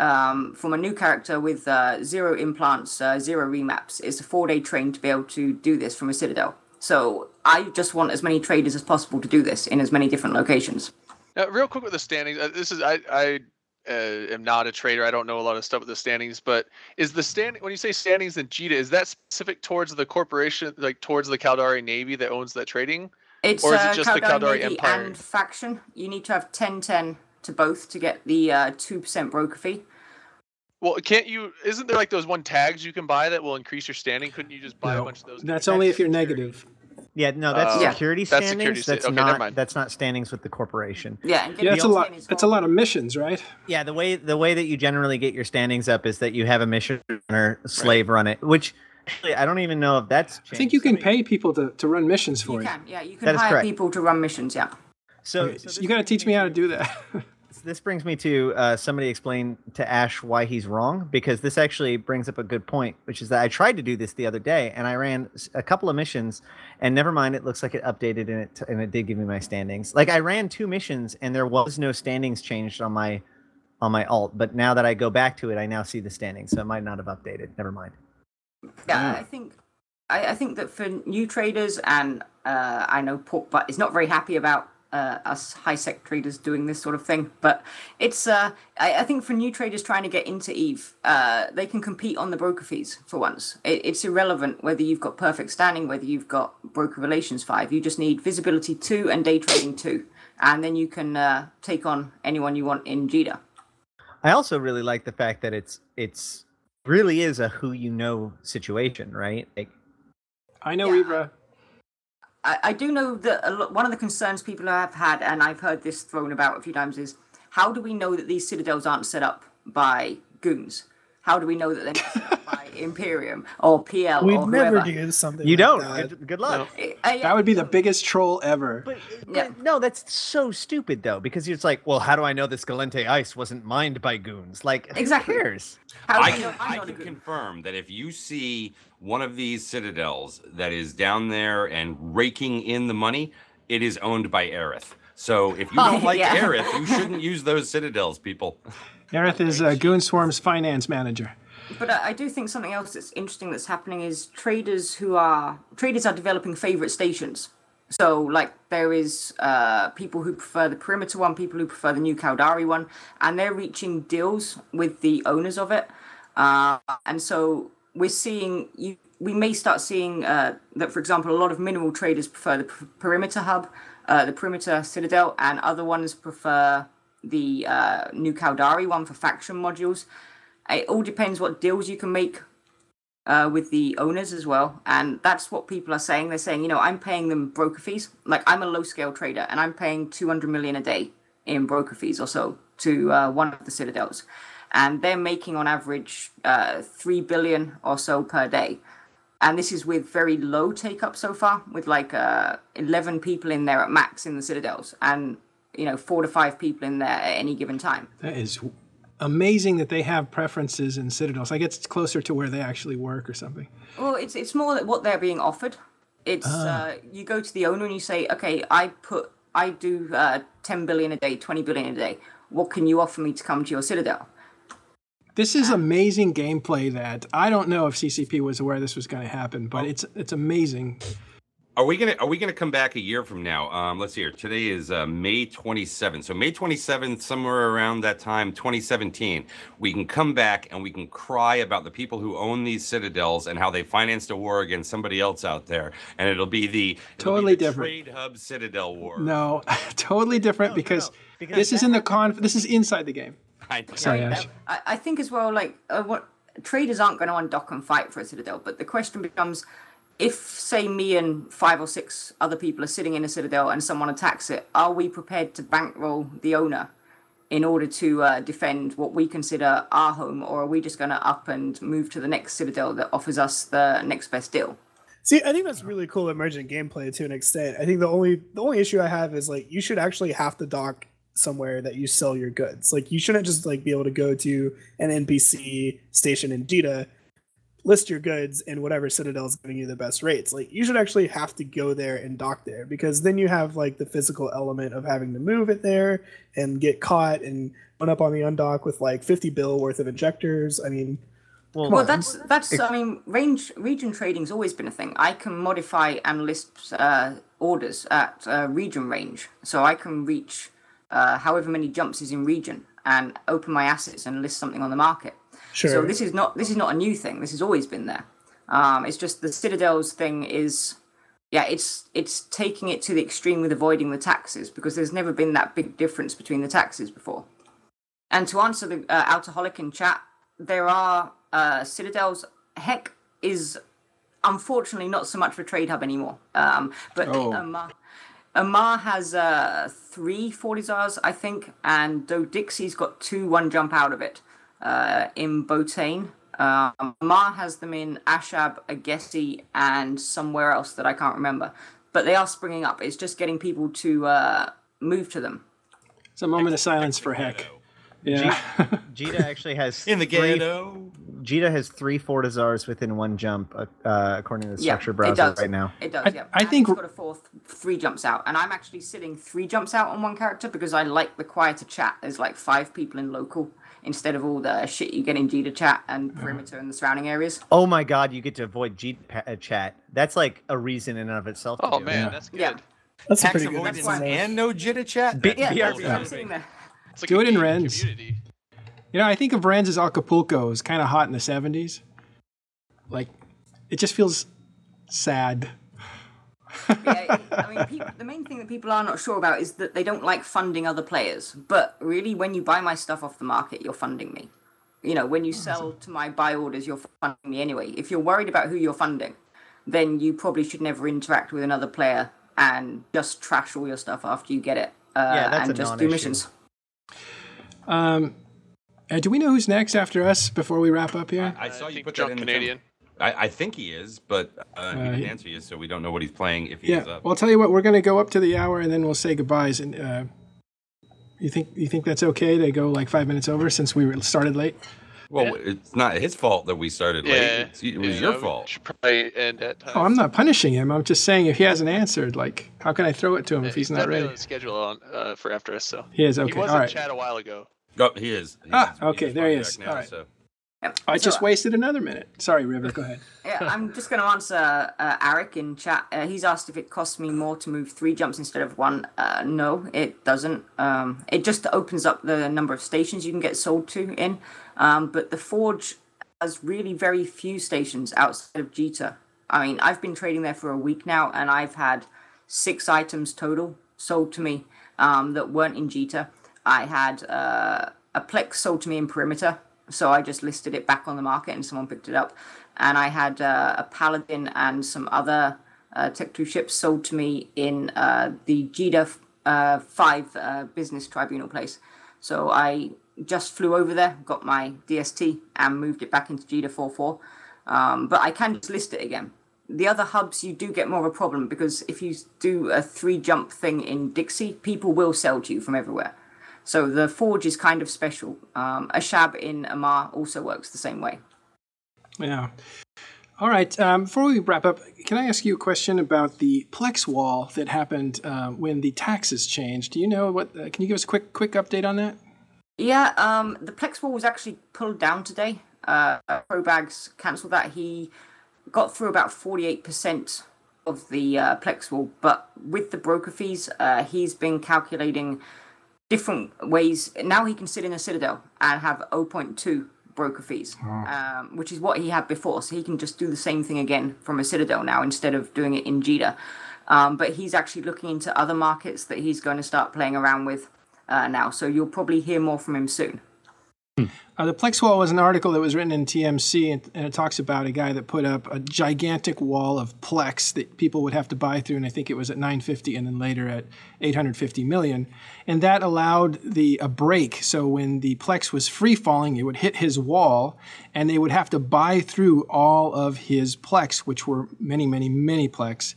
Um, from a new character with uh, zero implants, uh, zero remaps, it's a four-day train to be able to do this from a citadel. So I just want as many traders as possible to do this in as many different locations. Now, real quick with the standings, uh, this is I, I uh, am not a trader. I don't know a lot of stuff with the standings, but is the standing when you say standings in Jita, is that specific towards the corporation, like towards the Caldari Navy that owns that trading? It's or is it uh, just Caldari the Caldari Navy Empire and faction. You need to have 10-10 to both to get the uh, two percent broker fee. Well, can't you? Isn't there like those one tags you can buy that will increase your standing? Couldn't you just buy No, a bunch of those? That's only if you're Security. negative. Yeah, no, that's Oh. security That's standings. security sta- that's okay, never not mind. that's not standings with the corporation. Yeah, and Yeah, getting that's a lot. standings That's a lot of missions, right? Yeah, the way the way that you generally get your standings up is that you have a mission runner slave run it, which actually I don't even know if that's. I think you can changed. pay people to, to run missions for You you. can, yeah, you can is hire correct. people to run missions. Yeah. So, Okay, so so you got to teach me how to do that. This brings me to uh, somebody explain to Ash why he's wrong because this actually brings up a good point, which is that I tried to do this the other day and I ran a couple of missions, and never mind, it looks like it updated and it and it did give me my standings. Like I ran two missions and there was no standings changed on my on my alt, but now that I go back to it, I now see the standings, so it might not have updated. Never mind. Yeah, I think I, I think that for new traders, and uh, I know Pork Butt is not very happy about uh, us high sec traders doing this sort of thing, but it's uh, I, I think for new traders trying to get into Eve, uh, they can compete on the broker fees for once. It, it's irrelevant whether you've got perfect standing, whether you've got broker relations five. You just need visibility two and day trading two, and then you can uh, take on anyone you want in Jita. I also really like the fact that it's it's really is a who you know situation, right? Like, I know Yeah. Rivra. I, I do know that a lot, one of the concerns people have had, and I've heard this thrown about a few times, is how do we know that these citadels aren't set up by goons? How do we know that they're not set up by Imperium or PL We'd or never do something. you like don't. that. Good, good luck. Uh, yeah, That would be the biggest troll ever. But, but Yeah. no, that's so stupid though, because it's like, well, how do I know this Gallente ice wasn't mined by goons? Like, Exactly. who cares? how do I know can, I'm I not a can goon? confirm that if you see one of these citadels that is down there and raking in the money, it is owned by Aryth. So if you don't like Yeah. Aryth, you shouldn't use those citadels, people. Aryth is uh, Goon Swarm's finance manager. But I I do think something else that's interesting that's happening is traders who are traders are developing favorite stations. So like there is uh, people who prefer the perimeter one, people who prefer the new Caldari one, and they're reaching deals with the owners of it. Uh, and so we're seeing you. We may start seeing uh, that, for example, a lot of mineral traders prefer the per- perimeter hub, uh, the perimeter citadel, and other ones prefer the uh, new Caldari one for faction modules. It all depends what deals you can make uh, with the owners as well and that's what people are saying. They're saying you know i'm paying them broker fees. Like i'm a low scale trader and i'm paying 200 million a day in broker fees or so to uh, one of the citadels and they're making on average uh, 3 billion or so per day and this is with very low take up so far with like uh, 11 people in there at max in the citadels and you know four to five people in there at any given time That is amazing that they have preferences in citadels. I guess it's closer to where they actually work or something. Well, it's it's more that what they're being offered. It's uh, you go to the owner and you say, okay, I put I do uh, ten billion a day, twenty billion a day. What can you offer me to come to your citadel? This is amazing gameplay that I don't know if CCP was aware this was going to happen, but it's it's amazing. Are we gonna Are we gonna come back a year from now? Um, let's see here. Today is uh, May 27th. So May 27th, somewhere around that time, 2017, we can come back and we can cry about the people who own these citadels and how they financed a war against somebody else out there, and it'll be the it'll be Totally the different. Trade Hub Citadel War. No, totally different No, no, because, no, because this is in the happened- con. This is inside the game. I, Sorry, Ash. I, I think as well, like uh, what traders aren't going to undock and fight for a citadel, but the question becomes. If, say, me and five or six other people are sitting in a citadel and someone attacks it, are we prepared to bankroll the owner in order to uh, defend what we consider our home, or are we just going to up and move to the next citadel that offers us the next best deal? See, I think that's really cool emergent gameplay to an extent. I think the only the only issue I have is like you should actually have to dock somewhere that you sell your goods. Like you shouldn't just like be able to go to an NPC station in Jita, list your goods, and whatever citadel is giving you the best rates. Like you should actually have to go there and dock there because then you have like the physical element of having to move it there and get caught and run up on the undock with like 50 bill worth of injectors. I mean, Well, Well, that's that's. I mean, range region trading's always been a thing. I can modify and list uh, orders at uh, region range, so I can reach uh, however many jumps is in region and open my assets and list something on the market. sure. So this is not this is not a new thing. This has always been there. Um, it's just the citadels thing is, yeah, it's it's taking it to the extreme with avoiding the taxes because there's never been that big difference between the taxes before. And to answer the uh, Alcoholic in chat, there are uh, citadels. Hek is unfortunately not so much for trade hub anymore. Um, but Oh. Amarr, Amarr has uh, three 40s, I think, and though Dixie's got two one jump out of it uh, in Botane. Um, Amarr has them in Ashab, Agesi, and somewhere else that I can't remember. But they are springing up. It's just getting people to uh, move to them. It's a moment of silence for Hek. Yeah. Jita actually has In the three, ghetto. Jita has three Fortizars within one jump, uh, uh, according to the structure it browser right now. It does, I- yeah. I And think- it's got a fourth three jumps out, and I'm actually sitting three jumps out on one character because I like the quieter chat. There's like five people in local instead of all the shit you get in Jita chat and perimeter and the surrounding areas. Oh my god, you get to avoid G pa- uh, chat. That's like a reason in and of itself. to Oh do man, Yeah. that's good. Yeah. That's a Tax pretty good avoidance and no jitter chat. B- That's Yeah, BRB. I'm sitting there. It's like Do a it in geek Rens. community. You know, I think of Rens as Acapulco is kind of hot in the 70s. Like, it just feels sad. yeah, I mean, people, the main thing that people are not sure about is that they don't like funding other players. But really, when you buy my stuff off the market, you're funding me. You know, when you sell to my buy orders, you're funding me anyway. If you're worried about who you're funding, then you probably should never interact with another player and just trash all your stuff after you get it. Uh, Yeah, that's and a just do non-issue. missions. Um, uh, do we know who's next after us before we wrap up here? I saw you think put that drunk in the Canadian. I, I think he is, but uh, he Uh, didn't answer you, so we don't know what he's playing if he yeah. is up. Well, I'll tell you what. We're going to go up to the hour and then we'll say goodbyes. And uh, you think you think that's okay to go like five minutes over since we started late? Well, it's not his fault that we started late. Yeah, It's- it was yeah, your fault. Should probably end at time. Oh, I'm not punishing him. I'm just saying if he hasn't answered, like, how can I throw it to him if he's not definitely ready? on the schedule on uh, for after us. So He is okay. he okay. was All in right. chat a while ago. Oh, he is. He Ah, is- okay, he's there he is. now, All right. so. Yep. I just wasted another minute. Sorry, River. Go ahead. Yeah, I'm just going to answer uh, Eric in chat. Uh, he's asked if it costs me more to move three jumps instead of one. Uh, no, it doesn't. Um, it just opens up the number of stations you can get sold to in. Um, but the Forge has really very few stations outside of Jita. I mean, I've been trading there for a week now, and I've had six items total sold to me um, that weren't in Jita. I had uh, a Plex sold to me in Perimeter, so I just listed it back on the market and someone picked it up. And I had uh, a Paladin and some other uh, Tech 2 ships sold to me in uh, the Jita uh, 5 uh, business tribunal place. So I just flew over there, got my DST, and moved it back into Jita 4.4. Um, but I can just list it again. The other hubs, you do get more of a problem because if you do a three jump thing in Dixie, people will sell to you from everywhere. So the Forge is kind of special. Um, Ashab in Amarr also works the same way. Yeah. All right. Um, before we wrap up, can I ask you a question about the Plex wall that happened uh, when the taxes changed? Do you know what? Uh, can you give us a quick quick update on that? Yeah, um, the Plex wall was actually pulled down today. Uh, Probags cancelled that. He got through about 48% of the uh, Plex wall, but with the broker fees, uh, he's been calculating different ways. Now he can sit in a Citadel and have 0.2 broker fees, um, which is what he had before. So he can just do the same thing again from a Citadel now instead of doing it in Jita. Um, but he's actually looking into other markets that he's going to start playing around with uh, now. So you'll probably hear more from him soon. Uh, the Plex wall was an article that was written in TMC, and, and it talks about a guy that put up a gigantic wall of Plex that people would have to buy through, and I think it was at 950 and then later at 850 million, and that allowed the a break. So when the Plex was free falling, it would hit his wall, and they would have to buy through all of his Plex, which were many, many, many Plex,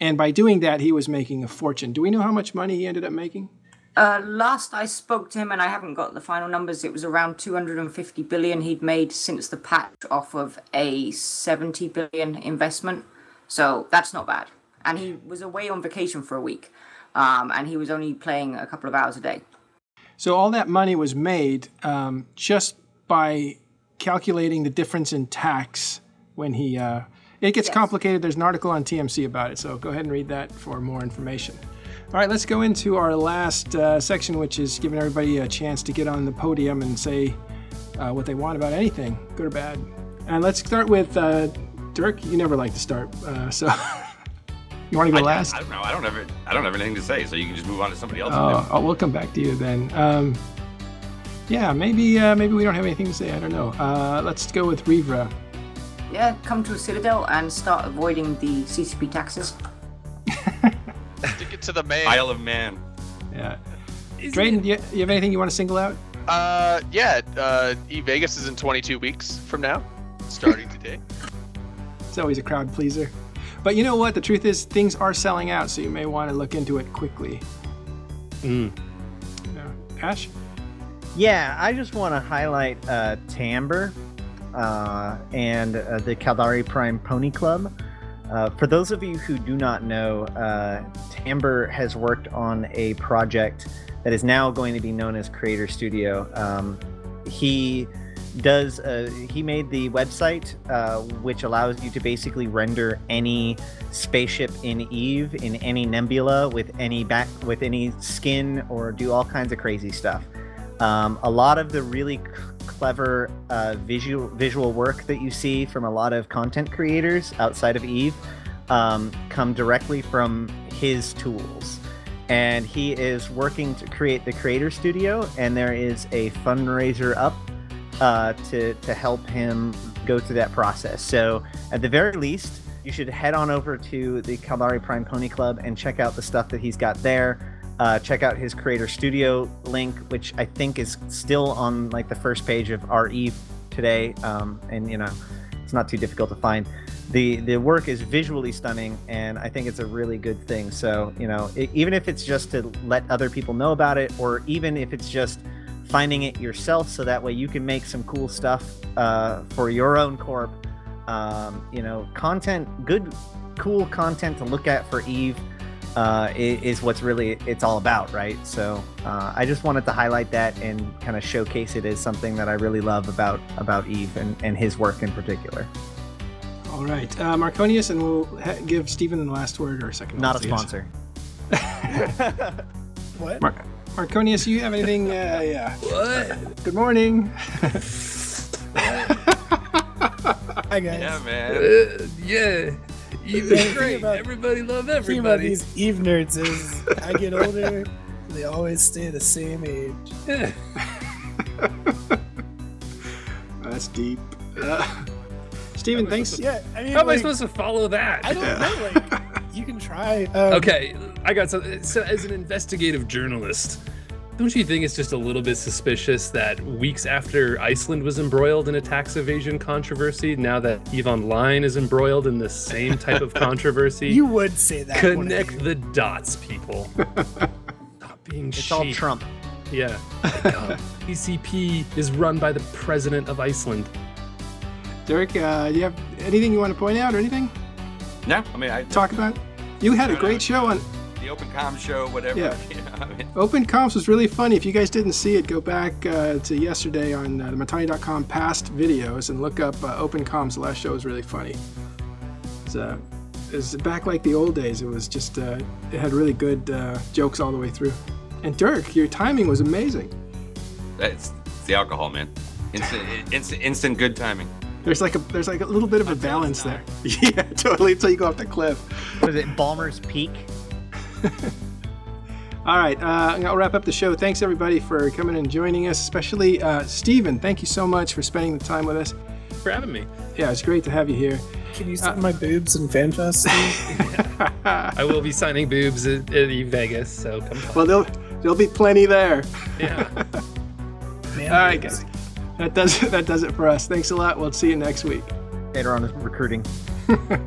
and by doing that, he was making a fortune. Do we know how much money he ended up making? Uh, last I spoke to him, and I haven't got the final numbers, it was around 250 billion he'd made since the patch off of a 70 billion investment. So that's not bad. And he was away on vacation for a week, um, and he was only playing a couple of hours a day. So all that money was made um, just by calculating the difference in tax when he. Uh, it gets Yes. complicated. There's an article on TMC about it, so go ahead and read that for more information. All right, let's go into our last uh, section, which is giving everybody a chance to get on the podium and say uh, what they want about anything, good or bad. And let's start with uh, Dirk. You never like to start, uh, so you want to go I, last? I don't know. I don't have I don't have anything to say, so you can just move on to somebody else. Oh, oh, we'll come back to you then. Um, Yeah, maybe uh, maybe we don't have anything to say. I don't know. Uh, let's go with Revra. Yeah, come to a Citadel and start avoiding the CCP taxes. Stick it to the man. Isle of Man. Yeah. Drayden, do you, you have anything you want to single out? Uh, yeah. Uh, E Vegas is in 22 weeks from now, starting today. It's always a crowd pleaser. But you know what? The truth is, things are selling out, so you may want to look into it quickly. Mm. Yeah. Ash? Yeah, I just want to highlight uh, Timbre uh, and uh, the Caldari Prime Pony Club. Uh, for those of you who do not know, uh, has worked on a project that is now going to be known as Creator Studio. Um, he does uh, he made the website uh, which allows you to basically render any spaceship in eve in any nebula with any back with any skin or do all kinds of crazy stuff um, a lot of the really clever uh, visual visual work that you see from a lot of content creators outside of eve um, come directly from his tools and he is working to create the creator studio and there is a fundraiser up uh, to to help him go through that process. So at the very least, you should head on over to the Caldari Prime Pony Club and check out the stuff that he's got there. Uh, check out his Creator Studio link, which I think is still on like the first page of r/Eve today, um, and you know it's not too difficult to find. the The work is visually stunning, and I think it's a really good thing. So you know, e- even if it's just to let other people know about it, or even if it's just finding it yourself so that way you can make some cool stuff uh, for your own corp um, you know content good cool content to look at for eve uh, is what's really it's all about right so uh, i just wanted to highlight that and kind of showcase it as something that i really love about about eve and, and his work in particular All right. Uh, Marconius, and we'll ha- give Stephen the last word or a second. not a last, I guess. sponsor What? Mar- Marconius, you have anything? Uh, yeah. What? Good morning. Hi guys. Yeah, man. Uh, yeah. Eve The is great. about- Everybody love The thing about everybody. these Eve nerds is I get older, they always stay the same age. Yeah. That's deep. Uh, Stephen, thanks. Yeah, I mean, How am I supposed to follow that? I don't know. Like, you can try. Um, Okay, I got some. So as an investigative journalist, don't you think it's just a little bit suspicious that weeks after Iceland was embroiled in a tax evasion controversy, now that Eve Online is embroiled in the same type of controversy, You would say that. connect the dots, people. Stop being it's sheep. all trump Yeah. Like, uh, PCP is run by the president of Iceland. Derek, uh, do you have anything you want to point out or anything? No, I mean, I Talk about? You had a great show on the Open Com show, whatever. Yeah. you know, I mean, Open Comms was really funny. If you guys didn't see it, go back uh, to yesterday on uh, the Mittani.com past videos and look up uh, Open Comms. The last show was really funny. It's, uh, it's back like the old days. It was just, uh, it had really good uh, jokes all the way through. And Dirk, your timing was amazing. it's, it's the alcohol, man. Instant, instant, instant good timing. There's like a there's like a little bit of a balance there. Yeah, totally. Until you go off the cliff. was it Ballmer's peak All right, uh, I'll wrap up the show. Thanks everybody for coming and joining us, especially uh, Steven. Thank you so much for spending the time with us. For having me. Yeah, it's great to have you here. Can you send my boobs in FanFest? Steve? I will be signing boobs at, at Eve Vegas, so come on. Well, there'll there'll be plenty there. Yeah. Man, All right, guys. That does that does it for us. Thanks a lot. We'll see you next week. later on is recruiting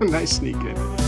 nice sneak in.